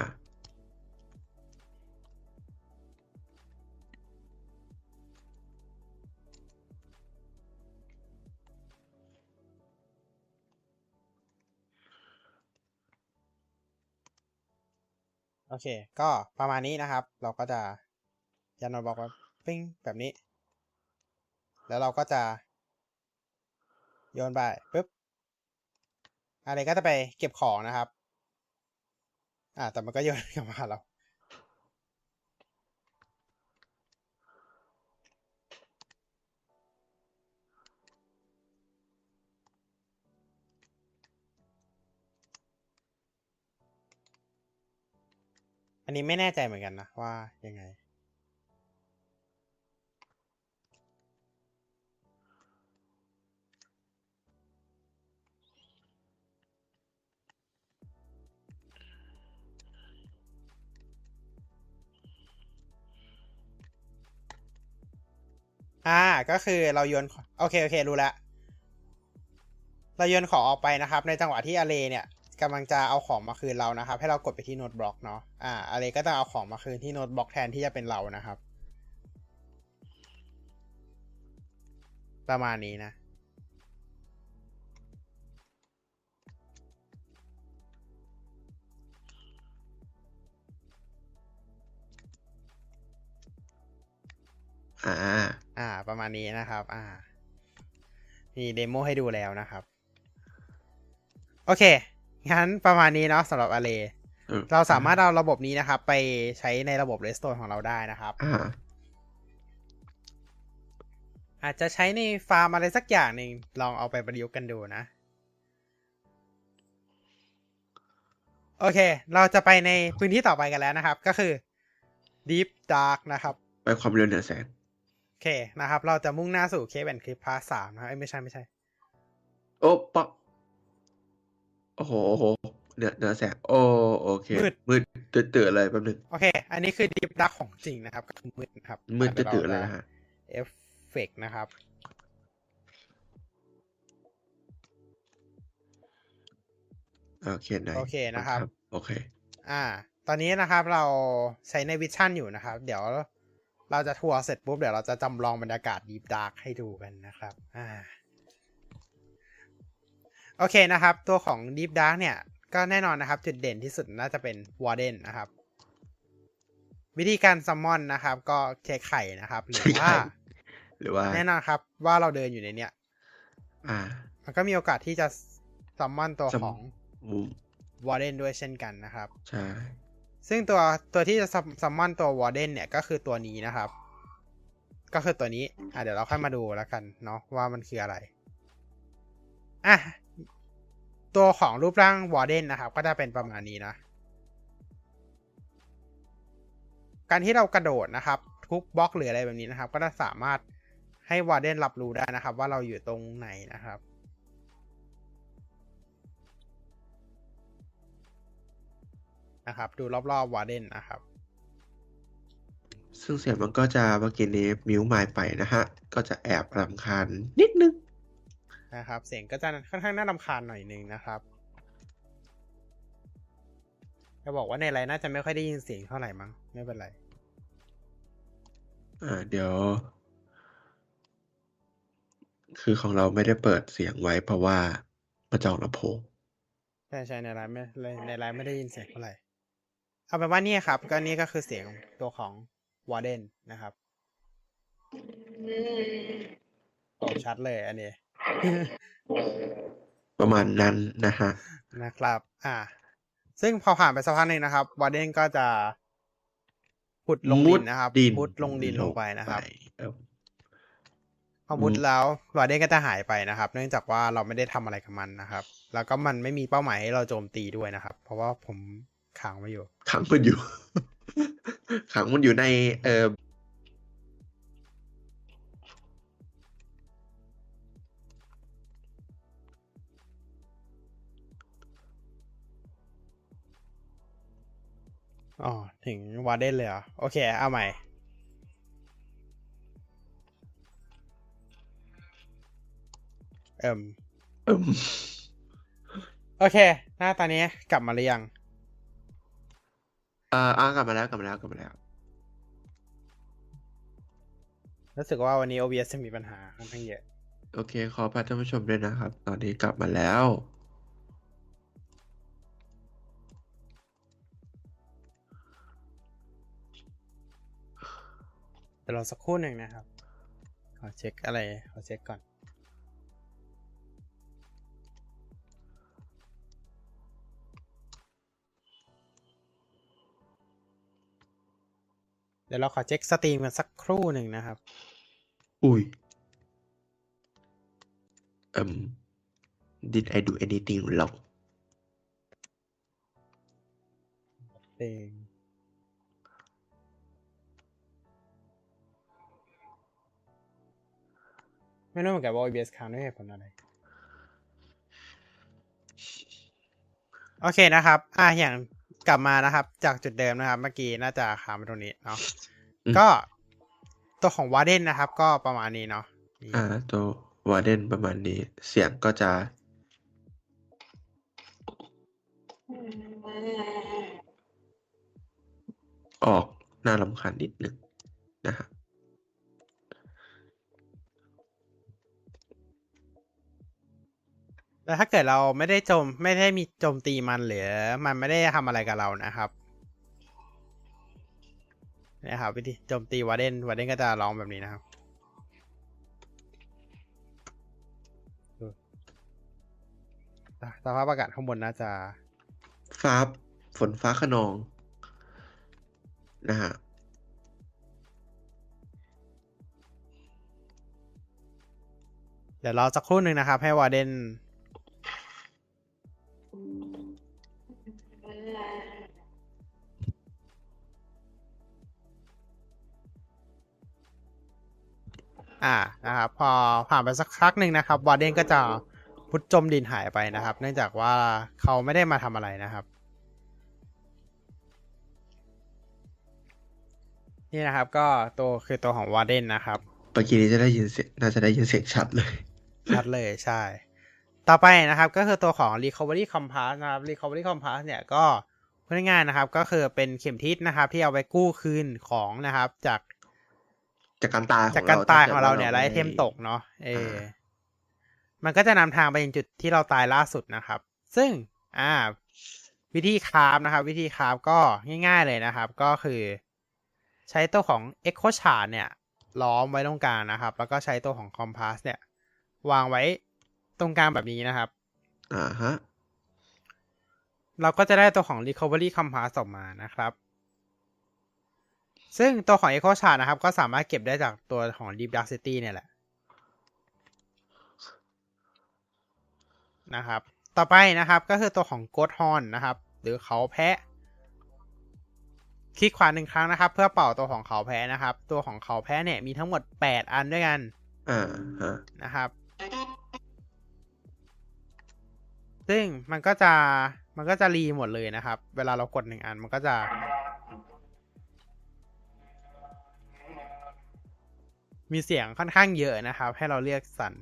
โอเค ก็ประมาณนี้นะครับ เราก็จะยันโน้ตบล็อกไว้ปิ้งแบบนี้ แล้วเราก็จะ โยนไปปุ๊บอะไรก็จะไปเก็บของนะครับ อ่า แต่มันก็โยนกลับมาหาเราอันนี้ไม่แน่ใจเหมือนกันนะว่ายังไง อ่า ก็คือเราโยนโอเค โอเค รู้แล้วเราโยนของออกไปนะครับ ในจังหวะที่อเลเนี่ยกำลังจะเอาของมาคืนเรานะครับ ให้เรากดไปที่โน้ตบล็อกเนาะอ่าอเลก็จะเอาของมาคืนที่โน้ตบล็อกแทนที่จะเป็นเรานะครับ ประมาณนี้นะอ่า อ่า ประมาณนี้นะครับ อ่า มีเดโมให้ดูแล้วนะครับ โอเค งั้นประมาณนี้เนาะสำหรับ Array อืมเราสามารถเอาระบบนี้นะครับ ไปใช้ในระบบ Redstone ของเราได้นะครับอ่าอาจจะใช้ในฟาร์มอะไรสักอย่างหนึ่งลองเอาไปประยุกต์กันดูนะ โอเค เราจะไปในพื้นที่ต่อไปกันแล้วนะครับ ก็คือ Deep Dark นะครับ ไปความเร็วเหนือแสง โอเคนะครับ เราจะมุ่งหน้าสู่ Caves and Cliffs part สามนะครับเอ้ยไม่ใช่ไม่ใช่ โอ้ปะโอ้โหโอ้โหเหนือเหนือแสงโอ้โอเคมืด มืดตื๋อๆเลยแป๊บนึงโอเค อันนี้คือ Deep Dark ของจริงนะครับก็คือมืดนะครับมืดตื๋อๆเลยนะฮะเดี๋ยวเฟกนะครับ โอเคไหนโอเคนะครับ โอเค อ่า ตอนนี้นะครับเราใช้ night vision อยู่นะครับ เดี๋ยว เราจะทัวร์เสร็จปุ๊บเดี๋ยวเราจะจำลองบรรยากาศ Deep Dark ให้ดูกันนะครับ อ่า โอเคนะครับ ตัวของ Deep Dark เนี่ย ก็แน่นอนนะครับ จุดเด่นที่สุดน่าจะเป็น Warden นะครับ วิธีการ summon นะครับ ก็เสกไข่นะครับ หรือเสกไข่ว่า หรือว่า แน่นอนครับ ว่าเราเดินอยู่ในเนี้ย อ่า มันก็มีโอกาสที่จะซัมมอนตัวซัมของมุม Warden ด้วยเช่นกันนะครับ ใช่ ซึ่งตัวตัวที่จะซัมมอนตัว Warden เนี่ยก็คือตัวนี้นะครับ ก็คือตัวนี้ อะเดี๋ยวเราค่อยมาดูแล้วกันเนาะว่ามันคืออะไร อะ ตัวของรูปร่างวอร์เดนนะครับ ก็จะเป็นประมาณนี้นะ การที่เรากระโดดนะครับ ทุกบล็อกหรืออะไรแบบนี้นะครับ ก็จะสามารถให้วอร์เดนรับรู้ได้นะครับ ว่าเราอยู่ตรงไหนนะครับ นะครับ ดูรอบๆวอร์เดนนะครับ ซึ่งเสียงมันก็จะเมื่อกี้นี้มิวมายไปนะฮะ ก็จะแอบรำคาญนิดนึงนะครับ เสียงก็จะค่อนข้างน่ารำคาญหน่อยนึงนะครับจะบอกว่าในไลน์น่าจะไม่ค่อยได้ยินเสียงเท่าไหร่มั้งไม่เป็นไรอ่าเดี๋ยว คือของเราไม่ได้เปิดเสียงไว้เพราะว่ามาจองลำโพงใช่ใช่ในไลน์ไม่ในไลน์ไม่ได้ยินเสียงเท่าไหร่ เอาเป็นว่านี่ครับ ก็นี่ก็คือเสียงตัวของวอร์เดนนะครับโอ้ชัดเลยอันนี้ ประมาณนั้นนะฮะนะครับ อ่า ซึ่งพอผ่านไปสักพักหนึ่งนะครับวอร์เดนก็จะพุดลงดินนะครับดินพุดลงดินลงไปนะครับเออพอพุดแล้ววอร์เดนก็จะหายไปนะครับ เนื่องจากว่าเราไม่ได้ทำอะไรกับมันนะครับ แล้วก็มันไม่มีเป้าหมายให้เราโจมตีด้วยนะครับ เพราะว่าผม ขังไว้อยู่ ขังมันอยู่ ขังมันอยู่ในเอออ๋อ ถึงวาเดนเลยเหรอ โอเค เอาใหม่ เอิมเอิ่มโอเค หน้าตอนนี้กลับมาหรือยังเอ่ออ่ากลับมาแล้วกลับมาแล้วกลับมาแล้ว รู้สึกว่าวันนี้ OBS จะมีปัญหาค่อนข้างเยอะ โอเค ขอพาท่านผู้ชมด้วยนะครับ ตอนนี้กลับมาแล้วเดี๋ยวรอสักครู่หนึ่งนะครับ ขอเช็คอะไร ขอเช็คก่อน เดี๋ยวเราขอเช็คสตรีมกันสักครู่หนึ่งนะครับ อุ้ยเอ่ม did I do anything wrong เพลงไม่รู้เหมือนกันว่า OBS ค้างด้วยเหตุผลอะไร โอเคนะครับ อะอย่าง กลับมานะครับ จากจุดเดิมนะครับ เมื่อกี้น่าจะค้างไปตรงนี้เนาะอืมก็ตัวของวาเดนนะครับ ก็ประมาณนี้เนาะนี่อ่า ตัววาเดนประมาณนี้ เสียงก็จะ ออกน่ารำคาญนิดนึงนะฮะ แล้วถ้าเกิดเราไม่ได้โจมไม่ได้มีโจมตีมันหรือ มันไม่ได้ทำอะไรกับเรานะครับเนี่ยครับวิธีโจมตีวาเดนวาเดนก็จะร้องแบบนี้นะครับดูสภาพอากาศข้างบนน่าจะฟ้าฝนฟ้าขนองนะฮะเดี๋ยวรอสักครู่หนึ่งนะครับ ให้วาเดน อ่านะครับพอผ่านไปสักพักหนึ่งนะครับวาเดนก็จะพุดจมดินหายไปนะครับ เนื่องจากว่าเขาไม่ได้มาทำอะไรนะครับ นี่นะครับก็ตัวคือตัวของวาเดนนะครับเมื่อกี้นี้จะได้ยินเสียงน่าจะได้ยินเสียงชัดเลย ชัดเลยใช่ ต่อไปนะครับก็คือตัวของ recovery compass นะครับ recovery compass เนี่ยก็พูดง่ายๆนะครับ ก็คือเป็นเข็มทิศนะครับ ที่เอาไว้กู้คืนของนะครับ จากจากการตายของจากการตายของเราเนี่ยถ้ไลกิดท์ไอเทมตกเนาะเอออ่ามันก็จะนำทางไปยังจุดที่เราตายล่าสุดนะครับ ซึ่งอ่า วิธีคราฟนะครับ วิธีคราฟก็ง่าย ๆเลยนะครับ ก็คือ ใช้ตัวของ Echo Chart เนี่ย ล้อมไว้ตรงกลางนะครับ แล้วก็ใช้ตัวของ Compass เนี่ย วางไว้ ตรงกลางแบบนี้นะครับ อ่าฮะ เราก็จะได้ตัวของ Recovery Compass ออกมานะครับ ซึ่งตัวของ Echo Chart นะครับ ก็สามารถเก็บได้จากตัวของ Deep Dark City เนี่ยแหละ นะครับ ต่อไปนะครับก็คือตัวของ Ghost Horn นะครับ หรือเขาแพะคลิกขวาหนึ่งครั้งนะครับ เพื่อเป่าตัวของเขาแพ้นะครับ ตัวของเขาแพ้เนี่ยมีทั้งหมด 8 อันด้วยกันอ่าฮะนะครับ ซึ่งมันก็จะมันก็จะรีหมดเลยนะครับ เวลาเรากดหนึ่งอันมันก็จะ มีเสียงค่อนข้างเยอะนะครับ ให้เราเรียกสรร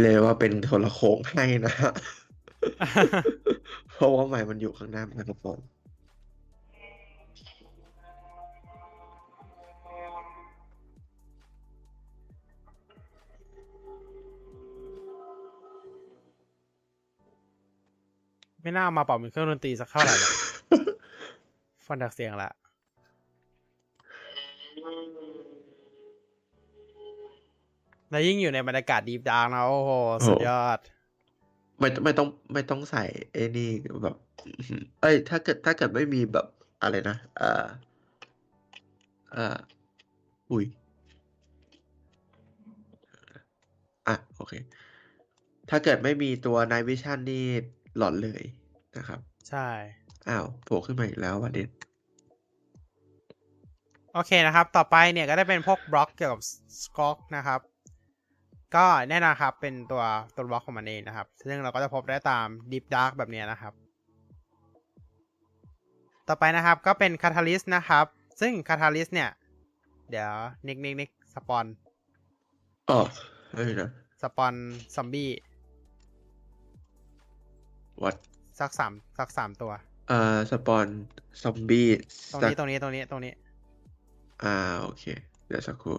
เรียกว่าเป็นโทรโขงให้นะฮะเพราะว่าไมค์มันอยู่ข้างหน้าไมโครโฟนไม่น่าเอามาเป่าเป็นเครื่องดนตรีสักเท่าไหร่หรอกฟังจากเสียงละ แล้วยิ่งอยู่ในบรรยากาศดีฟดาร์กนะโอ้โห สุดยอด ไม่ไม่ต้องไม่ต้องใส่ไอ้นี่แบบ เอ้ย ถ้าเกิดถ้าเกิดไม่มีแบบอะไรนะเอ่อเอ่ออุ้ยอะโอเค ถ้าเกิดไม่มีตัว Night Vision นี่หลอนเลยนะครับ ใช่ อ้าวโผล่ขึ้นมาอีกแล้ววันเด็ดโอเคนะครับ ต่อไปเนี่ยก็ได้เป็นพวกบล็อกเกี่ยวกับสกอกนะครับ ก็แน่นอนครับ เป็นตัวตัวบล็อกของมันเองนะครับ ซึ่งเราก็จะพบได้ตาม Deep Dark แบบเนี้ยนะครับ ต่อไปนะครับก็เป็น Catalyst นะครับ ซึ่ง Catalyst เนี่ย เดี๋ยวนิกนิกนิก spawnอ๋อเฮ้ยนะ spawn ซอมบี้วัดสักสามสักสามตัวเอ่อ spawn ซอมบี้ตรงสักนี้ตรงนี้ตรงนี้ตรงนี้ อ่าโอเค เดี๋ยวสักครู่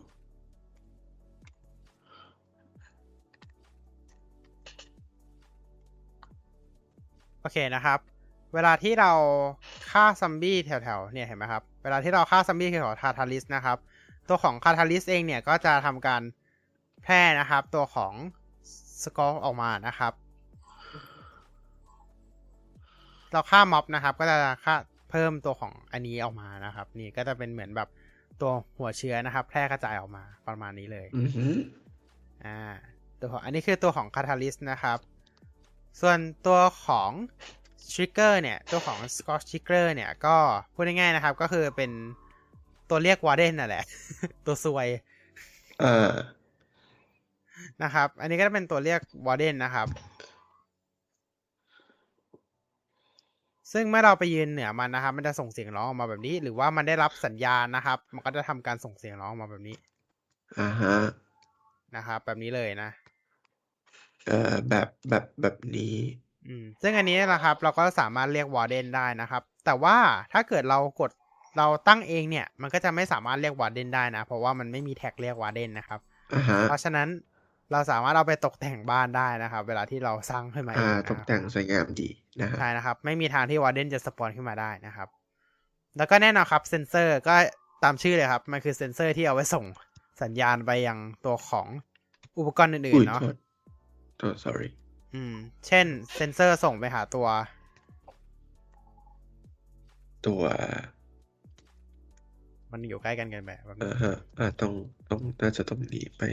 โอเคนะครับ เวลาที่เราฆ่าซอมบี้แถวๆเนี่ยเห็นไหมครับ เวลาที่เราฆ่าซัมบี้แถวๆ catalyst นะครับ ตัวของ catalyst เองเนี่ยก็จะทำการแพร่นะครับ ตัวของ sculk ออกมานะครับ เราฆ่าม็อบนะครับ ก็จะฆ่าเพิ่มตัวของอันนี้ออกมานะครับ นี่ก็จะเป็นเหมือนแบบตัวหัวเชื้อนะครับ แพร่กระจายออกมาประมาณนี้เลยอือหืออ่าตัวของอันนี้คือตัวของ Catalyst นะครับ ส่วนตัวของ Trigger เนี่ย ตัวของ Scotch Trigger เนี่ย ก็พูดง่ายๆนะครับ ก็คือเป็นตัวเรียก Warden นั่นแหละ ตัวซวยอ่านะครับ อันนี้ก็จะเป็นตัวเรียก Warden นะครับ ซึ่งเมื่อเราไปยืนเหนือมันนะครับ มันจะส่งเสียงร้องออกมาแบบนี้ หรือว่ามันได้รับสัญญาณนะครับ มันก็จะทำการส่งเสียงร้องออกมาแบบนี้อ่าฮะนะครับ แบบนี้เลยนะ เอ่อแบบแบบแบบนี้อืมซึ่งอันนี้นะครับ เราก็สามารถเรียก Warden ได้นะครับ แต่ว่าถ้าเกิดเรากดเราตั้งเองเนี่ย มันก็จะไม่สามารถเรียก Warden ได้นะ เพราะว่ามันไม่มี tag เรียก Warden นะครับอ่าฮะเพราะฉะนั้นเราสามารถเอาไปตกแต่งบ้านได้นะครับ เวลาที่เราสร้างขึ้นมาเออ่างนะตกแต่งสวยงามดีนะฮะใช่นะครับ ไม่มีทางที่ Warden จะ spawn ขึ้นมาได้นะครับ แล้วก็แน่นอนครับเซนเซอร์ก็ตามชื่อเลยครับ มันคือเซนเซอร์ที่เอาไว้ส่งสัญญาณไปยังตัวของอุปกรณ์อื่อุ้นยๆเนาะ โทษโทษ sorry อืม เช่น เซนเซอร์ส่งไปหาตัว ตัว มันอยู่ใกล้กันกันแบบแบบอ่าฮะอ่าต้องต้องน่าจะต้องหนีไป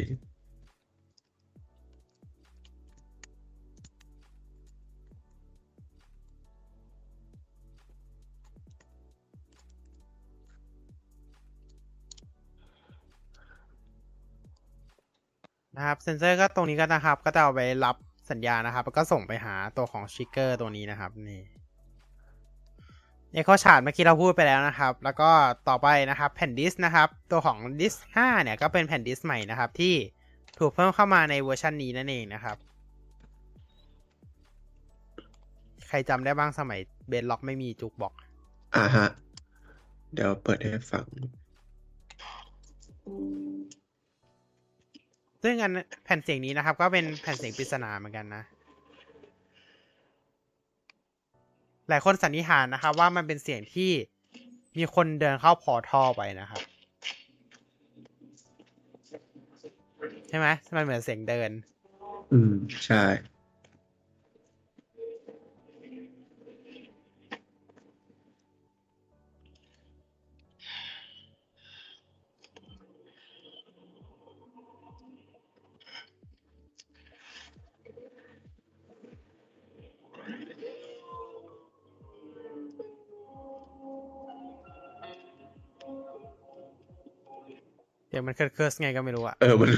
นะครับเซนเซอร์ก็ตรงนี้ก็นะครับ ก็จะเอาไปรับสัญญาณนะครับ แล้วก็ส่งไปหาตัวของ shrieker ตัวนี้นะครับนี่ echo shard เมื่อกี้เราพูดไปแล้วนะครับ แล้วก็ต่อไปนะครับแผ่น disc นะครับ ตัวของ disc 5เนี่ยก็เป็นแผ่น disc ใหม่นะครับ ที่ถูกเพิ่มเข้ามาในเวอร์ชันนี้นั่นเองนะครับ ใครจำได้บ้างสมัยเบนล็อกไม่มีจุกบอกอ่าฮะ เดี๋ยวเปิดให้ฟัง ซึ่งอันแผ่นเสียงนี้นะครับ ก็เป็นแผ่นเสียงปริศนาเหมือนกันนะ หลายคนสันนิษฐานนะครับ ว่ามันเป็นเสียงที่มีคนเดินเข้าพอท่อไปนะครับ ใช่ไหมมันเหมือนเสียงเดิน อืม ใช่ เดี๋ยวมันเคิร์สๆไงก็ไม่รู้อะเออ มัน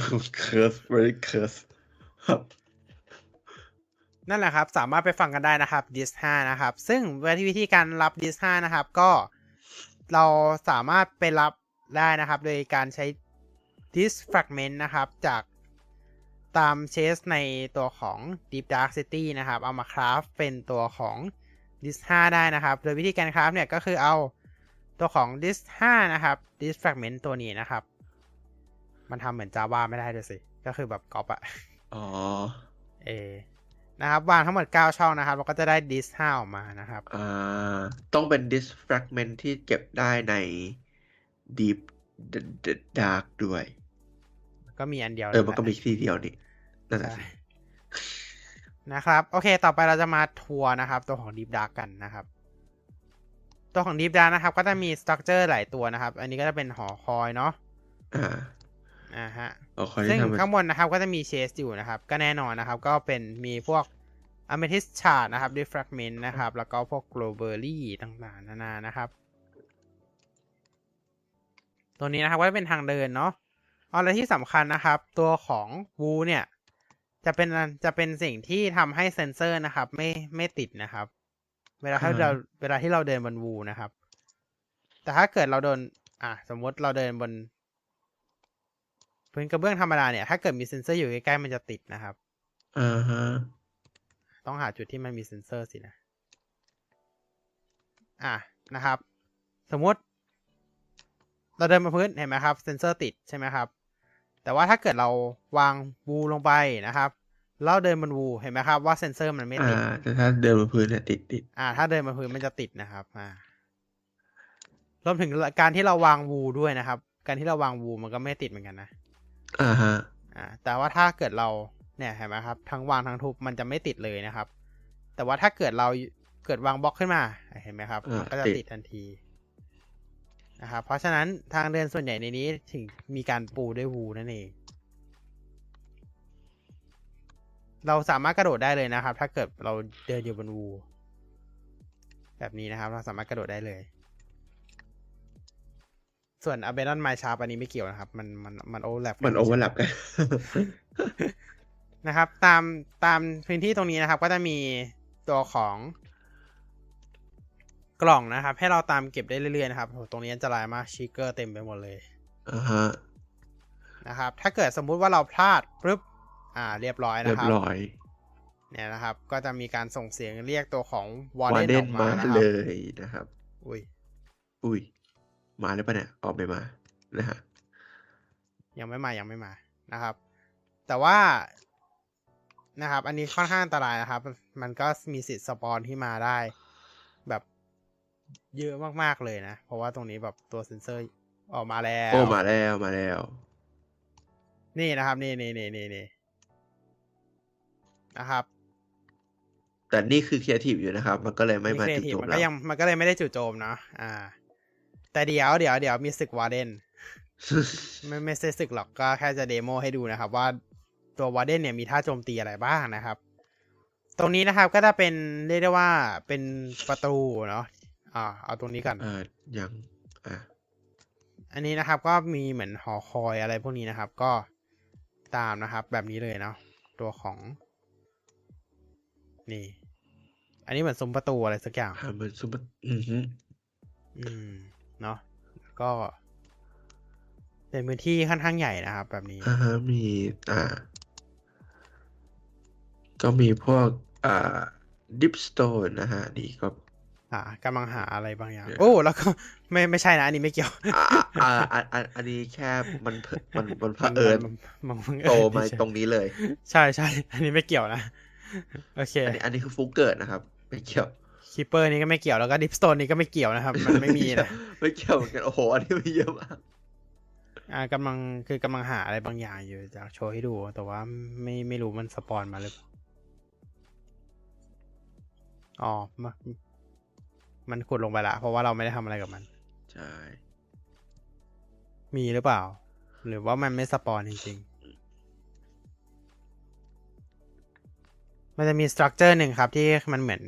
curse very curse ครับนั่นแหละครับ สามารถไปฟังกันได้นะครับดิส5นะครับ ซึ่งวิธีการรับดิส5นะครับ ก็เราสามารถไปรับได้นะครับ โดยการใช้ dis fragment นะครับ จากตามเชสในตัวของ Deep Dark City นะครับ เอามาคราฟเป็นตัวของ dis 5ได้นะครับ โดยวิธีการคราฟเนี่ยก็คือเอาตัวของ dis 5นะครับ dis fragment ตัวนี้นะครับ มันทำเหมือน Java ไม่ได้ด้วยสิ ก็คือแบบก๊อปอะอ๋อ เอ นะครับวางทั้งหมด 9 ช่องนะครับ เราก็จะได้ dis 5ออกมานะครับอ่าต้องเป็น disk fragment ที่เก็บได้ใน deep d- d- dark ด้วย ก็มีอันเดียว เออ มันก็แหละมีที่เดียวนี่นั่นแหละใช่สินะครับ โอเค ต่อไปเราจะมาทัวร์นะครับ ตัวของ Deep Dark กันนะครับ ตัวของ Deep Dark นะครับ ก็จะมี structure หลายตัวนะครับ อันนี้ก็จะเป็นหอคอยเนาะ อ่าอ่าฮะหอคอยซึ่งที่ทำข้างบนนะครับก็จะมี chest อยู่นะครับ ก็แน่นอนนะครับ ก็เป็นมีพวก Amethyst Shard นะครับ disc fragment นะครับ แล้วก็พวก glow berry ต่างๆ นานานะครับ ตัวนี้นะครับก็จะเป็นทางเดินเนาะเอาอะไรที่สำคัญนะครับ ตัวของวูเนี่ยจะเป็นจะเป็นสิ่งที่ทำให้เซนเซอร์นะครับ ไม่ไม่ติดนะครับ เวลาที่เราเวลาที่เราเดินบนวูนะครับ แต่ถ้าเกิดเราเดิน อะสมมติเราเดินบน พื้นกระเบื้องธรรมดาเนี่ยถ้าเกิดมีเซ็นเซอร์อยู่ใกล้ๆมันจะติดนะครับอ่าฮะต้องหาจุดที่มันมีเซ็นเซอร์สินะ อะนะครับ สมมติ เราเดินมาพื้นเห็นไหมครับ เซ็นเซอร์ติดใช่ไหมครับ แต่ว่าถ้าเกิดเราวางวูลงไปนะครับแล้วเดินบนวูเห็นไหมครับว่าเซ็นเซอร์มันไม่อ่าติดแต่ถ้าเดินบนพื้นเนี่ยติดติดอ่า ถ้าเดินมาพื้นมันจะติดนะครับอ่ารวมถึงการที่เราวางวูด้วยนะครับ การที่เราวางวูมันก็ไม่ติดเหมือนกันนะ อ่าฮะอ่าแต่ว่าถ้าเกิดเราเนี่ยเห็นไหมครับ ทั้งวางทั้งทุบมันจะไม่ติดเลยนะครับ แต่ว่าถ้าเกิดเราเกิดวางบล็อกขึ้นมาเห็นไหมครับอ่ามัมันก็จะติดติดทันทีนะครับเพราะฉะนั้นทางเดินส่วนใหญ่ในนี้ถึงมีการปูด้วยวูนั่นเอง เราสามารถกระโดดได้เลยนะครับ ถ้าเกิดเราเดินอยู่บนวูแบบนี้นะครับ เราสามารถกระโดดได้เลย ส่วน a b a n d o n My Sharp อันนี้ไม่เกี่ยวนะครับ มันมันมัน overlap มัน overlap กันนะครับ ตามตามพื้นที่ตรงนี้นะครับ ก็จะมีตัวของกล่องนะครับ ให้เราตามเก็บได้เรื่อยๆนะครับโหตรงนี้อันตรายมากชิกเกอร์เต็มไปหมดเลยอ่าฮะนะครับ ถ้าเกิดสมมุติว่าเราพลาดปุ๊บอ่า เรียบร้อยเรียนะบครับร้อยเนี่ยนะครับ ก็จะมีการส่งเสียงเรียกตัวของวอวาร์เดเดนนออกมามานะคเลรับยนะครับ อุ้ยอุ้ย มาหรือเปล่าเนี่ยออกไม่มานะฮะยังไม่มายังไม่มานะครับ แต่ว่านะครับ อันนี้ค่อนข้างอันตรายนะครับ มันก็มีสิทธิ์ spawn ขึ้นมาได้ แบบเยอะมากๆเลยนะ เพราะว่าตรงนี้แบบตัวเซ็นเซอร์ออกมาแล้วโอ้มาแล้วมาแล้ว นี่นะครับ นี่นี่นี่นี่นี่นะครับ แต่นี่คือครีเอทีฟอยู่นะครับ มันก็เลยไม่มานี่จู่ creative โจมมันเราก็ยังมันก็เลยไม่ได้จู่โจมเนาะอ่า แต่เดี๋ยวเดี๋ยวเดี๋ยวมีศึก Warden ไม่ไม่ใช่ศึกหรอกก็แค่จะ demo ให้ดูนะครับ ว่าตัววาร์เดนเนี่ยมีท่าโจมตีอะไรบ้างนะครับ ตรงนี้นะครับก็จะเป็นเรียกได้ว่าเป็นประตูเนาะอ่าเอาตรงนี้ก่อนอ่ายังอ่าอันนี้นะครับก็มีเหมือนหอคอยอะไรพวกนี้นะครับ ก็ตามนะครับ แบบนี้เลยเนาะตัวของ นี่ อันนี้เหมือนซุ้มประตูอะไรสักอย่างอ่ามันซุปเปอร์อือฮึอืม เนาะก็เป็นพื้นที่ค่อนข้างใหญ่นะครับ แบบนี้อ่าฮะมีอ่า ก็มีพวกอ่าดิปสโตนนะฮะนี่ก็อ่ากำลังหาอะไรบางอย่างเดี๋ยวโอ้ แล้วก็ไม่ไม่ใช่นะ อันนี้ไม่เกี่ยว อ่าอ่าอ่าอ่าอันนี้แค่มันเผมันมันเผอิญมันมันมันโตเอิญมาเฉยตรงนี้เลย ใช่ใช่อันนี้ไม่เกี่ยวนะ โอเค อันนี้อันนี้คือฟุกเกิดนะครับ ไม่เกี่ยวโอเคคิปเปอร์นี่ก็ไม่เกี่ยวแล้วก็ดิฟสโตนนี่ก็ไม่เกี่ยวนะครับ มันไม่มีนะไม่เกี่ยวเหมือนกันโอ้โหอันนี้มีเยอะมากอ่ากำลังคือกำลังหาอะไรบางอย่างอยู่จะโชว์ให้ดู แต่ว่าไม่ไม่รู้มันสปอนมาหรือเปล่าอ๋อมันมันขุดลงไปละ เพราะว่าเราไม่ได้ทำอะไรกับมัน ใช่ มีหรือเปล่า หรือว่ามันไม่สปอนจริงๆ มันจะมีสตรัคเจอร์หนึ่งครับที่มันเหมือน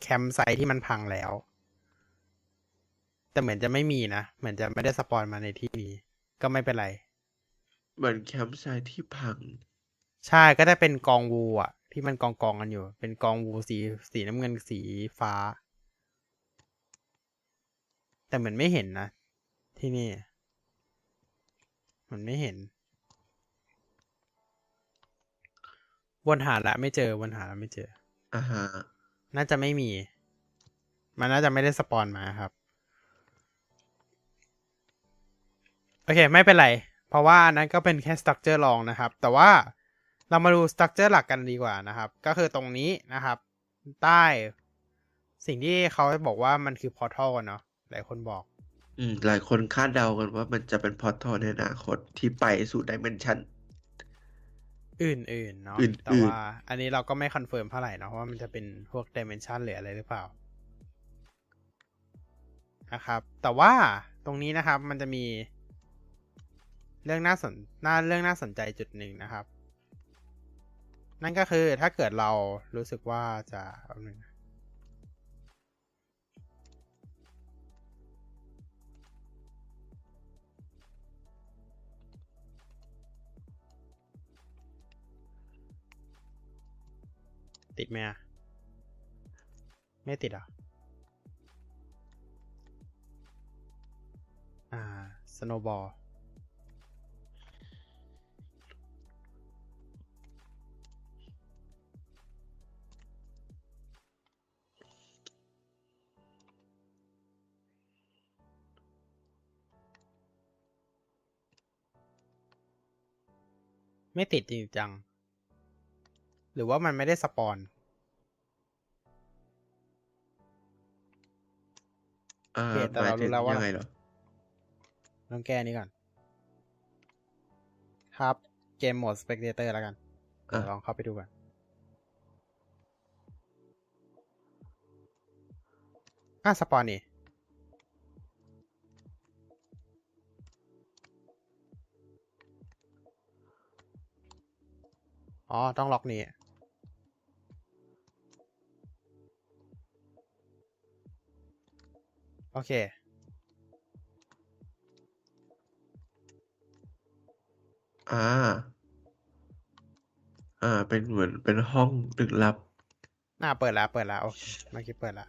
แคมป์ไซต์ที่มันพังแล้ว แต่เหมือนจะไม่มีนะ เหมือนจะไม่ได้สปอนมาในที่นี้ ก็ไม่เป็นไร เหมือนแคมป์ไซต์ที่พัง ใช่ก็ได้เป็นกองวูอะ ที่มันกองกองๆกันอยู่ เป็นกองวูสีสีน้ำเงินสีฟ้า แต่เหมือนไม่เห็นนะ ที่นี่ มันไม่เห็นวนหาละไม่เจอวนหาละไม่เจออ่าฮะ น่าจะไม่มี มันน่าจะไม่ได้ spawn มาครับ โอเค ไม่เป็นไร เพราะว่านั้นก็เป็นแค่ structure รองนะครับ แต่ว่าเรามาดู structure หลักกันดีกว่านะครับ ก็คือตรงนี้นะครับ ใต้ สิ่งที่เขาบอกว่ามันคือ portal เนาะหลายคนบอก อืม หลายคนคาดเดากันว่ามันจะเป็น portal ในอนาคตที่ไปสู่ dimension อื่นๆเนาะอื่นๆแต่ว่า อันนี้เราก็ไม่ confirm เท่าไหร่เนาะว่ามันจะเป็นพวก dimension หรืออะไรหรือเปล่านะครับ แต่ว่าตรงนี้นะครับมันจะมี เรื่องน่าสนน่าเรื่องน่าสนใจจุดหนึ่งนะครับ นั่นก็คือถ้าเกิดเรารู้สึกว่าจะ ติดไหมอะ ไม่ติดอะอ่า สโนบอลไม่ติดจริงจัง หรือว่ามันไม่ได้สปอนอ่าโอเคแต่หมายเรารู้ถึงแล้วว่ายังไงเหรอต้องแก้นี้ก่อน ครับเกมโหมด Spectator แล้วกันอะเดี๋ยวลองเข้าไปดูกันอะสปอนนี่อ๋อ ต้องล็อกนี่ อเค อ่า อ่า เป็นเหมือนเป็นห้องลึกลับ อ่า เปิดแล้วเปิดแล้วโอเคเมื่อกี้เปิดแล้ว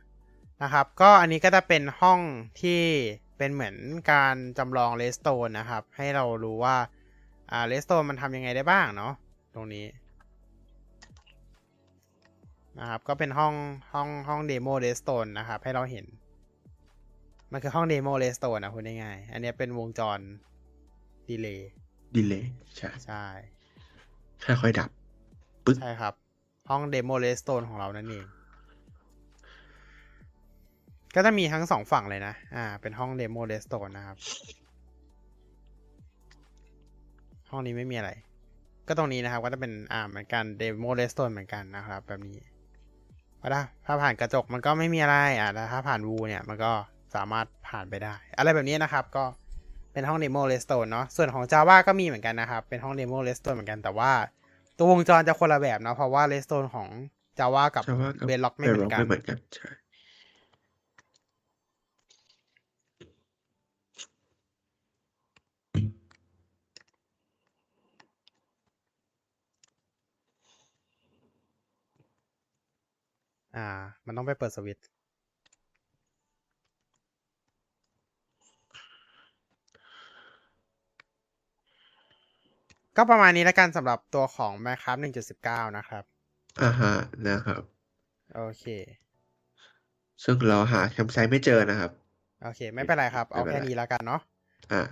นะครับ ก็อันนี้ก็จะเป็นห้องที่เป็นเหมือนการจำลองเลสโตนนะครับ ให้เรารู้ว่า อ่า redstone มันทำยังไงได้บ้างเนาะตรงนี้นะครับ ก็เป็นห้องห้องห้อง demo redstone นะครับ ให้เราเห็น มันคือห้อง demo redstone นะพูดง่ายๆอันนี้เป็นวงจร delay delay ใช่ใช่ค่อยๆดับปึ๊กใช่ครับ ห้อง demo redstone ของเรานั่นเอง ก็จะมีทั้งสองฝั่งเลยนะ อ่า เป็นห้อง demo redstone นะครับ ห้องนี้ไม่มีอะไร ก็ตรงนี้นะครับ ก็จะเป็นอ่าเหมือนกัน demo redstone เหมือนกันนะครับ แบบนี้ว่าถ้าถ้าผ่านกระจกมันก็ไม่มีอะไร อ่าแต่ถ้าผ่านวูเนี่ยมันก็ สามารถผ่านไปได้ อะไรแบบนี้นะครับ ก็เป็นห้อง demo redstone เนาะส่วนของ Java ก็มีเหมือนกันนะครับ เป็นห้อง demo redstone เหมือนกันแต่ว่า ตัววงจรจะคนละแบบเนาะเพราะว่าเลสโตนของ Java กับ Java กับ Bedrock ไม่เหมือนกันไม่เหมือนกันใช่อ่า มันต้องไปเปิดสวิตช์ ก็ประมาณนี้แล้วกันสำหรับตัวของ Minecraft 1.19 นะครับ อ่าฮะนะครับ โอเค ซึ่งเราหาแคมป์ไซต์ไม่เจอนะครับ โอเค ไม่เป็นไรครับ เอาไม่เป็นแค่ไรนี้แล้วกันเนาะอ่า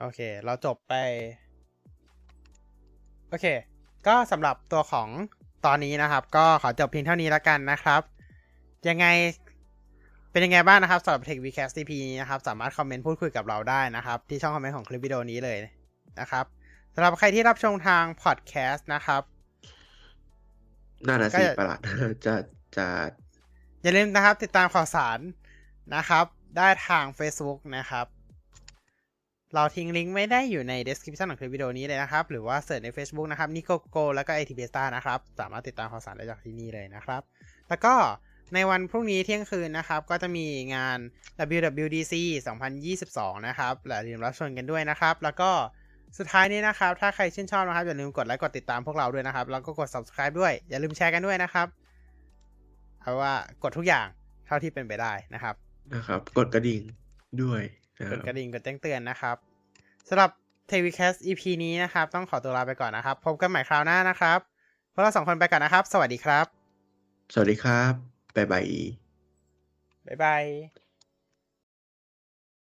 โอเค เราจบไป โอเค ก็สำหรับตัวของตอนนี้นะครับ ก็ขอจบเพียงเท่านี้แล้วกันนะครับ ยังไง เป็นยังไงบ้างนะครับสำหรับ Tech Vcast TP นี้นะครับ สามารถคอมเมนต์พูดคุยกับเราได้นะครับ ที่ช่องคอมเมนต์ของคลิปวิดีโอนี้เลยนะครับสำหรับใครที่รับชมทางพอดแคสต์นะครับน่าจะก็สิจะประหลาดจะจะอย่าลืมนะครับ ติดตามข่าวสารนะครับ ได้ทาง Facebook นะครับ เราทิ้งลิงก์ไม่ได้อยู่ใน description ของคลิปวิดีโอนี้เลยนะครับ หรือว่าเสิร์ชใน Facebook นะครับ n i c o g o แล้วก็ AT b e s t a นะครับ สามารถติดตามข่าวสารได้จากที่นี่เลยนะครับ แล้วก็ ในวันพรุ่งนี้เที่ยงคืนนะครับ ก็จะมีงาน WWDC 2022 นะครับและอย่าลืมรับชมกันด้วยนะครับ แล้วก็สุดท้ายนี้นะครับ ถ้าใครชื่นชอบนะครับ อย่าลืมกดไลค์กดติดตามพวกเราด้วยนะครับ แล้วก็กด subscribe ด้วย อย่าลืมแชร์กันด้วยนะครับ เอาว่ากดทุกอย่างเท่าที่เป็นไปได้นะครับ นะครับ กดกระดิ่งด้วยนะคกรัดบกระดิ่งกดแจ้งเตือนนะครับสำหรับ t v c a s t EP นี้นะครับ ต้องขอตัวลาไปก่อนนะครับ พบกันใหม่คราวหน้านะครับพวกเราสองคนไปก่อนนะครับ สวัสดีครับ สวัสดีครับ 拜拜。拜拜。